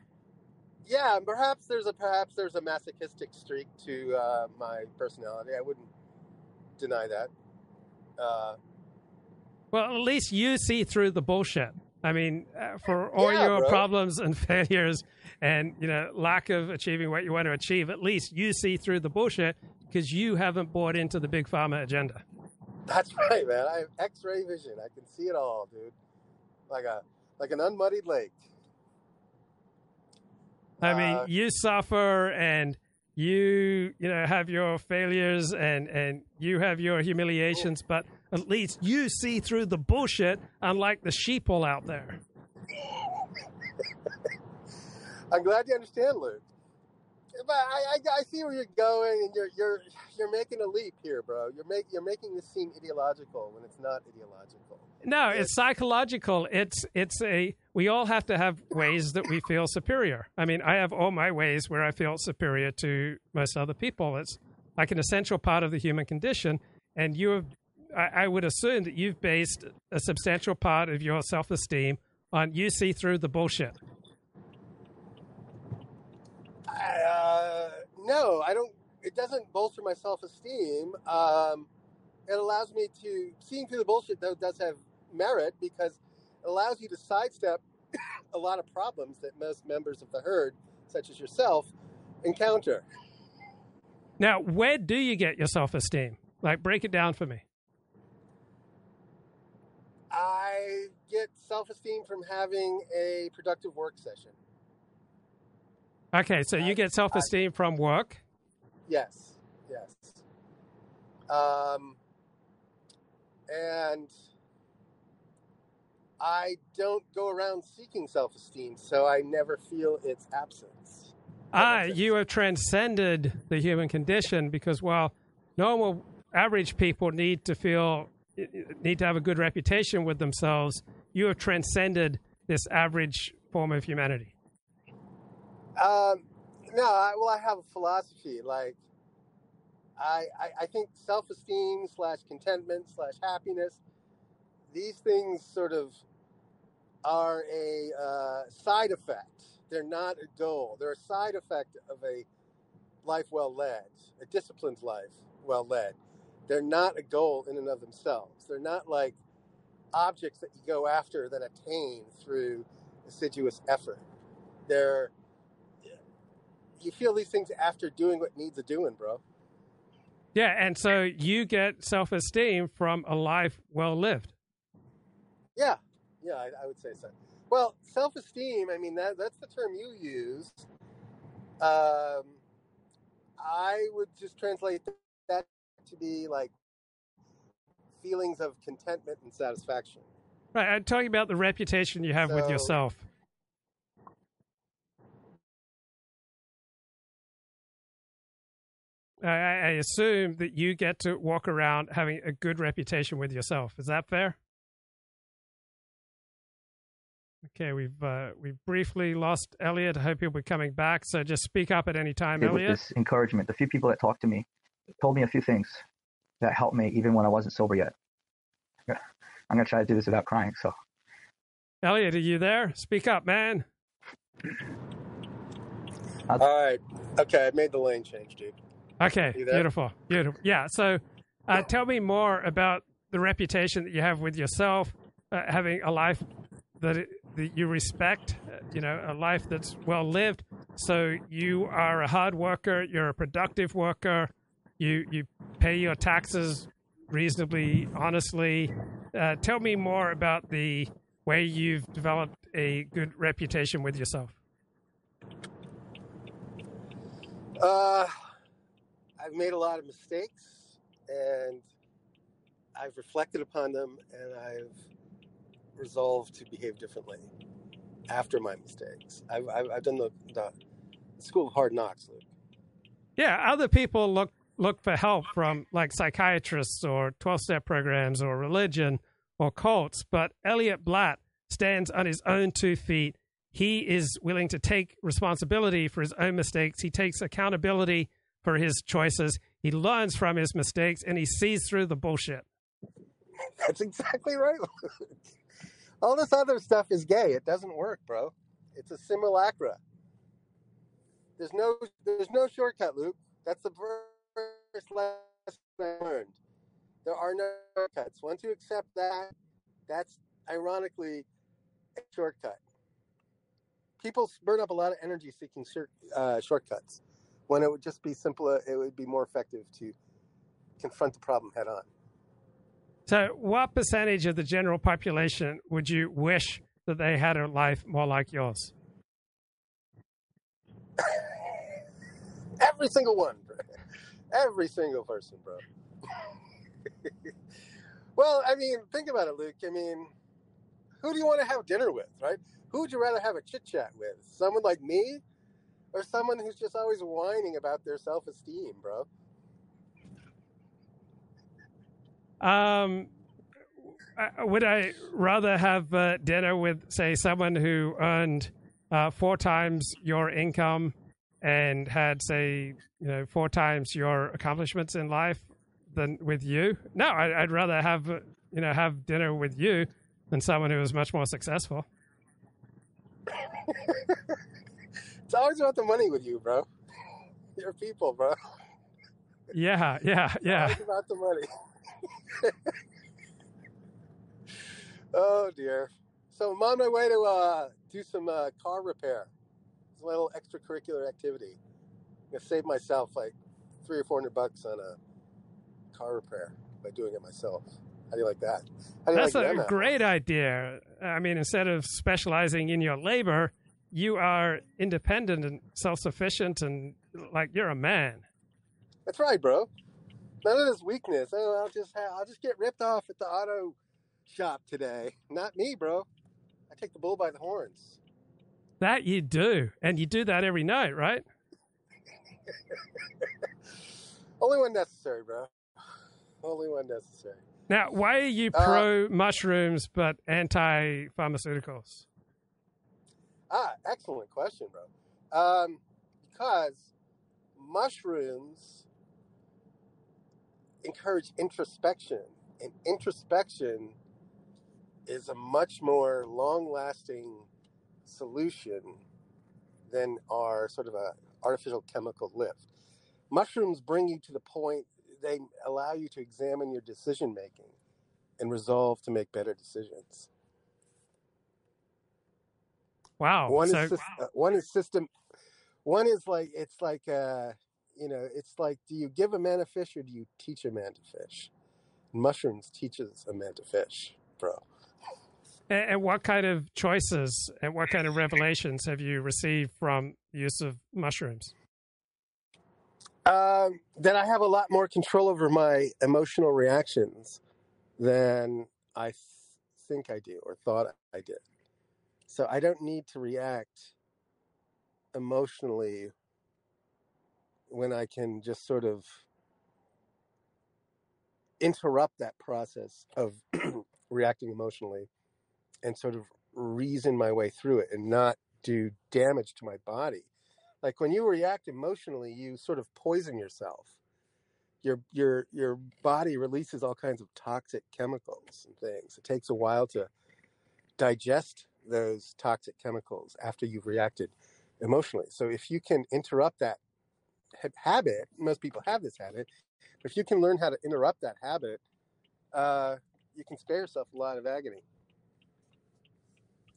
yeah, and perhaps there's a perhaps there's a masochistic streak to uh, my personality. I wouldn't deny that. Uh, Well, at least you see through the bullshit. I mean, uh, for all Yeah, your bro. problems and failures and, you know, lack of achieving what you want to achieve, at least you see through the bullshit because you haven't bought into the big pharma agenda. that's right, man. I have X-ray vision. I can see it all, dude. Like a like an unmuddied lake. I mean, Uh, you suffer and you, you know, have your failures and, and you have your humiliations, but at least you see through the bullshit, unlike the sheeple out there. I'm glad you understand, Luke. But I, I, I see where you're going, and you're you're you're making a leap here, bro. You're make you're making this seem ideological when it's not ideological. No, it's psychological. It's it's a we all have to have ways that we feel superior. I mean, I have all my ways where I feel superior to most other people. It's like an essential part of the human condition. And you have, I, I would assume that you've based a substantial part of your self esteem on you see through the bullshit. Uh, no, I don't. It doesn't bolster my self-esteem. Um, it allows me to seeing through the bullshit. Though does have merit because it allows you to sidestep a lot of problems that most members of the herd, such as yourself, encounter. Now, where do you get your self esteem? Like, break it down for me. I get self-esteem from having a productive work session. Okay, so you get self esteem from work. Yes, yes. Um, and I don't go around seeking self esteem, so I never feel its absence. Ah, you have transcended the human condition because while normal average people need to feel need to have a good reputation with themselves, you have transcended this average form of humanity. Um, no, I, well, I have a philosophy. Like, I, I, I think self esteem slash contentment slash happiness, these things sort of are a uh, side effect. They're not a goal. They're a side effect of a life well led, a disciplined life well led. They're not a goal in and of themselves. They're not like objects that you go after that attain through assiduous effort. They're you feel these things after doing what needs a doing, bro. Yeah, and so you get self esteem from a life well lived. Yeah, yeah, I, I would say so. Well, self-esteem. I mean, that that's the term you use. Um, I would just translate that to be like feelings of contentment and satisfaction. Right, I'm talking about the reputation you have with yourself. I, I I assume that you get to walk around having a good reputation with yourself. Is that fair? Okay, we've uh, we've briefly lost Elliott. I hope he'll be coming back. So just speak up at any time, with Elliott. this encouragement. The few people that talked to me told me a few things that helped me even when I wasn't sober yet. I'm gonna try to do this without crying. So Elliott, are you there? Speak up, man. All right. Okay, I made the lane change, dude. Okay, beautiful, beautiful. Yeah. So, uh, tell me more about the reputation that you have with yourself, uh, having a life that, it, that you respect. uh, You know, a life that's well lived. So you are a hard worker. You're a productive worker. You you pay your taxes reasonably honestly. Uh, tell me more about the way you've developed a good reputation with yourself. Uh, I've made a lot of mistakes, and I've reflected upon them, and I've resolved to behave differently after my mistakes. I've, I've, I've done the, the school of hard knocks, Luke. Yeah, other people look look for help from like psychiatrists or twelve step programs or religion or cults, but Elliott Blatt stands on his own two feet. he is willing to take responsibility for his own mistakes. He takes accountability for his choices. He learns from his mistakes and he sees through the bullshit. That's exactly right. All this other stuff is gay. It doesn't work, bro. It's a simulacra. There's no there's no shortcut, Luke. That's the first lesson I learned. There are no shortcuts. Once you accept that, that's ironically a shortcut. People burn up a lot of energy seeking short, uh, shortcuts when it would just be simpler. It would be more effective to confront the problem head on. So, what percentage of the general population would you wish that they had a life more like yours? Every single one. Every single person, bro. well, I mean, think about it, Luke. I mean, who do you want to have dinner with, right? Who would you rather have a chit chat with? Someone like me or someone who's just always whining about their self esteem, bro? Um, would I rather have uh, dinner with, say, someone who earned uh, four times your income and had, say, you know, four times your accomplishments in life than with you? No, I, would rather have, you know, have dinner with you than someone who is much more successful. it's always about the money with you, bro. Your people, bro. Yeah, yeah, yeah. It's about the money. oh dear. So I'm on my way to uh, do some uh, car repair. Little extracurricular activity. I'm gonna save myself like three or four hundred bucks on a car repair by doing it myself. How do you like that? You That's like a great idea. I mean, instead of specializing in your labor, you are independent and self-sufficient, and like you're a man. That's right, bro. None of this weakness. Oh, I'll just have, I'll just get ripped off at the auto shop today. Not me, bro. I take the bull by the horns. That you do, and you do that every night, right? Only when necessary, bro. Only when necessary. Now, why are you uh, pro uh, mushrooms but anti pharmaceuticals? Ah, excellent question, bro. Um, because mushrooms encourage introspection, and introspection is a much more long-lasting solution than our sort of a artificial chemical lift. Mushrooms bring you to the point they allow you to examine your decision making and resolve to make better decisions. Wow. One so, is wow. Uh, one is system. One is like it's like uh, you know it's like do you give a man a fish or do you teach a man to fish? Mushrooms teaches a man to fish, bro. And, and what kind of choices and what kind of revelations have you received from use of mushrooms? Um, that I have a lot more control over my emotional reactions than I th- think I do or thought I did. So I don't need to react emotionally when I can just sort of interrupt that process of reacting emotionally and sort of reason my way through it and not do damage to my body. Like when you react emotionally you sort of poison yourself. Your your your body releases all kinds of toxic chemicals and things. It takes a while to digest those toxic chemicals after you've reacted emotionally. So if you can interrupt that habit most people have this habit if you can learn how to interrupt that habit uh, you can spare yourself a lot of agony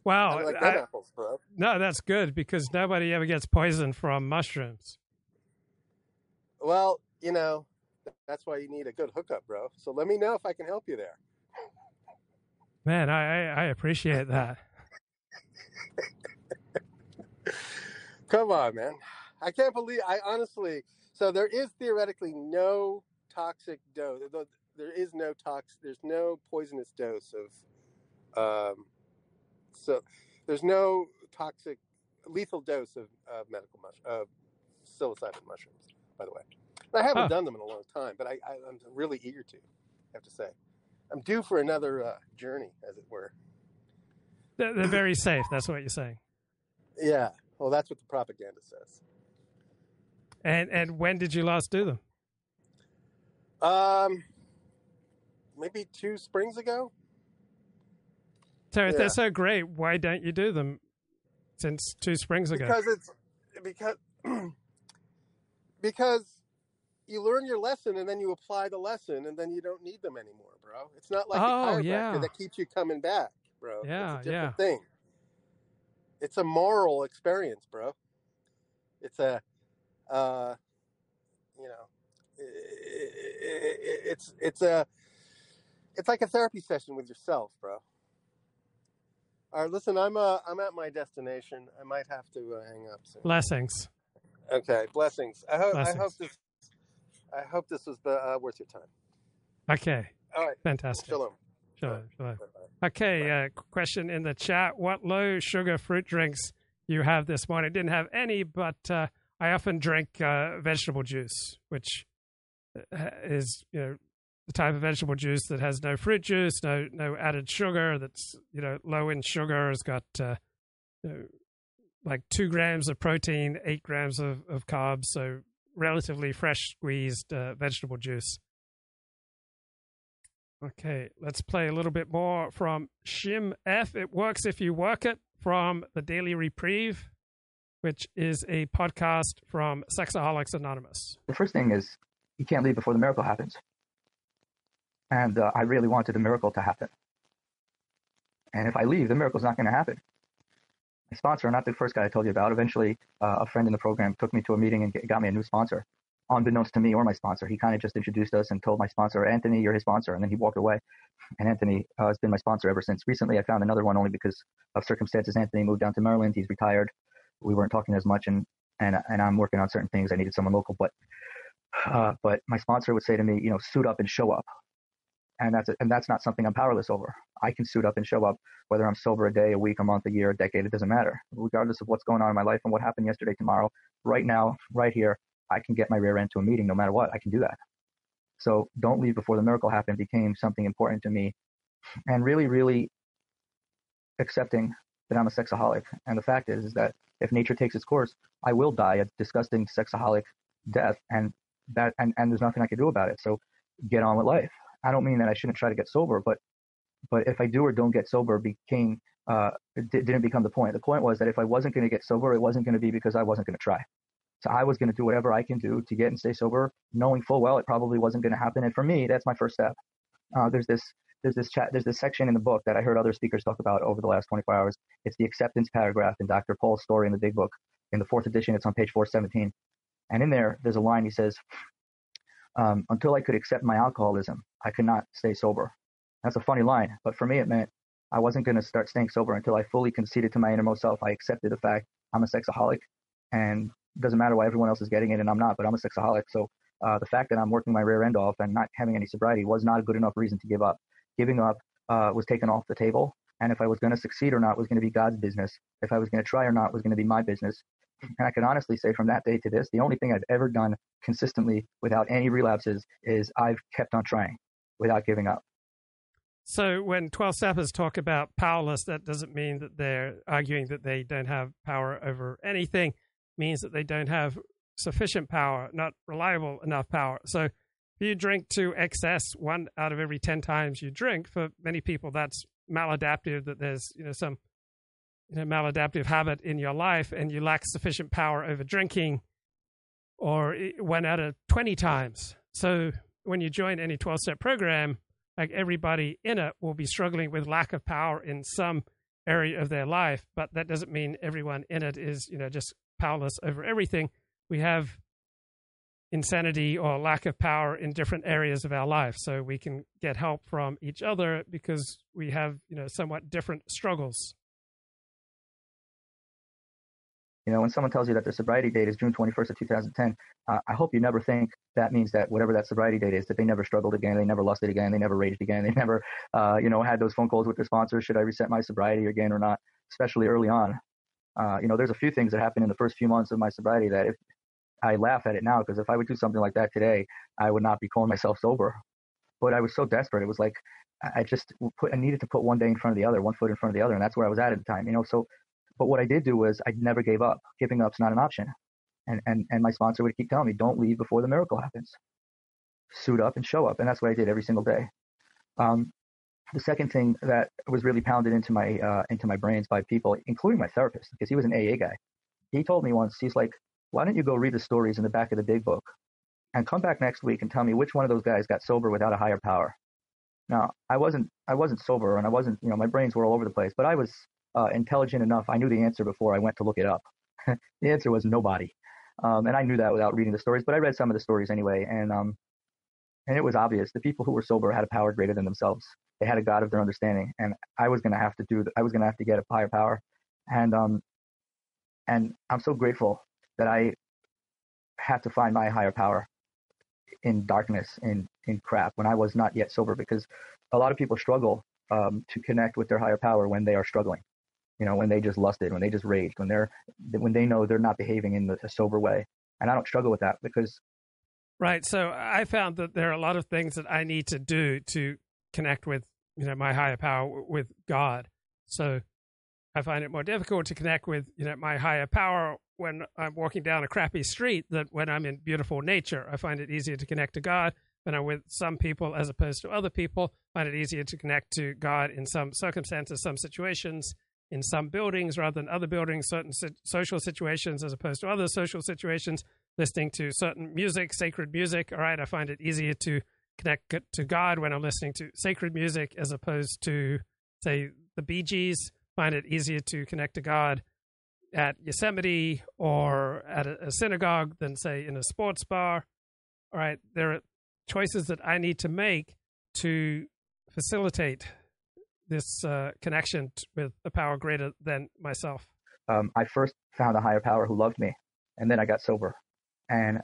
Wow. like I, apples, bro. No, that's good because nobody ever gets poisoned from mushrooms. Well, you know, that's why you need a good hookup, bro. So let me know if I can help you there. Man, I, I appreciate that. Come on, man. I can't believe I honestly. So there is theoretically no toxic dose. There is no tox. There's no poisonous dose of um, so there's no toxic, lethal dose of, of medical mush, of psilocybin mushrooms. By the way, I haven't huh. done them in a long time, but I, I, am really eager to. I have to say, I'm due for another uh, journey, as it were. They're, they're very safe. That's what you're saying. Yeah. Well, that's what the propaganda says. And and when did you last do them? Um, maybe two springs ago. So if Yeah. they're so great, why don't you do them since two springs ago? Because it's because because you learn your lesson and then you apply the lesson and then you don't need them anymore, bro. It's not like Oh, a chiropractor yeah. that keeps you coming back, bro. Yeah, it's a different yeah. thing. It's a moral experience, bro. It's a, uh, you know, i- i- it's it's a, it's like a therapy session with yourself, bro. All right, listen, I'm uh, I'm at my destination. I might have to uh, hang up soon. Blessings. Okay, blessings. I hope I hope Blessings. this I hope this was uh, worth your time. Okay. All right. Fantastic. Shalom. Shalom. Shalom. Okay. Uh, question in the chat: What low sugar fruit drinks you have this morning? Didn't have any, but uh, I often drink uh, vegetable juice, which uh, is you know the type of vegetable juice that has no fruit juice, no no added sugar. That's you know low in sugar. Has got uh, you know, like two grams of protein, eight grams of, of carbs. So relatively fresh squeezed uh, vegetable juice. Okay, let's play a little bit more from Shim F. It works if you work it from the Daily Reprieve, which is a podcast from Sexaholics Anonymous. The first thing is you can't leave before the miracle happens. And uh, I really wanted the miracle to happen. And if I leave, the miracle's not going to happen. My sponsor, not the first guy I told you about, eventually uh, a friend in the program took me to a meeting and got me a new sponsor. Unbeknownst to me or my sponsor, he kind of just introduced us and told my sponsor, Anthony, you're his sponsor. And then he walked away. And Anthony uh, has been my sponsor ever since. Recently, I found another one only because of circumstances. Anthony moved down to Maryland. He's retired. We weren't talking as much, and and and I'm working on certain things. I needed someone local, but uh, but my sponsor would say to me, you know, suit up and show up, and that's and that's not something I'm powerless over. I can suit up and show up, whether I'm sober a day, a week, a month, a year, a decade. It doesn't matter, regardless of what's going on in my life and what happened yesterday, tomorrow, right now, right here. I can get my rear end to a meeting, no matter what. I can do that. So don't leave before the miracle happened became something important to me, and really, really accepting that I'm a sexaholic. And the fact is, is that if nature takes its course, I will die a disgusting sexaholic death, and that and, and there's nothing I can do about it. So get on with life. I don't mean that I shouldn't try to get sober, but but if I do or don't get sober became uh, it di- didn't become the point. The point was that if I wasn't going to get sober, it wasn't going to be because I wasn't going to try. So I was going to do whatever I can do to get and stay sober, knowing full well it probably wasn't going to happen. And for me, that's my first step. Uh, there's this there's this chat there's this section in the book that I heard other speakers talk about over the last 24 hours. It's the acceptance paragraph in Dr. Paul's story in the Big Book. In the fourth edition, it's on page 417, and in there there's a line he says, um, "Until I could accept my alcoholism, I could not stay sober." That's a funny line, but for me it meant I wasn't going to start staying sober until I fully conceded to my innermost self. I accepted the fact I'm a sexaholic, and it doesn't matter why everyone else is getting it and I'm not, but I'm a sexaholic. So uh, the fact that I'm working my rear end off and not having any sobriety was not a good enough reason to give up. Giving up uh, was taken off the table, and if I was going to succeed or not was going to be God's business. If I was going to try or not was going to be my business. And I can honestly say from that day to this, the only thing I've ever done consistently without any relapses is I've kept on trying without giving up. So when 12 steppers talk about powerless, that doesn't mean that they're arguing that they don't have power over anything. It means that they don't have sufficient power, not reliable enough power. So if you drink to excess one out of every 10 times you drink, for many people that's maladaptive, that there's, you know, some you know, maladaptive habit in your life and you lack sufficient power over drinking or one out of 20 times. So when you join any 12 step program, like everybody in it will be struggling with lack of power in some area of their life, but that doesn't mean everyone in it is, you know, just powerless over everything. We have insanity or lack of power in different areas of our life, so we can get help from each other because we have, you know, somewhat different struggles. You know, when someone tells you that their sobriety date is June 21st of 2010, uh, I hope you never think that means that whatever that sobriety date is, that they never struggled again, they never lusted again, they never raged again, they never, uh, you know, had those phone calls with their sponsors. Should I reset my sobriety again or not? Especially early on. Uh, you know, there's a few things that happened in the first few months of my sobriety that if I laugh at it now, because if I would do something like that today, I would not be calling myself sober. But I was so desperate. It was like I just put, I needed to put one day in front of the other, one foot in front of the other, and that's where I was at at the time. You know, so but what I did do was I never gave up. Giving up's not an option. And, and, and my sponsor would keep telling me, don't leave before the miracle happens. Suit up and show up. And that's what I did every single day. Um, the second thing that was really pounded into my uh, into my brains by people, including my therapist, because he was an AA guy. He told me once, he's like, "Why don't you go read the stories in the back of the big book, and come back next week and tell me which one of those guys got sober without a higher power?" Now, I wasn't I wasn't sober, and I wasn't you know my brains were all over the place, but I was uh, intelligent enough. I knew the answer before I went to look it up. the answer was nobody, um, and I knew that without reading the stories. But I read some of the stories anyway, and um, and it was obvious the people who were sober had a power greater than themselves. They had a God of their understanding, and I was going to have to do. I was going to have to get a higher power, and um, and I'm so grateful that I had to find my higher power in darkness, in in crap, when I was not yet sober, because a lot of people struggle um, to connect with their higher power when they are struggling. You know, when they just lusted, when they just raged, when they're when they know they're not behaving in the, a sober way. And I don't struggle with that because Right. So I found that there are a lot of things that I need to do to connect with, you know, my higher power with God. So I find it more difficult to connect with, you know, my higher power when I'm walking down a crappy street than when I'm in beautiful nature. I find it easier to connect to God when I'm with some people as opposed to other people. I find it easier to connect to God in some circumstances, some situations, in some buildings rather than other buildings, certain social situations as opposed to other social situations listening to certain music, sacred music. All right, I find it easier to connect to God when I'm listening to sacred music as opposed to, say, the Bee Gees. Find it easier to connect to God at Yosemite or at a, a synagogue than, say, in a sports bar. All right, there are choices that I need to make to facilitate this uh, connection with a power greater than myself. Um, I first found a higher power who loved me, and then I got sober. And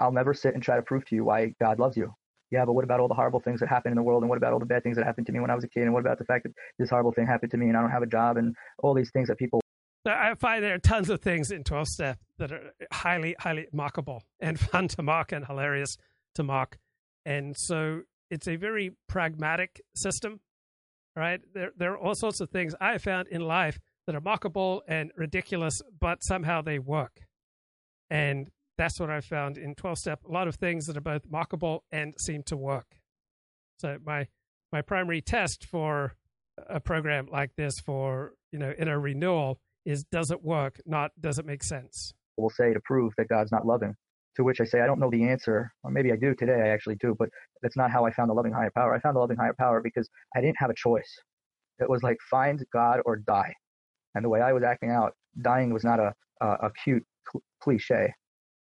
I'll never sit and try to prove to you why God loves you. Yeah, but what about all the horrible things that happen in the world? And what about all the bad things that happened to me when I was a kid? And what about the fact that this horrible thing happened to me and I don't have a job and all these things that people. I find there are tons of things in 12 step that are highly, highly mockable and fun to mock and hilarious to mock. And so it's a very pragmatic system, right? There, there are all sorts of things I found in life that are mockable and ridiculous, but somehow they work. And that's what I found in 12 step. A lot of things that are both mockable and seem to work. So my my primary test for a program like this for, you know, in a renewal is does it work, not does it make sense? Will say to prove that God's not loving. To which I say, I don't know the answer, or maybe I do today, I actually do, but that's not how I found the loving higher power. I found the loving higher power because I didn't have a choice. It was like find God or die. And the way I was acting out, dying was not a, a, a cute cl- cliche.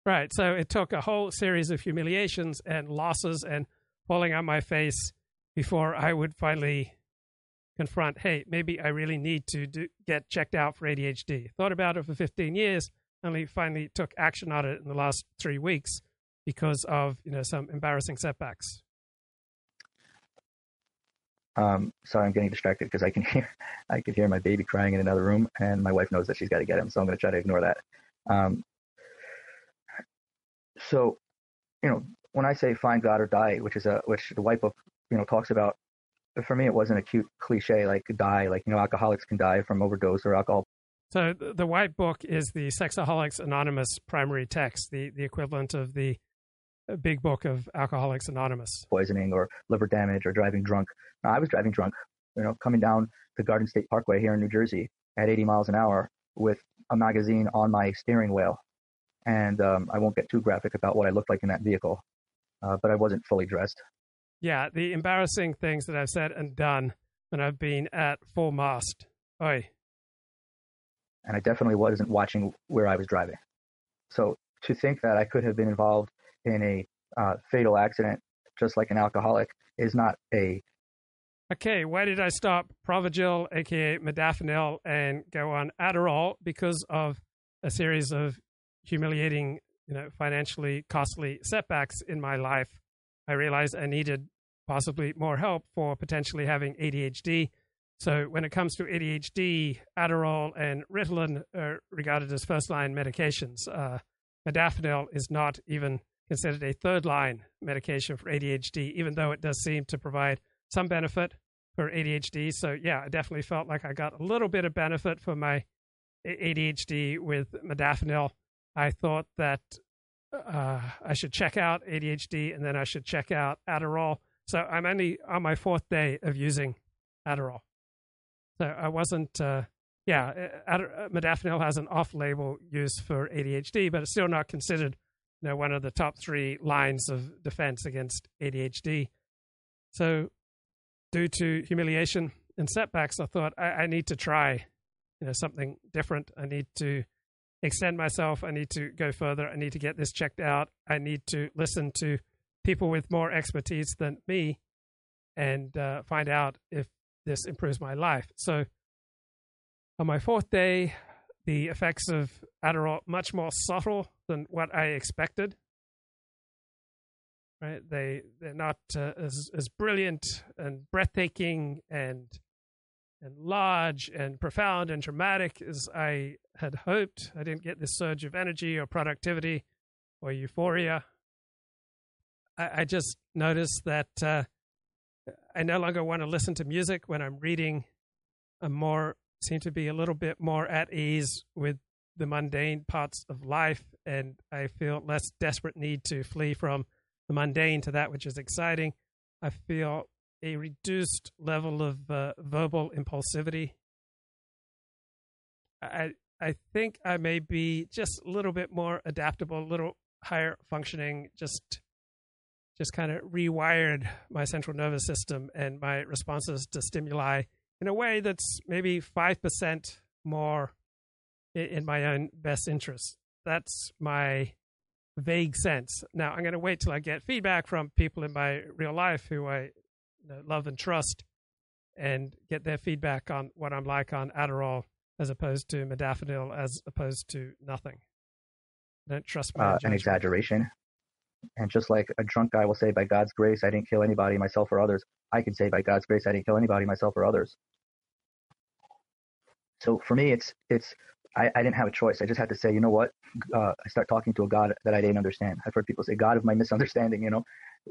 Right. So it took a whole series of humiliations and losses and falling on my face before I would finally confront, hey, maybe I really need to do, get checked out for ADHD. Thought about it for 15 years, only finally took action on it in the last three weeks because of you know some embarrassing setbacks. Um, sorry, I'm getting distracted because I can hear I can hear my baby crying in another room, and my wife knows that she's got to get him, so I'm going to try to ignore that. Um, so, you know, when I say find God or die, which is a which the White Book, you know, talks about, for me it wasn't a cute cliche like die, like you know, alcoholics can die from overdose or alcohol. So the White Book is the Sexaholics Anonymous primary text, the the equivalent of the uh, big book of Alcoholics Anonymous. Poisoning or liver damage or driving drunk. Now, I was driving drunk, you know, coming down the Garden State Parkway here in New Jersey at 80 miles an hour with a magazine on my steering wheel and um, I won't get too graphic about what I looked like in that vehicle, uh, but I wasn't fully dressed. Yeah, the embarrassing things that I've said and done when I've been at full mast. Oi. And I definitely wasn't watching where I was driving. So to think that I could have been involved in a uh, fatal accident, just like an alcoholic, is not a. Okay, why did I stop Provigil, aka modafinil, and go on Adderall? Because of a series of humiliating, you know, financially costly setbacks in my life, I realized I needed possibly more help for potentially having ADHD. So when it comes to ADHD, Adderall and Ritalin are regarded as first line medications. Uh, modafinil is not even considered a third line medication for ADHD, even though it does seem to provide some benefit for ADHD. So yeah, I definitely felt like I got a little bit of benefit for my ADHD with modafinil. I thought that uh, I should check out ADHD and then I should check out Adderall. So I'm only on my fourth day of using Adderall. So I wasn't, uh, yeah, uh, uh, modafinil has an off label use for ADHD, but it's still not considered you know, one of the top three lines of defense against ADHD. So, due to humiliation and setbacks, I thought I, I need to try you know something different. I need to extend myself. I need to go further. I need to get this checked out. I need to listen to people with more expertise than me and uh, find out if this improves my life. So, on my fourth day, the effects of Adderall much more subtle than what I expected. Right? They they're not uh, as as brilliant and breathtaking and and large and profound and dramatic as I had hoped. I didn't get this surge of energy or productivity or euphoria. I, I just noticed that uh, I no longer want to listen to music when I'm reading. I'm more seem to be a little bit more at ease with the mundane parts of life, and I feel less desperate need to flee from the mundane to that which is exciting. I feel a reduced level of uh, verbal impulsivity. I I think I may be just a little bit more adaptable, a little higher functioning, just just kind of rewired my central nervous system and my responses to stimuli in a way that's maybe 5% more in my own best interest. That's my vague sense. Now, I'm going to wait till I get feedback from people in my real life who I love and trust and get their feedback on what I'm like on Adderall as opposed to modafinil as opposed to nothing. Don't trust my uh, an exaggeration. And just like a drunk guy will say, by God's grace, I didn't kill anybody, myself or others, I can say, by God's grace, I didn't kill anybody, myself or others. So for me, it's it's I, I didn't have a choice. I just had to say, you know what? Uh, I start talking to a God that I didn't understand. I've heard people say, God of my misunderstanding. You know,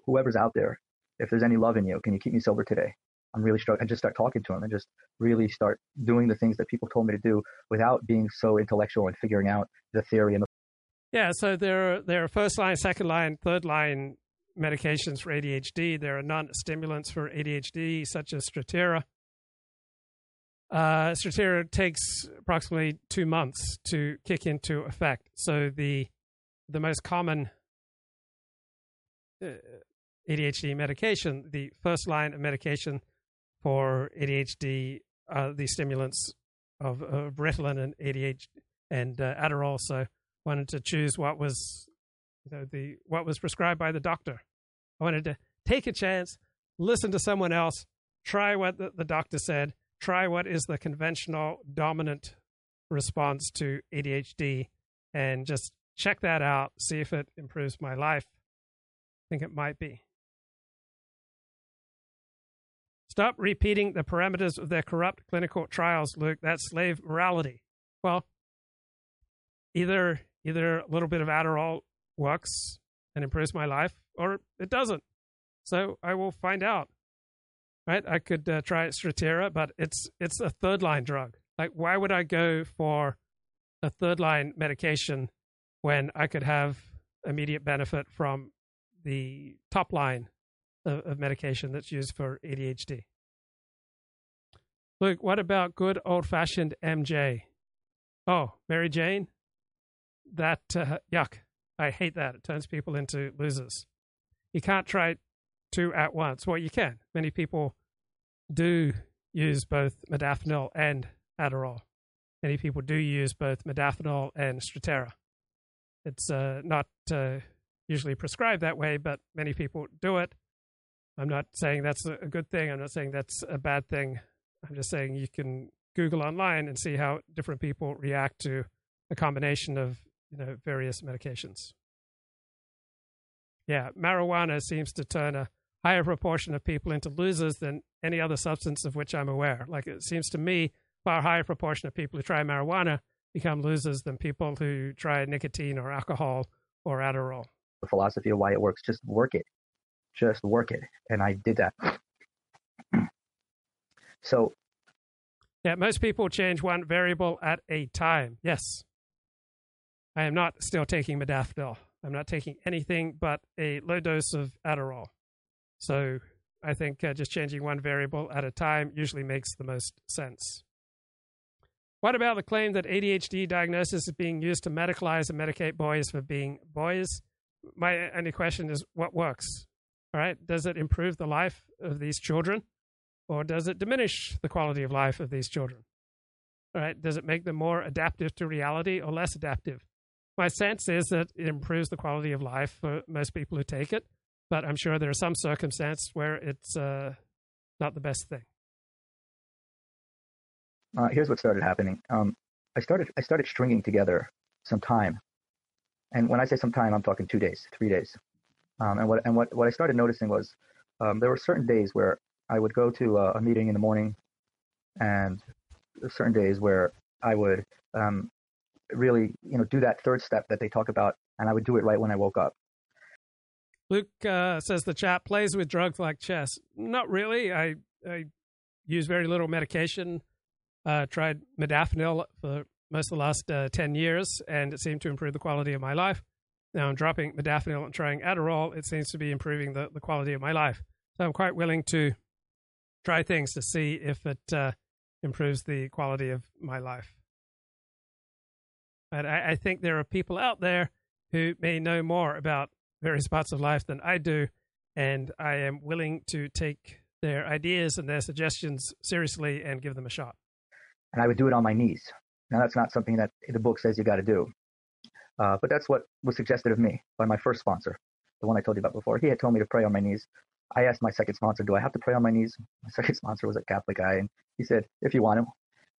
whoever's out there, if there's any love in you, can you keep me sober today? I'm really struggling. I just start talking to him and just really start doing the things that people told me to do without being so intellectual and figuring out the theory and the. Yeah, so there are, there are first line, second line, third line medications for ADHD. There are non-stimulants for ADHD, such as Strattera. Uh, Strattera takes approximately two months to kick into effect. So the the most common uh, ADHD medication, the first line of medication for ADHD, uh, the stimulants of, of Ritalin and ADHD and uh, Adderall. So wanted to choose what was you know, the what was prescribed by the doctor. I wanted to take a chance, listen to someone else, try what the, the doctor said, try what is the conventional dominant response to ADHD, and just check that out, see if it improves my life. I think it might be. Stop repeating the parameters of their corrupt clinical trials, Luke. That's slave morality. Well, either either a little bit of Adderall works and improves my life, or it doesn't. So I will find out. Right? I could uh, try Strattera, but it's it's a third line drug. Like, why would I go for a third line medication when I could have immediate benefit from the top line of, of medication that's used for ADHD. Look, what about good old fashioned MJ? Oh, Mary Jane? That, uh, yuck. I hate that. It turns people into losers. You can't try two at once. Well, you can. Many people do use both modafinil and Adderall. Many people do use both modafinil and Strattera. It's uh, not uh, usually prescribed that way, but many people do it. I'm not saying that's a good thing. I'm not saying that's a bad thing. I'm just saying you can Google online and see how different people react to a combination of you know various medications. Yeah, marijuana seems to turn a higher proportion of people into losers than any other substance of which I'm aware. Like it seems to me, far higher proportion of people who try marijuana become losers than people who try nicotine or alcohol or Adderall. The philosophy of why it works, just work it just work it. And I did that. so Yeah, most people change one variable at a time. Yes. I am not still taking modafinil. I'm not taking anything but a low dose of Adderall. So I think uh, just changing one variable at a time usually makes the most sense. What about the claim that ADHD diagnosis is being used to medicalize and medicate boys for being boys? My only question is what works? All right, does it improve the life of these children or does it diminish the quality of life of these children? All right, does it make them more adaptive to reality or less adaptive? My sense is that it improves the quality of life for most people who take it, but I'm sure there are some circumstances where it's uh, not the best thing. Uh, here's what started happening. Um, I started I started stringing together some time, and when I say some time, I'm talking two days, three days. Um, and what and what what I started noticing was um, there were certain days where I would go to a, a, meeting in the morning, and certain days where I would um, really you know do that third step that they talk about, and I would do it right when I woke up. Luke uh, says the chat plays with drugs like chess. Not really. I I use very little medication uh, tried modafinil for most of the last uh, 10 years, and it seemed to improve the quality of my life. Now I'm dropping modafinil and trying Adderall. It seems to be improving the, the quality of my life. So I'm quite willing to try things to see if it uh, improves the quality of my life. But I, I think there are people out there who may know more about various parts of life than I do, and I am willing to take their ideas and their suggestions seriously and give them a shot and I would do it on my knees. Now, that's not something that the book says you got to do, uh, but that's what was suggested of me by my first sponsor, the one I told you about before. He had told me to pray on my knees. I asked my second sponsor, "Do I have to pray on my knees?" My second sponsor was a Catholic guy, and he said, "If you want to."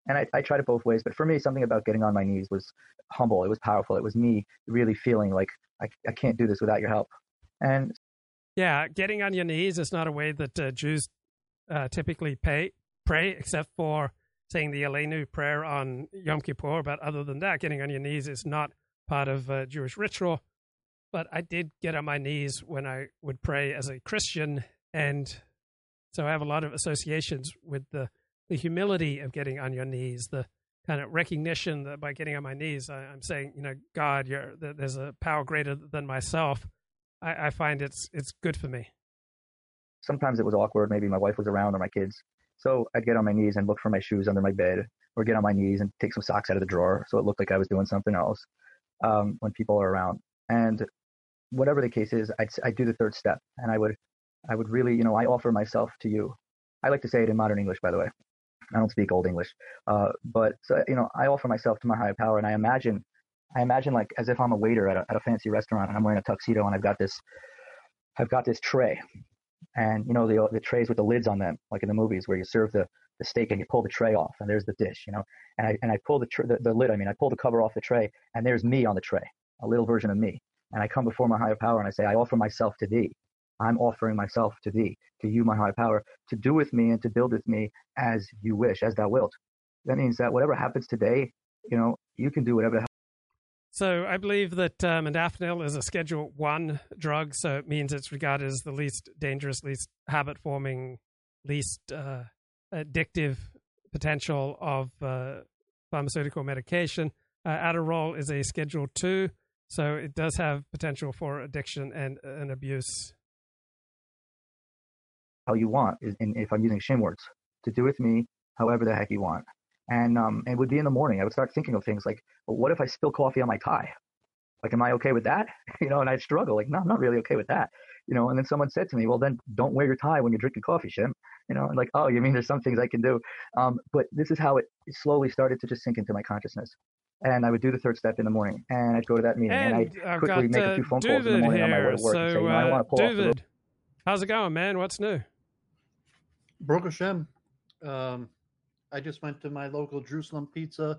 And I, I tried it both ways, but for me, something about getting on my knees was humble. It was powerful. It was me really feeling like I, I can't do this without your help. And yeah, getting on your knees is not a way that uh, Jews uh, typically pay, pray, except for saying the Aleinu prayer on Yom Kippur, but other than that, getting on your knees is not part of uh, Jewish ritual. But I did get on my knees when I would pray as a Christian, and so I have a lot of associations with the the humility of getting on your knees, the kind of recognition that by getting on my knees, I, am saying, you know, God, you're, there's a power greater than myself. I, I find it's it's good for me. Sometimes it was awkward. Maybe my wife was around or my kids, so I'd get on my knees and look for my shoes under my bed, or get on my knees and take some socks out of the drawer, so it looked like I was doing something else um, when people are around. And whatever the case is, I'd, I'd do the third step, and I would, I would really, you know, I offer myself to you. I like to say it in modern English, by the way. I don't speak old English, uh, but so, you know, I offer myself to my higher power, and I imagine, I imagine like as if I'm a waiter at a, at a fancy restaurant, and I'm wearing a tuxedo, and I've got this, I've got this tray, and you know the the trays with the lids on them, like in the movies where you serve the the steak and you pull the tray off, and there's the dish, you know. And I and I pull the, tr- the the lid, I mean, I pull the cover off the tray, and there's me on the tray, a little version of me. And I come before my higher power and I say, I offer myself to thee. I'm offering myself to thee, to you, my high power, to do with me and to build with me as you wish, as thou wilt. That means that whatever happens today, you know, you can do whatever so I believe that um, modafinil is a Schedule One drug, so it means it's regarded as the least dangerous, least habit-forming, least uh, addictive potential of uh, pharmaceutical medication. Uh, Adderall is a Schedule Two, so it does have potential for addiction and, and abuse. How you want, and if I'm using shim words, to do with me however the heck you want and um, it would be in the morning. I would start thinking of things like, well, what if I spill coffee on my tie? Like, am I okay with that? You know, and I'd struggle. Like, no, I'm not really okay with that. You know, and then someone said to me, well, then don't wear your tie when you're drinking coffee, Shim. You know, and like, oh, you mean there's some things I can do? Um, but this is how it slowly started to just sink into my consciousness. And I would do the third step in the morning, and I'd go to that meeting, and, and I'd I've quickly make a few phone calls in the morning here. on my way to work so, and say, you know, uh, I want to pull David, off. The how's it going, man? What's new? Baruch Hashem. Um, I just went to my local Jerusalem pizza.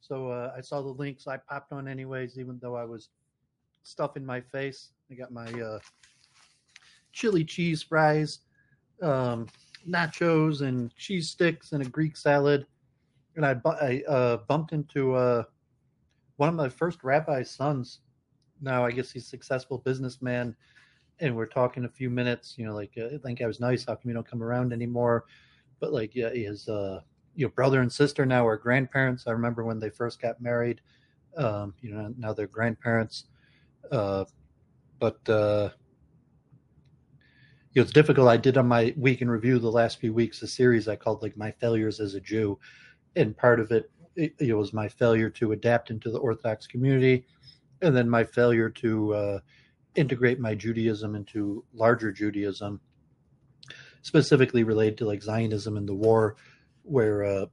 So uh, I saw the links. I popped on anyways, even though I was stuffing my face. I got my uh, chili cheese fries, um, nachos, and cheese sticks, and a Greek salad. And I, bu- I uh, bumped into uh, one of my first rabbi's sons. Now I guess he's a successful businessman, and we're talking a few minutes. You know, like I think I was nice. How come you don't come around anymore? But like, yeah, his uh, you know brother and sister now are grandparents. I remember when they first got married. Um, you know now they're grandparents. Uh, but uh, you know, it's difficult. I did on my week in review the last few weeks a series I called like my failures as a Jew, and part of it, it, it was my failure to adapt into the Orthodox community, and then my failure to uh, integrate my Judaism into larger Judaism, specifically related to like Zionism and the war, where uh,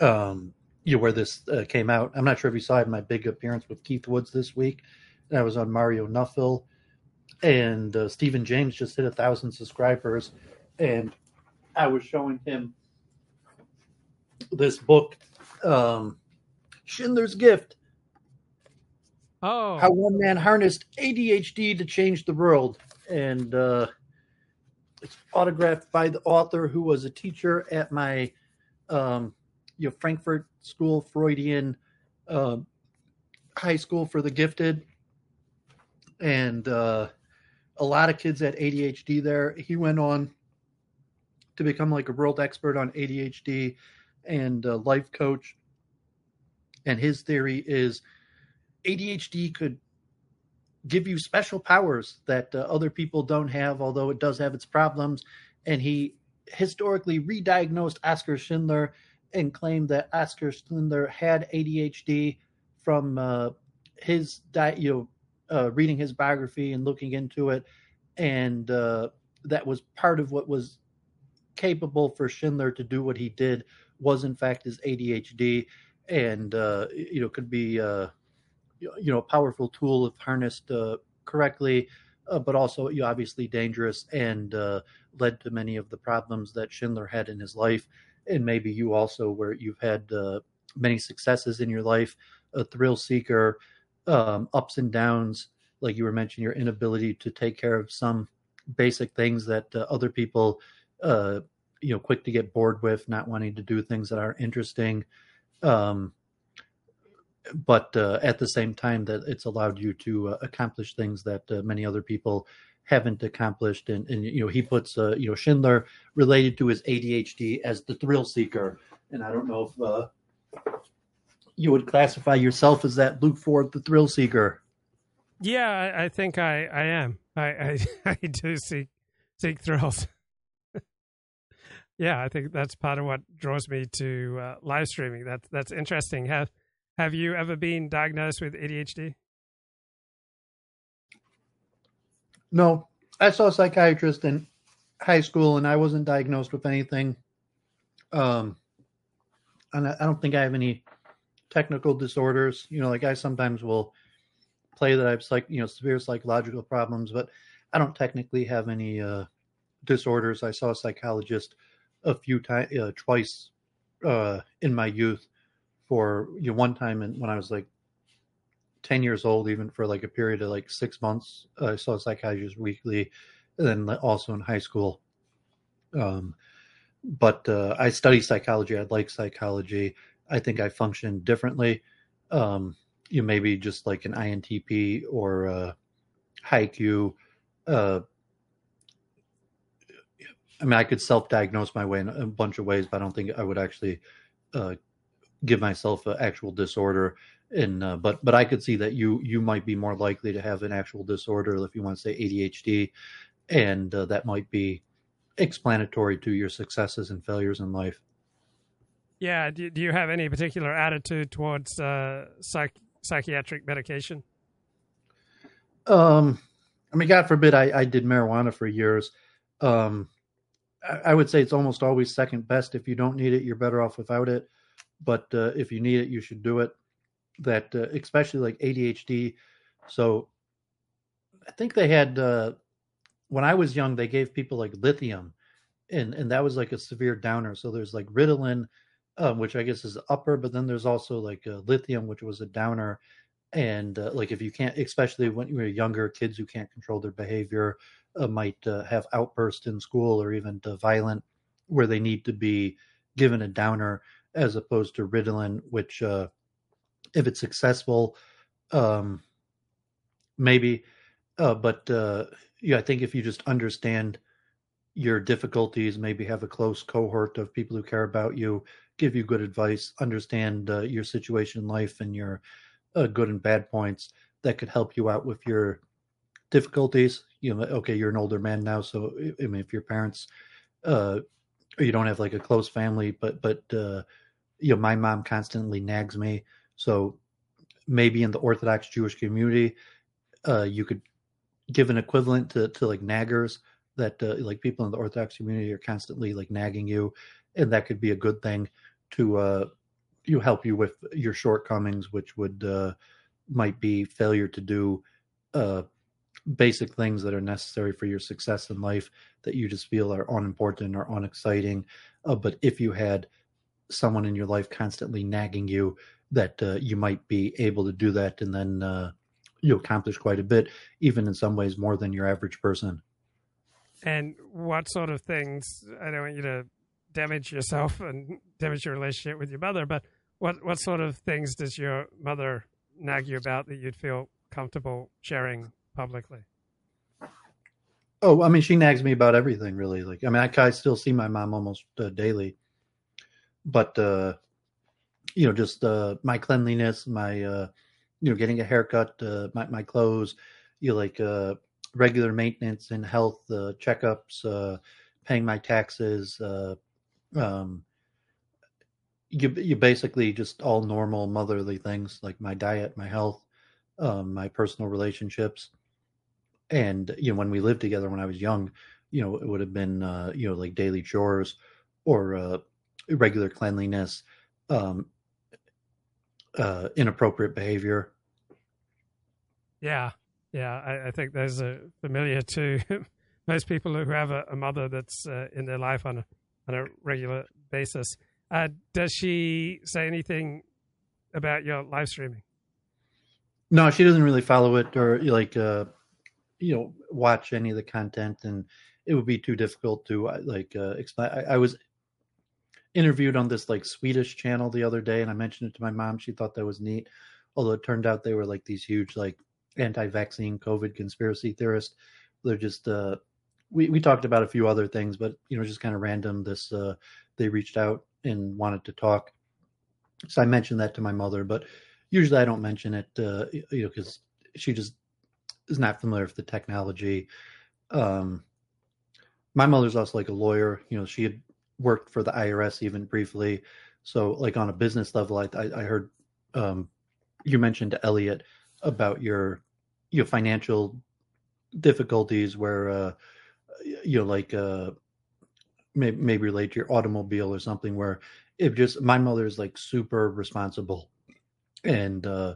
um, you know, where this uh, came out. I'm not sure if you saw my big appearance with Keith Woods this week. I was on Mario Nawfal, and uh, Stephen James just hit a thousand subscribers, and I was showing him this book, um, Schindler's Gift. Oh, how one man harnessed ADHD to change the world, and uh, it's autographed by the author who was a teacher at my um, you know Frankfurt School Freudian uh, High School for the Gifted, and uh, a lot of kids had ADHD there. He went on to become like a world expert on ADHD and life coach. And his theory is ADHD could give you special powers that uh, other people don't have, although it does have its problems. And he historically re-diagnosed Oskar Schindler and claimed that Oscar Schindler had ADHD from uh, his di- you know uh, reading his biography and looking into it, and uh, that was part of what was capable for Schindler to do what he did was in fact his ADHD, and uh, you know could be uh, you know a powerful tool if harnessed uh, correctly. but also, you know, obviously dangerous and led to many of the problems that Schindler had in his life and maybe you also where you've had uh, many successes in your life a thrill seeker um, ups and downs like you were mentioning your inability to take care of some basic things that uh, other people uh, you know quick to get bored with not wanting to do things that are interesting um, but uh, at the same time that it's allowed you to uh, accomplish things that uh, many other people haven't accomplished. And, and you know, he puts uh, you know Schindler related to his ADHD as the thrill seeker. And I don't know if uh, you would classify yourself as that Luke Ford, the thrill seeker. Yeah, I, I think I, I am. I, I, I do seek seek thrills. yeah, I think that's part of what draws me to uh, live streaming. That's that's interesting. Have Have you ever been diagnosed with ADHD? No, I saw a psychiatrist in high school, and I wasn't diagnosed with anything. Um, and I, don't think I have any technical disorders. You know, like I sometimes will play that I have like you know severe psychological problems, but I don't technically have any uh, disorders. I saw a psychologist a few times, uh, twice uh, in my youth. For you know, one time, and when I was like 10 years old, even for like a period of like six months. I saw a psychiatrist weekly, and then also in high school. Um, but uh, I study psychology. I like psychology. I think I function differently. Um, you maybe just like an INTP or uh, HiQ. Uh, I mean, I could self-diagnose my way in a bunch of ways, but I don't think I would actually uh, give myself an actual disorder and uh, but but I could see that you you might be more likely to have an actual disorder if you want to say ADHD, and uh, that might be explanatory to your successes and failures in life. Yeah. Do, do you have any particular attitude towards uh, psych, psychiatric medication? Um, I mean, God forbid, I, I did marijuana for years. Um, I, I would say it's almost always second best. If you don't need it, you're better off without it. But uh, if you need it, you should do it that uh, especially like ADHD. So I think they had uh, when I was young, they gave people like lithium, and and that was like a severe downer. So there's like Ritalin, um, which I guess is upper, but then there's also like uh, lithium, which was a downer. And uh, like if you can't, especially when you're younger, kids who can't control their behavior uh, might have outbursts in school or even violent, where they need to be given a downer as opposed to Ritalin, which uh, if it's successful, um, maybe. Uh, but uh, yeah, I think if you just understand your difficulties, maybe have a close cohort of people who care about you, give you good advice, understand uh, your situation in life and your uh, good and bad points that could help you out with your difficulties. You know, okay, you're an older man now, so I mean, if your parents, uh, you don't have like a close family, but but uh, you know, my mom constantly nags me, so maybe in the Orthodox Jewish community, uh, you could give an equivalent to to like naggers that uh, like people in the Orthodox community are constantly like nagging you, and that could be a good thing to uh, you help you with your shortcomings, which would uh, might be failure to do uh, basic things that are necessary for your success in life that you just feel are unimportant or unexciting. Uh, but if you had someone in your life constantly nagging you, that uh, you might be able to do that, and then uh, you accomplish quite a bit, even in some ways more than your average person. And what sort of things? I don't want you to damage yourself and damage your relationship with your mother, but what what sort of things does your mother nag you about that you'd feel comfortable sharing publicly? Oh, I mean, she nags me about everything, really. Like, I mean, I, I still see my mom almost uh, daily, but uh, you know, just uh, my cleanliness, my uh, you know, getting a haircut, uh, my my clothes, you know, like uh, regular maintenance and health uh, checkups, uh, paying my taxes, uh, um, you you basically just all normal motherly things like my diet, my health, um, my personal relationships, and you know when we lived together when I was young, you know it would have been uh, you know like daily chores or uh, regular cleanliness, um, uh, inappropriate behavior. Yeah, yeah, I, I think those are familiar to most people who have a, a mother that's uh, in their life on a, on a regular basis. Uh, does she say anything about your live streaming? No, she doesn't really follow it or like uh, you know watch any of the content, and it would be too difficult to uh, like uh, explain. I, I was interviewed on this like Swedish channel the other day, and I mentioned it to my mom. She thought that was neat, although it turned out they were like these huge like anti-vaccine COVID conspiracy theorists. They're just uh, we we talked about a few other things, but you know just kind of random. This uh, they reached out and wanted to talk. So I mentioned that to my mother, but usually I don't mention it, uh, you know, because she just is not familiar with the technology. Um, my mother's also like a lawyer. You know, she had worked for the IRS even briefly. So, like on a business level, I, I, heard um, you mentioned to Elliott about your your financial difficulties, where uh, you know, like uh, maybe, maybe relate to your automobile or something where it just my mother is like super responsible and uh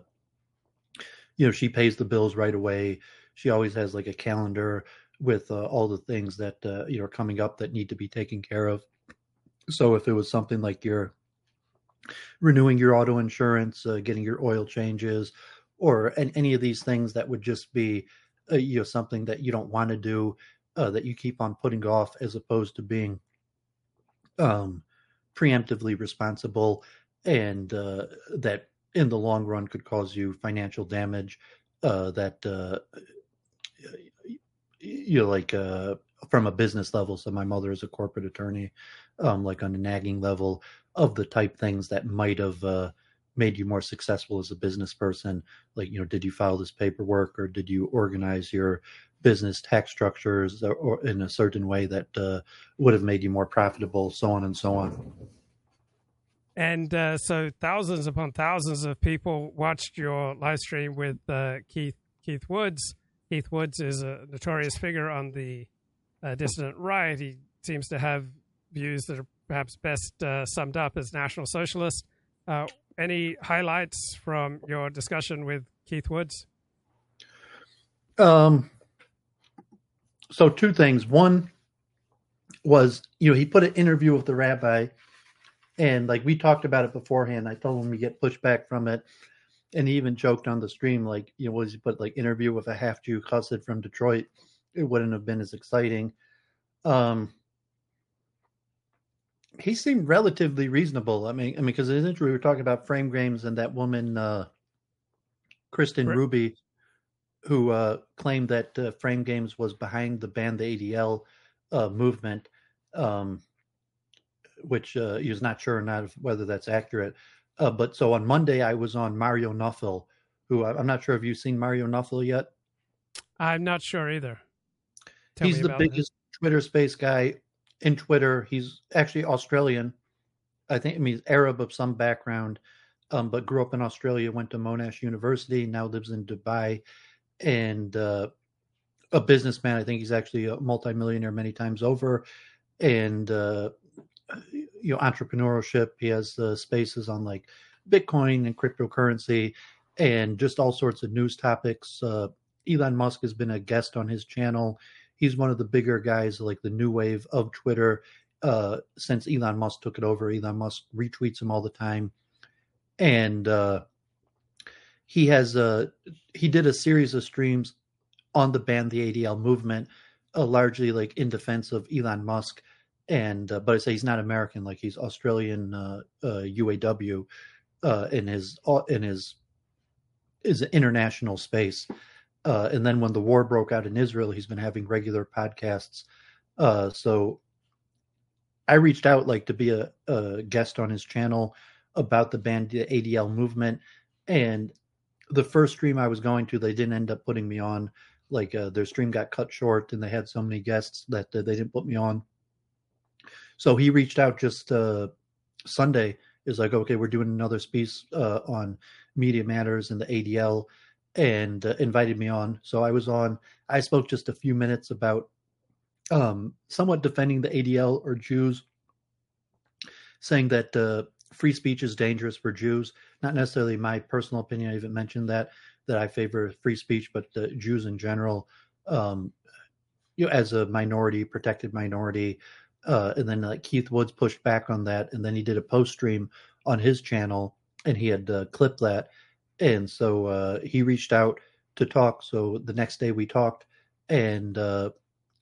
you know she pays the bills right away. She always has like a calendar with uh, all the things that uh, you know are coming up that need to be taken care of. So if it was something like you're renewing your auto insurance uh, getting your oil changes or any of these things that would just be uh, you know something that you don't want to do uh, that you keep on putting off as opposed to being um, preemptively responsible and uh, that in the long run could cause you financial damage uh, that uh, you know like uh, from a business level. So my mother is a corporate attorney um, like on a nagging level of the type things that might have uh, made you more successful as a business person. Like you know did you file this paperwork or did you organize your business tax structures or, or in a certain way that uh, would have made you more profitable so on and so on and uh, so thousands upon thousands of people watched your live stream with uh, keith keith woods keith woods is a notorious figure on the uh, dissident right he seems to have views that are perhaps best uh, summed up as national socialist uh, any highlights from your discussion with Keith Woods? Um, so two things. One was, you know, he put an interview with the rabbi, and like we talked about it beforehand. I told him we get pushback from it, and he even joked on the stream, like, you know, was he put like interview with a half Jew cussed from Detroit? It wouldn't have been as exciting. Um, he seemed relatively reasonable. I mean, I mean, because in we were talking about frame games and that woman, uh, Kristen right. Ruby, who uh, claimed that uh, Frame Games was behind the ban the ADL uh, movement, um, which uh, he was not sure or not whether that's accurate. Uh, but so on Monday, I was on Mario Nawfal, who I, I'm not sure if you've seen Mario Nawfal yet. I'm not sure either. Tell he's the about him. biggest Twitter space guy in Twitter. He's actually Australian. I think I mean he's Arab of some background, um, but grew up in Australia. Went to Monash University. Now lives in Dubai, and uh, a businessman. I think he's actually a multimillionaire many times over, and uh, you know entrepreneurship. He has uh, spaces on like Bitcoin and cryptocurrency, and just all sorts of news topics. Uh, Elon Musk has been a guest on his channel. He's one of the bigger guys, like the new wave of Twitter. Uh, since Elon Musk took it over, Elon Musk retweets him all the time, and uh, he has a he did a series of streams on the ban the ADL movement, uh, largely like in defense of Elon Musk, and uh, but I say he's not American, like he's Australian uh, uh, UAW uh, in his in his is international space. Uh, and then when the war broke out in Israel, he's been having regular podcasts. Uh, so I reached out like to be a, a guest on his channel about the band ADL movement. And the first stream I was going to, they didn't end up putting me on. Like uh, their stream got cut short, and they had so many guests that uh, they didn't put me on. So he reached out just uh, Sunday. Is like, okay, we're doing another piece uh, on Media Matters and the ADL, and uh, invited me on. So I was on. I spoke just a few minutes about um, somewhat defending the ADL or Jews, saying that uh, free speech is dangerous for Jews. Not necessarily my personal opinion. I even mentioned that that I favor free speech, but uh, Jews in general, um, you know, as a minority, protected minority. Uh, and then like Keith Woods pushed back on that, and then he did a post stream on his channel, and he had uh, clipped that, and so uh, he reached out to talk. So the next day we talked, and uh,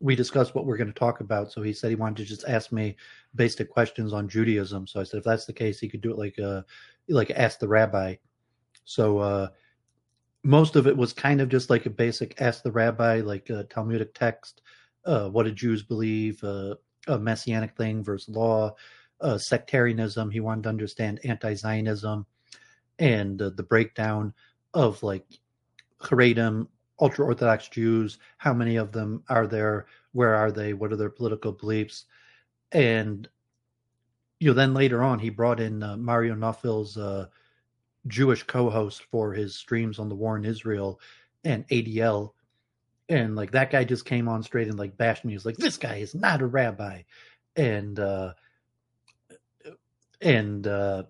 we discussed what we're going to talk about. So he said he wanted to just ask me basic questions on Judaism. So I said if that's the case, he could do it like uh like ask the rabbi. So uh, most of it was kind of just like a basic ask the rabbi, like a Talmudic text. Uh, what do Jews believe? A messianic thing versus law, uh, sectarianism. He wanted to understand anti-Zionism and uh, the breakdown of like Haredim, ultra Orthodox Jews. How many of them are there? Where are they? What are their political beliefs? And you know, then later on, he brought in uh, Mario Nawfal's uh, Jewish co-host for his streams on the war in Israel and ADL. And like that guy just came on straight and like bashed me. He was like, "This guy is not a rabbi," and uh, and uh,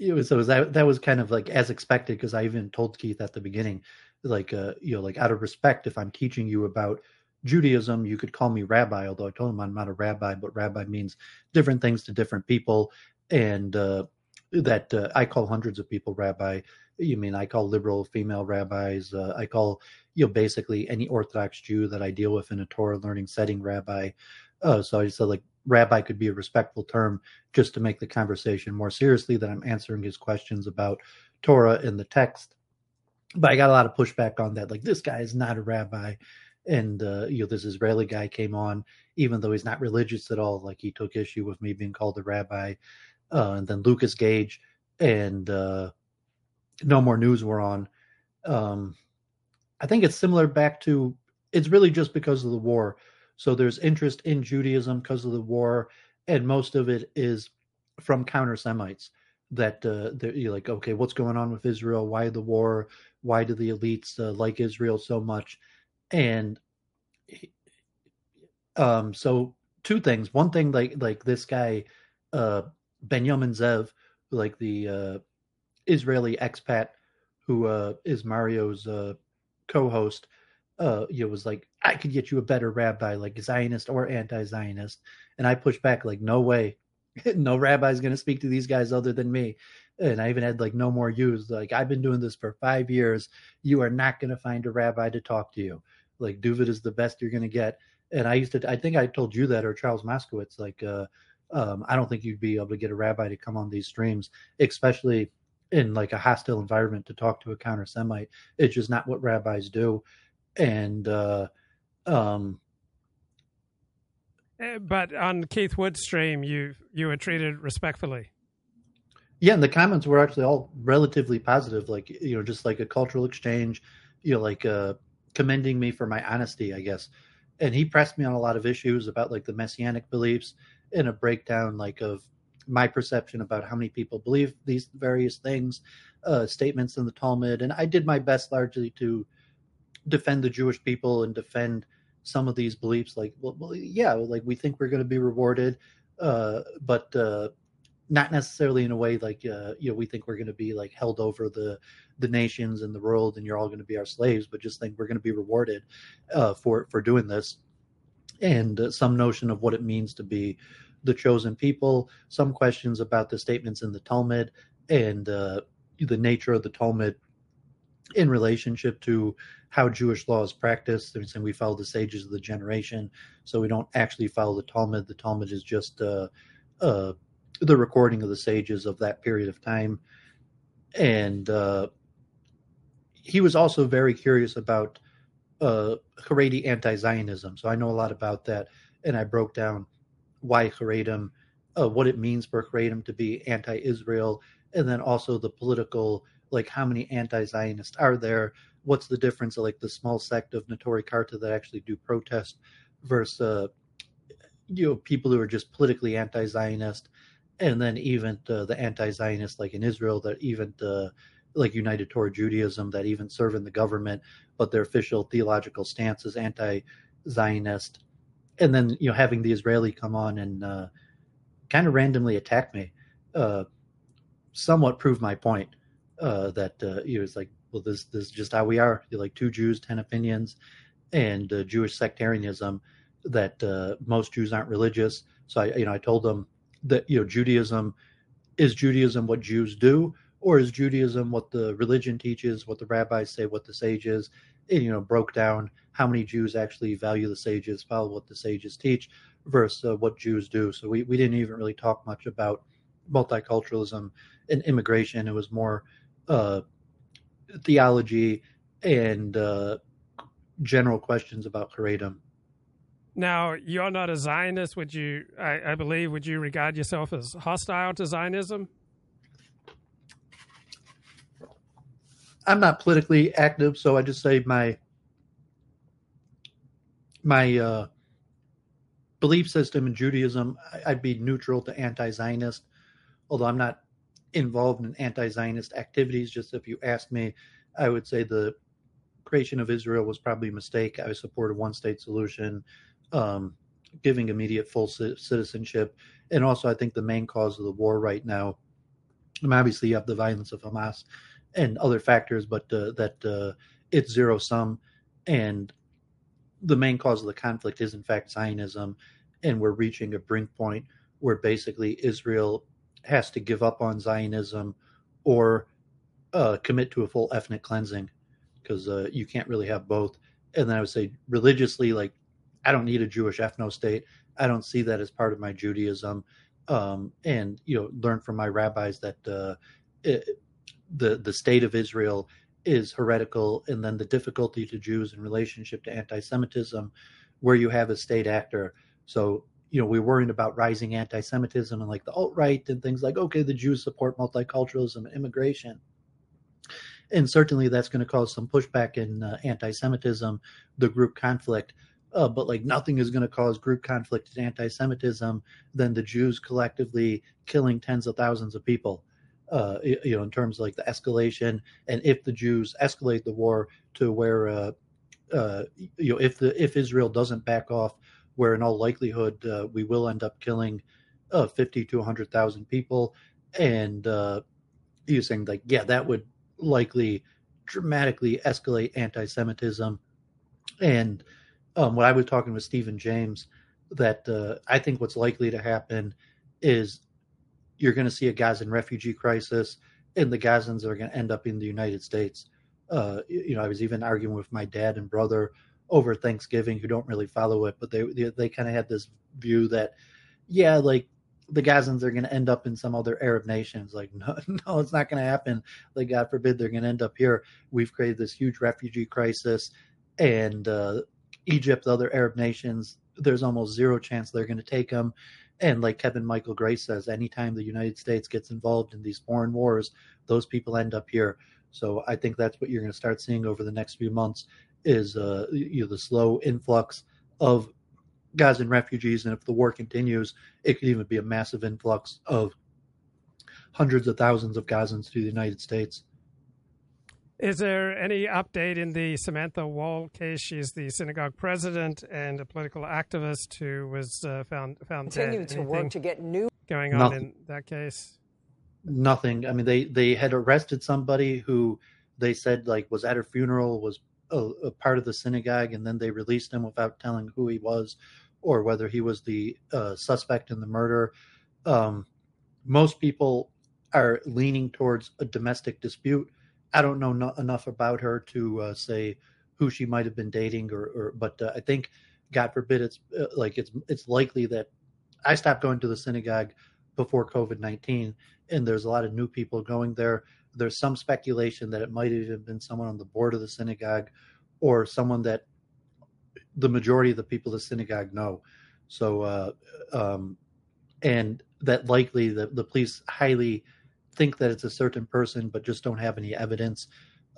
it was, so that that was kind of like as expected because I even told Keith at the beginning, like uh, you know, like out of respect, if I'm teaching you about Judaism, you could call me rabbi, although I told him I'm not a rabbi, but rabbi means different things to different people, and uh, that uh, I call hundreds of people rabbi. You mean I call liberal female rabbis? Uh, I call you know basically any Orthodox Jew that I deal with in a Torah learning setting rabbi. Uh, so I just said like rabbi could be a respectful term just to make the conversation more seriously that I'm answering his questions about Torah in the text. But I got a lot of pushback on that. Like this guy is not a rabbi, and uh, you know this Israeli guy came on, even though he's not religious at all. Like he took issue with me being called a rabbi, uh, and then Lucas Gage and uh, No More News were on. Um, I think it's similar back to. It's really just because of the war. So there's interest in Judaism because of the war, and most of it is from counter Semites that uh, you're like, okay, what's going on with Israel? Why the war? Why do the elites uh, like Israel so much? And um, so two things. One thing, like like this guy, uh, Benjamin Zev, like the uh, Israeli expat who uh, is Mario's uh, co-host, uh, you know, was like, I could get you a better rabbi, like Zionist or anti-Zionist, and I pushed back, like, no way, no rabbi's going to speak to these guys other than me. And I even had like no more use. Like I've been doing this for five years. You are not going to find a rabbi to talk to you. Like Duvid is the best you're going to get. And I used to, I think I told you that or Charles Moskowitz, like, uh, um, I don't think you'd be able to get a rabbi to come on these streams, especially in like a hostile environment to talk to a counter Semite. It's just not what rabbis do. And, uh, um, Uh, But on Keith Wood's stream, you you were treated respectfully. Yeah, and the comments were actually all relatively positive, like you know, just like a cultural exchange, you know, like uh, commending me for my honesty, I guess. And he pressed me on a lot of issues about like the messianic beliefs and a breakdown like of my perception about how many people believe these various things, uh, statements in the Talmud, and I did my best largely to defend the Jewish people and defend some of these beliefs. Like, well, well yeah, like we think we're going to be rewarded, uh, but uh, not necessarily in a way like uh, you know we think we're going to be like held over the the nations and the world, and you're all going to be our slaves, but just think we're going to be rewarded uh, for for doing this, and some notion of what it means to be the chosen people. Some questions about the statements in the Talmud and uh, the nature of the Talmud in relationship to how Jewish law is practiced. Saying we follow the sages of the generation, so we don't actually follow the Talmud. The Talmud is just uh, uh, the recording of the sages of that period of time. And uh, he was also very curious about uh, Haredi anti-Zionism. So I know a lot about that, and I broke down why Haredim, uh, what it means for Haredim to be anti-Israel, and then also the political, like how many anti-Zionists are there? What's the difference, like the small sect of Neturei Karta that actually do protest versus, uh, you know, people who are just politically anti-Zionist, and then even uh, the anti-Zionists like in Israel, that even uh, like United Torah Judaism, that even serve in the government, but their official theological stance is anti-Zionist and then you know having the Israeli come on and uh, kind of randomly attack me, uh, somewhat proved my point uh, that uh, you know it's like well this this is just how we are. You're like two Jews, ten opinions, and uh, Jewish sectarianism that uh, most Jews aren't religious. So I you know I told them that you know Judaism is Judaism what Jews do, or is Judaism what the religion teaches, what the rabbis say, what the sages, you know, broke down how many Jews actually value the sages, follow what the sages teach, versus uh, what Jews do. So we, we didn't even really talk much about multiculturalism and immigration. It was more uh, theology and uh, general questions about Haredim. Now, you're not a Zionist. Would you, I, I believe, would you regard yourself as hostile to Zionism? I'm not politically active, so I just say my my uh, belief system in Judaism. I'd be neutral to anti-Zionist, although I'm not involved in anti-Zionist activities. Just if you ask me, I would say the creation of Israel was probably a mistake. I support a one-state solution, um, giving immediate full citizenship, and also I think the main cause of the war right now. Mean, obviously, you have the violence of Hamas and other factors, but uh, that uh, it's zero sum. And the main cause of the conflict is, in fact, Zionism. And we're reaching a brink point where basically Israel has to give up on Zionism or uh, commit to a full ethnic cleansing because uh, you can't really have both. And then I would say religiously, like, I don't need a Jewish ethno state. I don't see that as part of my Judaism. Um, and, you know, learn from my rabbis that uh, it, the the state of Israel is heretical, and then the difficulty to Jews in relationship to anti-Semitism, where you have a state actor. So you know we're worried about rising anti-Semitism and like the alt right and things like okay, the Jews support multiculturalism and immigration, and certainly that's going to cause some pushback in uh, anti-Semitism, the group conflict. Uh, but like nothing is going to cause group conflict and anti-Semitism than the Jews collectively killing tens of thousands of people uh, you know, in terms of like the escalation, and if the Jews escalate the war to where, uh, uh, you know, if the if Israel doesn't back off, where in all likelihood uh, we will end up killing uh, fifty to hundred thousand people, and uh, saying like, yeah, that would likely dramatically escalate anti-Semitism, and um, when I was talking with Stephen James, that uh, I think what's likely to happen is you're going to see a Gazan refugee crisis, and the Gazans are going to end up in the United States. Uh, you know, I was even arguing with my dad and brother over Thanksgiving who don't really follow it, but they they, they kind of had this view that, yeah, like the Gazans are going to end up in some other Arab nations. Like, no, no, it's not going to happen. Like, God forbid they're going to end up here. We've created this huge refugee crisis, and uh, Egypt, other Arab nations, there's almost zero chance they're going to take him. And like Kevin Michael Grace says, anytime the United States gets involved in these foreign wars, those people end up here. So I think that's what you're going to start seeing over the next few months is uh, you know, the slow influx of Gazan refugees, and if the war continues, it could even be a massive influx of hundreds of thousands of Gazans to the United States. Is there any update in the Samantha Woll case? She's the synagogue president and a political activist who was uh, found found Continue dead. to Anything work to get new going on Nothing. in that case. Nothing. I mean, they they had arrested somebody who they said like was at her funeral, was a, a part of the synagogue, and then they released him without telling who he was or whether he was the uh, suspect in the murder. Um, most people are leaning towards a domestic dispute. I don't know no, enough about her to uh, say who she might have been dating, or, or but uh, I think, God forbid, it's uh, like it's it's likely that I stopped going to the synagogue before COVID nineteen, and there's a lot of new people going there. There's some speculation that it might have even been someone on the board of the synagogue, or someone that the majority of the people the synagogue know. So, uh, um, and that likely the, the police highly think that it's a certain person, but just don't have any evidence.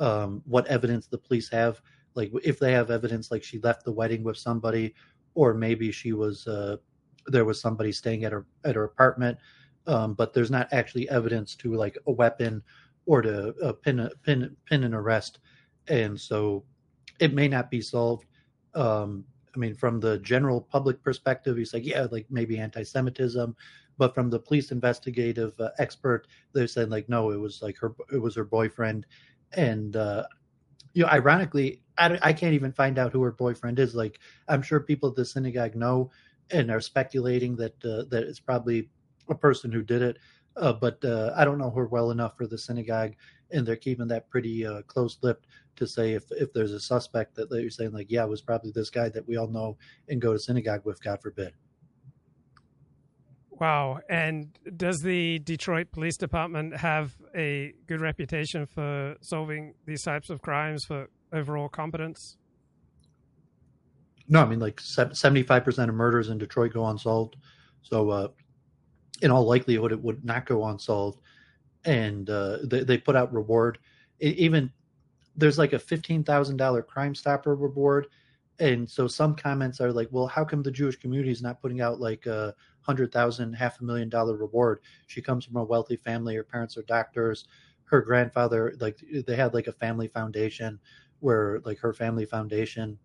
Um, what evidence the police have, like if they have evidence, like she left the wedding with somebody, or maybe she was uh, there was somebody staying at her at her apartment, um, but there's not actually evidence to like a weapon or to uh, pin a, pin pin an arrest, and so it may not be solved. Um, I mean, from the general public perspective, he's like, yeah, like maybe anti-Semitism, but from the police investigative uh, expert, they're saying like, no, it was like her, it was her boyfriend, and uh, you know, ironically, I, I can't even find out who her boyfriend is. Like, I'm sure people at the synagogue know and are speculating that uh, that it's probably a person who did it, uh, but uh, I don't know her well enough for the synagogue, and they're keeping that pretty uh, close-lipped to say if if there's a suspect that they're saying like, yeah, it was probably this guy that we all know and go to synagogue with, God forbid. Wow. And does the Detroit Police Department have a good reputation for solving these types of crimes for overall competence? No, I mean like seventy-five percent of murders in Detroit go unsolved. So, uh, in all likelihood, it would not go unsolved. And uh, they they put out reward. E- even there's like a fifteen thousand dollar Crime Stopper reward. And so some comments are like, well, how come the Jewish community is not putting out like a hundred thousand, half a million dollar reward? She comes from a wealthy family. Her parents are doctors. Her grandfather, like they had like a family foundation where like her family foundation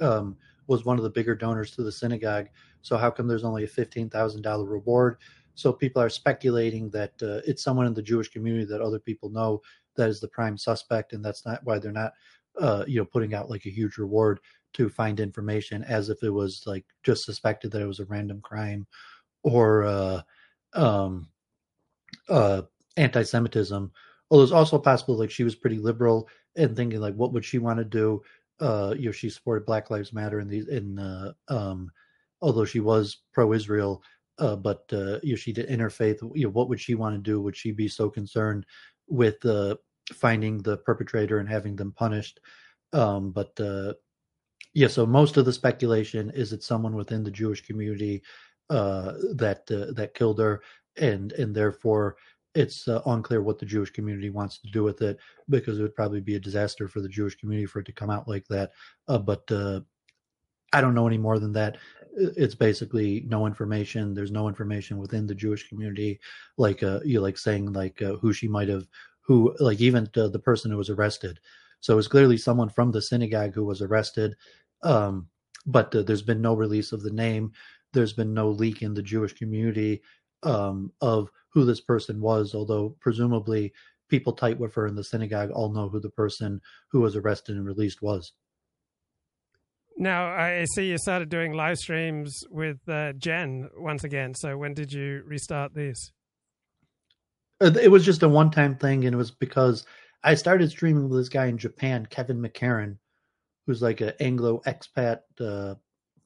um, was one of the bigger donors to the synagogue. So how come there's only a fifteen thousand dollar reward? So people are speculating that uh, it's someone in the Jewish community that other people know that is the prime suspect, and that's not why they're not, uh, you know, putting out like a huge reward to find information as if it was like just suspected that it was a random crime or uh, um, uh, anti-Semitism. Although it's also possible like she was pretty liberal and thinking like what would she want to do uh, you know, she supported Black Lives Matter in these in uh, um, although she was pro-Israel, uh, but uh, you know, she did interfaith. You know, what would she want to do? Would she be so concerned with uh, finding the perpetrator and having them punished? Um, but uh, yeah, so most of the speculation is it's someone within the Jewish community uh, that uh, that killed her, and and therefore it's uh, unclear what the Jewish community wants to do with it because it would probably be a disaster for the Jewish community for it to come out like that. Uh, but uh, I don't know any more than that. It's basically no information. There's no information within the Jewish community, like uh, you like saying like who she might have, who like even the person who was arrested. So it's clearly someone from the synagogue who was arrested. Um, but uh, there's been no release of the name. There's been no leak in the Jewish community um, of who this person was, although presumably people tight with her in the synagogue all know who the person who was arrested and released was. Now, I see you started doing live streams with uh, Jen once again. So when did you restart these? Uh, It was just a one time thing, and it was because I started streaming with this guy in Japan, Kevin McCarran, who's like an Anglo expat, uh,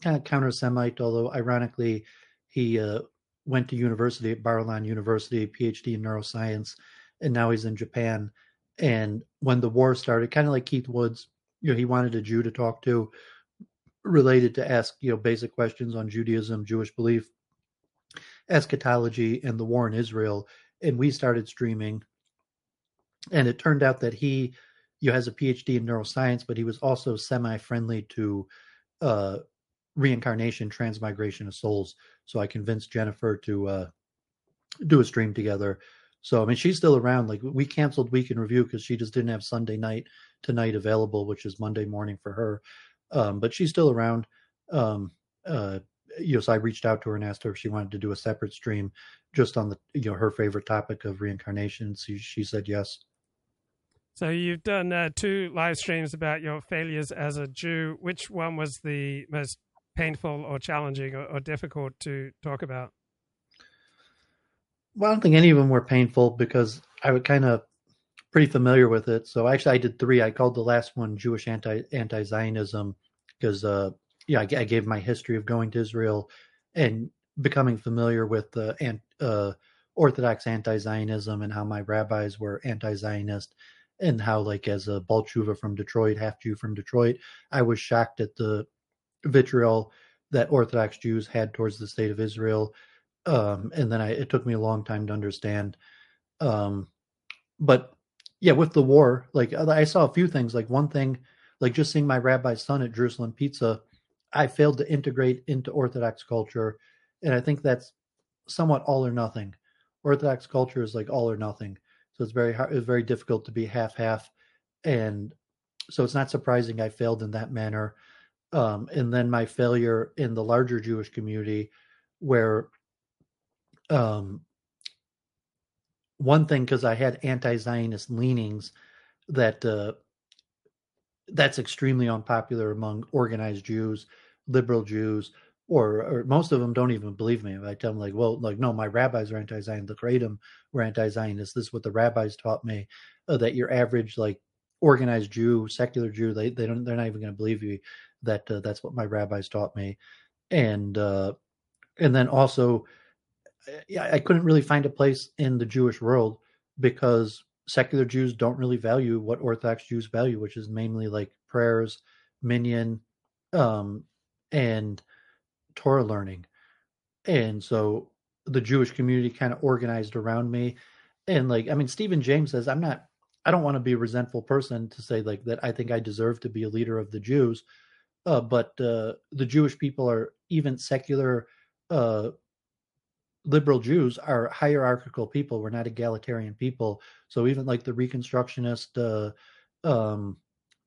kind of counter Semite, although ironically, he uh, went to university at Bar-Ilan University, PhD in neuroscience, and now he's in Japan. And when the war started, kind of like Keith Woods, you know, he wanted a Jew to talk to, related to ask you know basic questions on Judaism, Jewish belief, eschatology, and the war in Israel. And we started streaming, and it turned out that he you know, has a PhD in neuroscience, but he was also semi-friendly to uh, reincarnation, transmigration of souls. So I convinced Jennifer to uh, do a stream together. So I mean, she's still around. Like we canceled Week in Review because she just didn't have Sunday night tonight available, which is Monday morning for her. Um, but she's still around. Um, uh, you know, so I reached out to her and asked her if she wanted to do a separate stream just on the you know her favorite topic of reincarnation. So she said yes. So you've done uh, two live streams about your failures as a Jew. Which one was the most painful or challenging or, or difficult to talk about? Well, I don't think any of them were painful because I was kind of pretty familiar with it. So actually, I did three. I called the last one Jewish anti anti Zionism because uh, yeah, I, I, gave my history of going to Israel and becoming familiar with the uh, Orthodox anti Zionism and how my rabbis were anti Zionist and how like as a baal teshuva from Detroit, half Jew from Detroit, I was shocked at the vitriol that Orthodox Jews had towards the state of Israel. Um, and then I, it took me a long time to understand. Um, but yeah, with the war, like I saw a few things. Like one thing, like just seeing my rabbi's son at Jerusalem Pizza, I failed to integrate into Orthodox culture, and I think that's somewhat all or nothing. Orthodox culture is like all or nothing, so it's very hard. It's very difficult to be half half, and so it's not surprising I failed in that manner um, and then my failure in the larger Jewish community, where um, one thing because I had anti-Zionist leanings that uh, that's extremely unpopular among organized Jews, liberal Jews, or, or most of them don't even believe me. I tell them like, well, like no, my rabbis are anti-Zionist, the Kratom were anti-Zionist. This is what the rabbis taught me. Uh, that your average like organized Jew, secular Jew, they they don't they're not even going to believe you that uh, that's what my rabbis taught me and uh, and then also yeah, I couldn't really find a place in the Jewish world because secular Jews don't really value what Orthodox Jews value, which is mainly like prayers, minyan, um, and Torah learning. And so the Jewish community kind of organized around me. And like, I mean, Stephen James says, I'm not, I don't want to be a resentful person to say like that I think I deserve to be a leader of the Jews. Uh, but uh, the Jewish people are even secular uh, liberal Jews are hierarchical people. We're not egalitarian people. So even like the Reconstructionist, uh, um,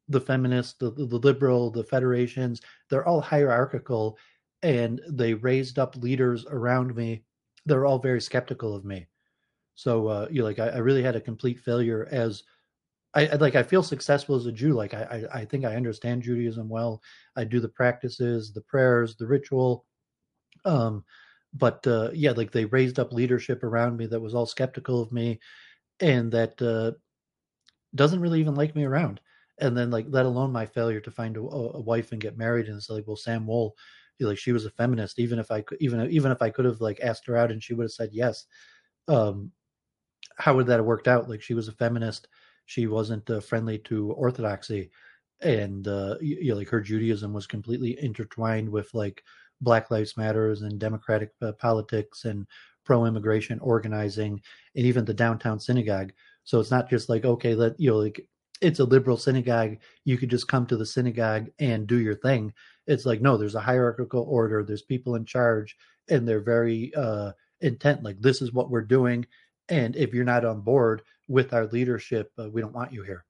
the feminist, the, the liberal, the federations, they're all hierarchical, and they raised up leaders around me. They're all very skeptical of me. So uh, you know, like I, I really had a complete failure as I, I, like I feel successful as a Jew. Like I, I, I think I understand Judaism well. I do the practices, the prayers, the ritual. Um, but uh, yeah, like they raised up leadership around me that was all skeptical of me, and that uh, doesn't really even like me around. And then like let alone my failure to find a, a wife and get married. And it's like, well, Sam Woll, like she was a feminist. Even if I could, even even if I could have like asked her out and she would have said yes, um, how would that have worked out? Like she was a feminist she wasn't uh, friendly to orthodoxy and uh, you, know, like her Judaism was completely intertwined with like Black Lives Matters and democratic uh, politics and pro-immigration organizing and even the downtown synagogue. So it's not just like okay, let you know like it's a liberal synagogue. You could just come to the synagogue and do your thing. It's like no, there's a hierarchical order. There's people in charge, and they're very uh, intent. Like this is what we're doing, and if you're not on board, with our leadership, uh, we don't want you here.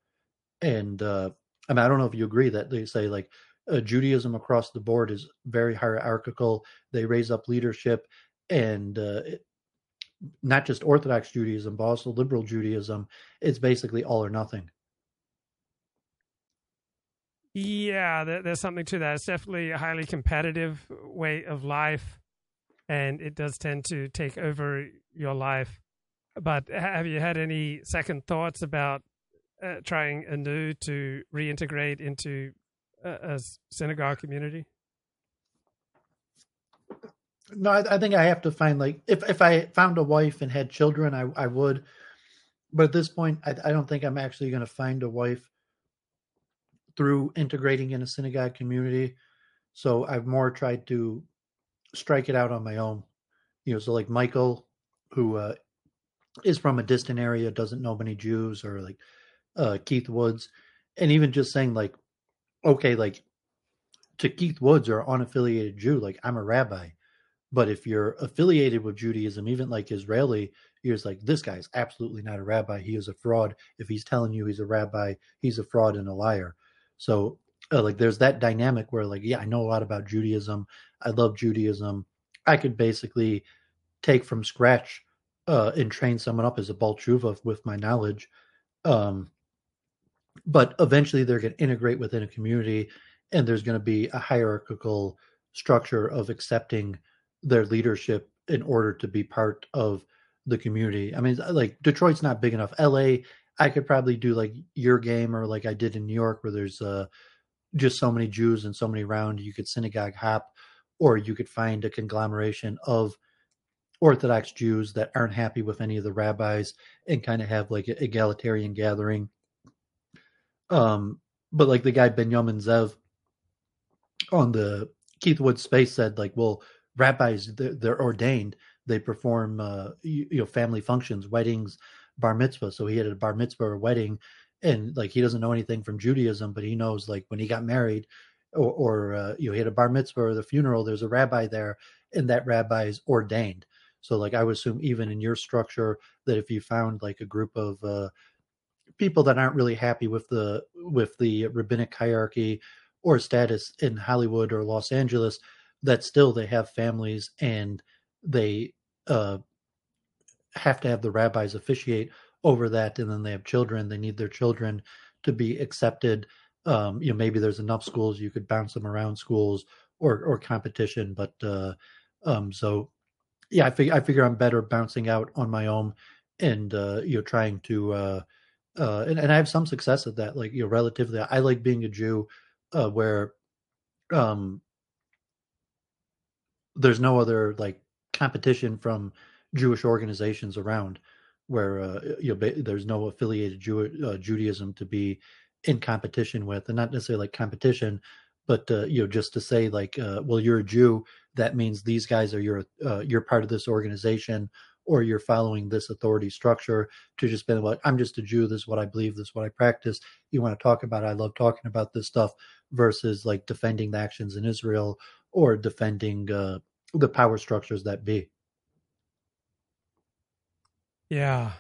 And uh, I mean, I don't know if you agree that they say like uh, Judaism across the board is very hierarchical. They raise up leadership, and uh, not just Orthodox Judaism, but also liberal Judaism. It's basically all or nothing. Yeah, there's something to that. It's definitely a highly competitive way of life, and it does tend to take over your life. But have you had any second thoughts about uh, trying anew to reintegrate into a, a synagogue community? No, I, I, think I have to find like if if I found a wife and had children, I I would. But at this point, I, I don't think I'm actually going to find a wife through integrating in a synagogue community. So I've more tried to strike it out on my own. You know, so like Michael, who uh, is from a distant area, doesn't know many Jews, or like uh, Keith Woods, and even just saying like, okay, like to Keith Woods or unaffiliated Jew, like I'm a rabbi, but if you're affiliated with Judaism, even like Israeli, you're like this guy's absolutely not a rabbi. He is a fraud. If he's telling you he's a rabbi, he's a fraud and a liar. So uh, like there's that dynamic where like yeah, I know a lot about Judaism. I love Judaism. I could basically take from scratch uh, and train someone up as a baal teshuva with my knowledge. Um, but eventually they're going to integrate within a community and there's going to be a hierarchical structure of accepting their leadership in order to be part of the community. I mean, like Detroit's not big enough. LA, I could probably do like your game or like I did in New York, where there's uh, just so many Jews and so many around. You could synagogue hop, or you could find a conglomeration of Orthodox Jews that aren't happy with any of the rabbis and kind of have like an egalitarian gathering. Um, but like the guy Benjamin Zev on the Keith Wood space said, like, well, rabbis they're, they're ordained, they perform uh, you, you, know family functions, weddings, bar mitzvah. So he had a bar mitzvah or wedding, and like he doesn't know anything from Judaism, but he knows like when he got married, or, or uh, you know he had a bar mitzvah or the funeral, there's a rabbi there, and that rabbi is ordained. So like I would assume even in your structure that if you found like a group of uh, people that aren't really happy with the with the rabbinic hierarchy or status in Hollywood or Los Angeles, that still they have families and they uh, have to have the rabbis officiate over that, and then they have children. They need their children to be accepted. Um, you know, maybe there's enough schools you could bounce them around schools or or competition, but uh, um, so yeah, I figure I figure I'm better bouncing out on my own and uh, you know trying to uh, uh, and, and I have some success at that. Like you know, relatively, I like being a Jew uh, where um, there's no other like competition from Jewish organizations around where uh, you know there's no affiliated Jew- uh, Judaism to be in competition with, and not necessarily like competition, but uh, you know just to say like, uh, well, you're a Jew, that means these guys are your uh, you're part of this organization, or you're following this authority structure. To just be like, I'm just a Jew. This is what I believe. This is what I practice. You want to talk about? It, I love talking about this stuff. Versus like defending the actions in Israel or defending uh, the power structures that be. Yeah.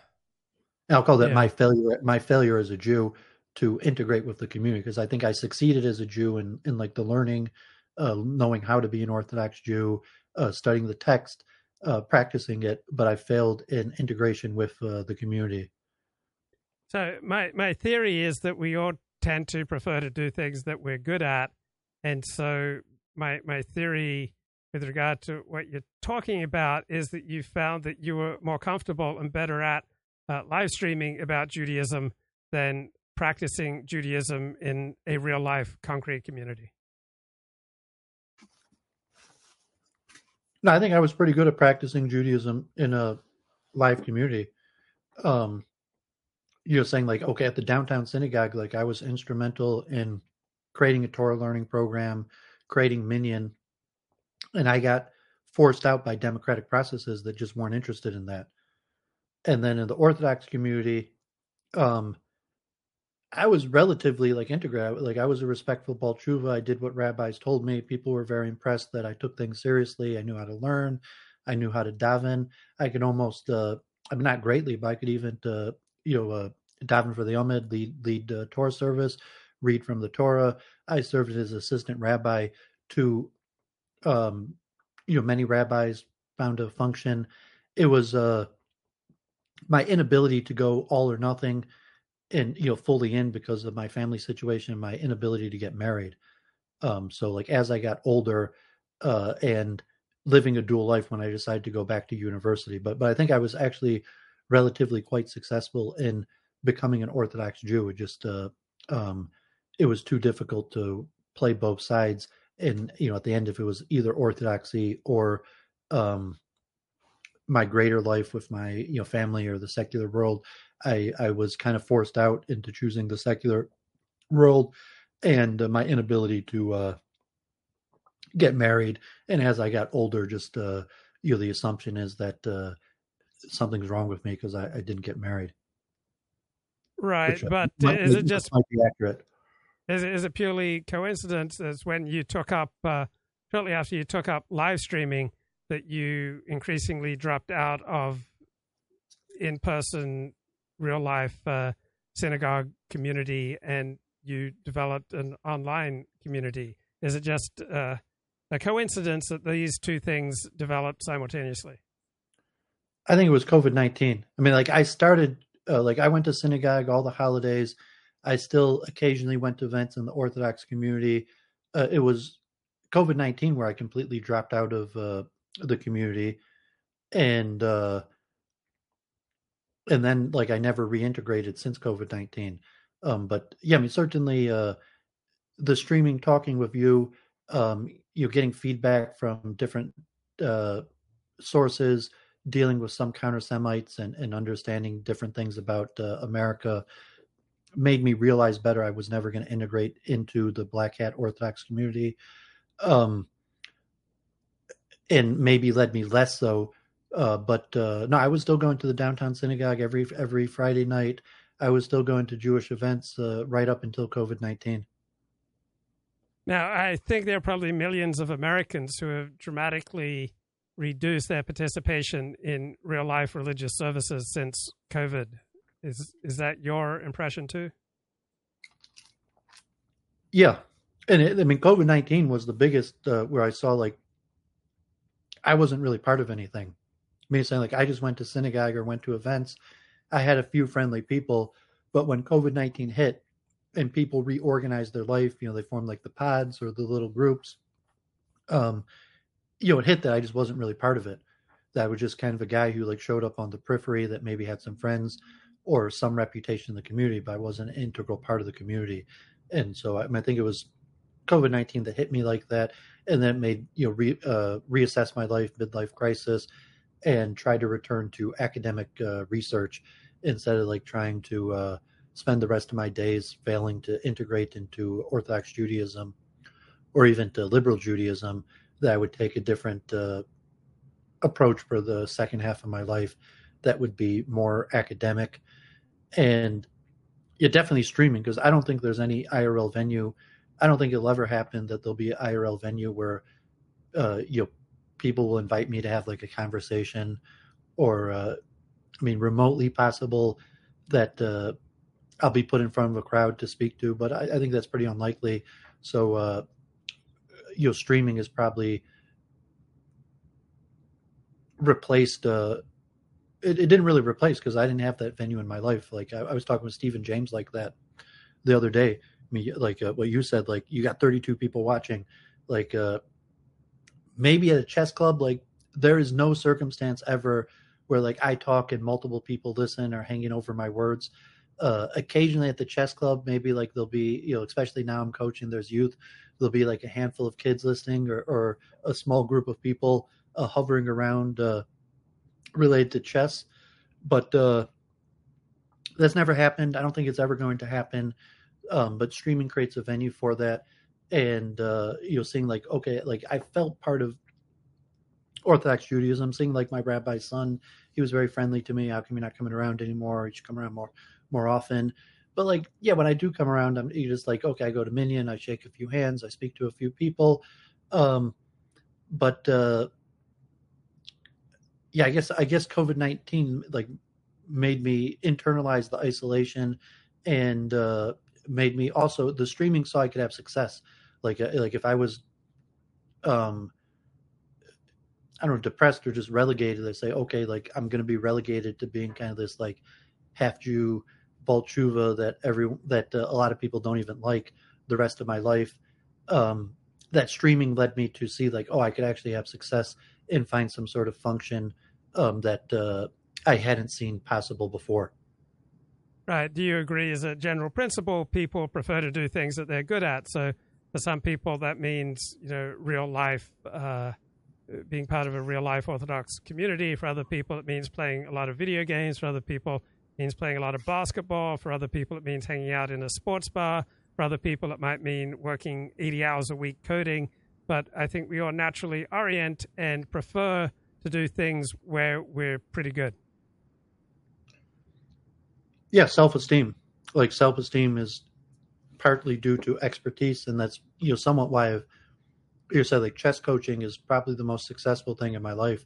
I'll call that yeah. my failure. My failure as a Jew to integrate with the community because I think I succeeded as a Jew in in like the learning, uh, knowing how to be an Orthodox Jew, uh, studying the text, uh, practicing it, but I failed in integration with uh, the community. So my my theory is that we all tend to prefer to do things that we're good at, and so my my theory with regard to what you're talking about is that you found that you were more comfortable and better at uh, live streaming about Judaism than practicing Judaism in a real life concrete community. No, I think I was pretty good at practicing Judaism in a live community. Um, you're saying like, okay, at the downtown synagogue, like I was instrumental in creating a Torah learning program, creating Minyan, and I got forced out by democratic processes that just weren't interested in that. And then in the Orthodox community, um, I was relatively like integrated. Like I was a respectful baal teshuva. I did what rabbis told me. People were very impressed that I took things seriously. I knew how to learn. I knew how to daven. I could almost, uh, I'm not greatly, but I could even, uh, you know, uh, daven for the Amud, lead, lead uh, Torah service, read from the Torah. I served as assistant rabbi to um, you know many rabbis found a function. It was uh, my inability to go all or nothing and you know fully in because of my family situation and my inability to get married. Um, so like as I got older uh, and living a dual life when I decided to go back to university, but but I think I was actually relatively quite successful in becoming an Orthodox Jew. It just uh, um, it was too difficult to play both sides and you know at the end if it was either orthodoxy or um my greater life with my you know family or the secular world i i was kind of forced out into choosing the secular world and uh, my inability to uh get married. And as I got older, just uh, you know, the assumption is that uh, something's wrong with me because I, I, didn't get married. Right, Which, uh, but might- is it just might be accurate? Is it, is it purely coincidence as when you took up, uh, shortly after you took up live streaming, that you increasingly dropped out of in person, real life uh, synagogue community and you developed an online community? Is it just uh, a coincidence that these two things developed simultaneously? I think it was COVID nineteen. I mean, like I started, uh, like I went to synagogue all the holidays. I still occasionally went to events in the Orthodox community. Uh, it was COVID nineteen where I completely dropped out of uh, the community, and uh, and then like I never reintegrated since COVID nineteen. Um, but yeah, I mean certainly uh, the streaming, talking with you, um, you're getting feedback from different uh, sources, dealing with some counter Semites and, and understanding different things about uh, America made me realize better I was never going to integrate into the Black Hat Orthodox community. Um, and maybe led me less so. Uh, but uh, no, I was still going to the downtown synagogue every every Friday night. I was still going to Jewish events uh, right up until COVID nineteen. Now, I think there are probably millions of Americans who have dramatically reduced their participation in real life religious services since COVID. Is is that your impression too? Yeah, and it, I mean, COVID nineteen was the biggest uh, where I saw like I wasn't really part of anything. I mean, saying like I just went to synagogue or went to events. I had a few friendly people, but when COVID nineteen hit and people reorganized their life, you know, they formed like the pods or the little groups. Um, you know, it hit that I just wasn't really part of it. That I was just kind of a guy who like showed up on the periphery that maybe had some friends or some reputation in the community, but I wasn't an integral part of the community. And so I, I think it was COVID nineteen that hit me like that, and then made you know re, uh, reassess my life, midlife crisis, and try to return to academic uh, research instead of like trying to uh, spend the rest of my days failing to integrate into Orthodox Judaism or even to liberal Judaism. That I would take a different uh, approach for the second half of my life that would be more academic and yeah, definitely streaming because I don't think there's any IRL venue. I don't think it'll ever happen that there'll be an IRL venue where uh, you know people will invite me to have like a conversation, or uh, I mean, remotely possible that uh, I'll be put in front of a crowd to speak to, but I, I think that's pretty unlikely. So uh, you know, streaming is probably replaced. Uh, it, it didn't really replace because I didn't have that venue in my life. Like I, I was talking with Stephen James like that the other day. I mean, like uh, what you said, like you got 32 people watching. Like uh, maybe at a chess club, like there is no circumstance ever where like I talk and multiple people listen or hanging over my words. Uh, occasionally at the chess club, maybe like there'll be, you know, especially now I'm coaching, there's youth, there'll be like a handful of kids listening or, or a small group of people uh, hovering around uh, related to chess. But uh, that's never happened. I don't think it's ever going to happen. Um, but streaming creates a venue for that. And, uh, you know, seeing like, okay, like I felt part of Orthodox Judaism, seeing like my rabbi's son, he was very friendly to me. How come you're not coming around anymore? You should come around more more often. But like, yeah, when I do come around, I'm you just like, okay, I go to Minyan, I shake a few hands, I speak to a few people. Um, but uh, yeah, I guess I guess COVID nineteen like made me internalize the isolation and uh, made me also the streaming so I could have success. Like uh, like if I was um I don't know, depressed or just relegated, they say, okay, like I'm going to be relegated to being kind of this like half Jew baal teshuva that every that uh, a lot of people don't even like the rest of my life. Um, that streaming led me to see like, oh, I could actually have success and find some sort of function um, that uh, I hadn't seen possible before. Right. Do you agree as a general principle, people prefer to do things that they're good at? So for some people, that means, you know, real life, uh, being part of a real life Orthodox community. For other people, it means playing a lot of video games. For other people, it means playing a lot of basketball. For other people, it means hanging out in a sports bar. For other people, it might mean working 80 hours a week coding. but I think we all naturally orient and prefer to do things where we're pretty good. Yeah, self esteem. Like self esteem is partly due to expertise, and that's you know somewhat why I've you said like chess coaching is probably the most successful thing in my life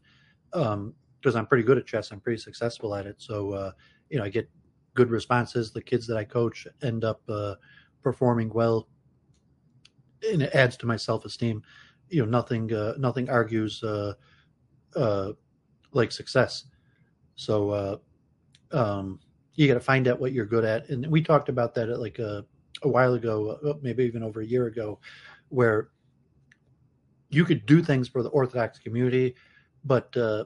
Um because um, I'm pretty good at chess. I'm pretty successful at it. So uh, you know I get good responses. The kids that I coach end up uh, performing well, and it adds to my self esteem. You know, nothing uh, nothing argues uh, uh, like success. So uh, um, you got to find out what you're good at, and we talked about that at like a, a while ago, maybe even over a year ago, where you could do things for the Orthodox community, but uh,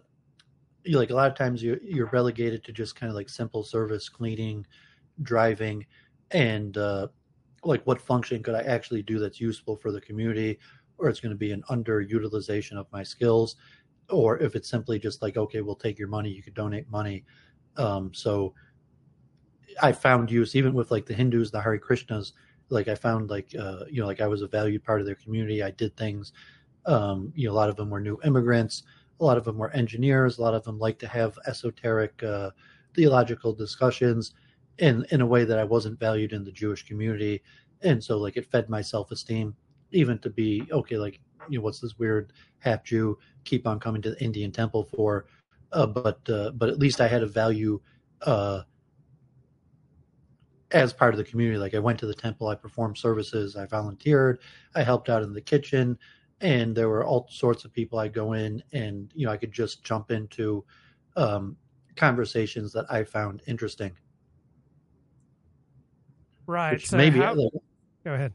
you like a lot of times you're, you're relegated to just kind of like simple service, cleaning, driving, and uh, like what function could I actually do that's useful for the community, or it's going to be an underutilization of my skills, or if it's simply just like okay, we'll take your money, you could donate money. Um, so I found use even with like the Hindus, the Hare Krishnas. Like I found like uh, you know like I was a valued part of their community. I did things. Um, you know, a lot of them were new immigrants. A lot of them were engineers. A lot of them like to have esoteric uh, theological discussions in in a way that I wasn't valued in the Jewish community, and so like it fed my self esteem even to be okay. Like you know, what's this weird half Jew keep on coming to the Indian temple for? Uh, but uh, but at least I had a value uh, as part of the community. Like I went to the temple, I performed services, I volunteered, I helped out in the kitchen, and there were all sorts of people I go in, and you know I could just jump into um, conversations that I found interesting. Right. So maybe how- go ahead.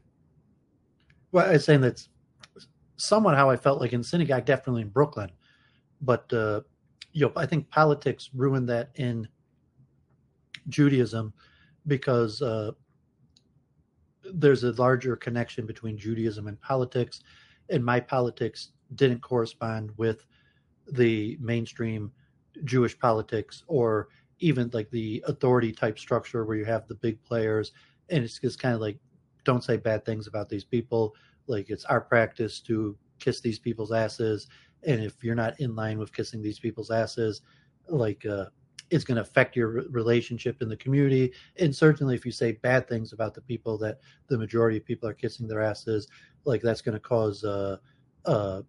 well, I was saying that's somewhat how I felt like in synagogue, definitely in Brooklyn, but uh, you know I think politics ruined that in Judaism because uh, there's a larger connection between Judaism and politics, and my politics didn't correspond with the mainstream Jewish politics or even like the authority type structure where you have the big players, and it's just kind of like don't say bad things about these people. Like it's our practice to kiss these people's asses, and if you're not in line with kissing these people's asses, like uh, it's going to affect your relationship in the community. And certainly, if you say bad things about the people that the majority of people are kissing their asses, like that's going to cause uh, uh,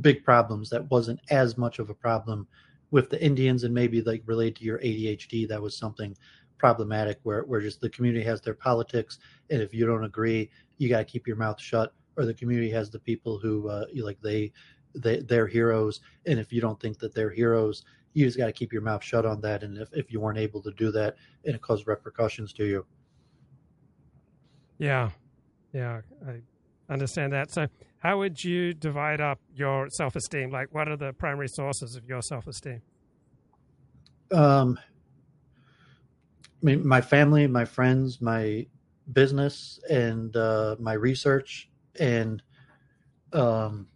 big problems. That wasn't as much of a problem with the Indians, and maybe like related to your ADHD, that was something problematic where where just the community has their politics, and if you don't agree, you got to keep your mouth shut. Or the community has the people who uh, like they they they're heroes, and if you don't think that they're heroes, you just got to keep your mouth shut on that. And if, if you weren't able to do that, and it caused repercussions to you. Yeah, yeah, I understand that. So, how would you divide up your self esteem? Like, what are the primary sources of your self esteem? Um, I mean, my family, my friends, my business, and uh, my research, and um,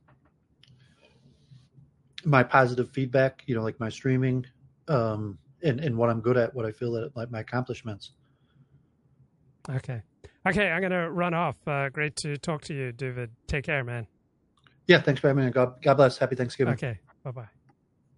my positive feedback. You know, like my streaming, um, and and what I'm good at, what I feel that like my accomplishments. Okay. Okay, I'm going to run off. Uh, great to talk to you, David. Take care, man. Yeah, thanks for having me. God, God bless. Happy Thanksgiving. Okay, bye bye.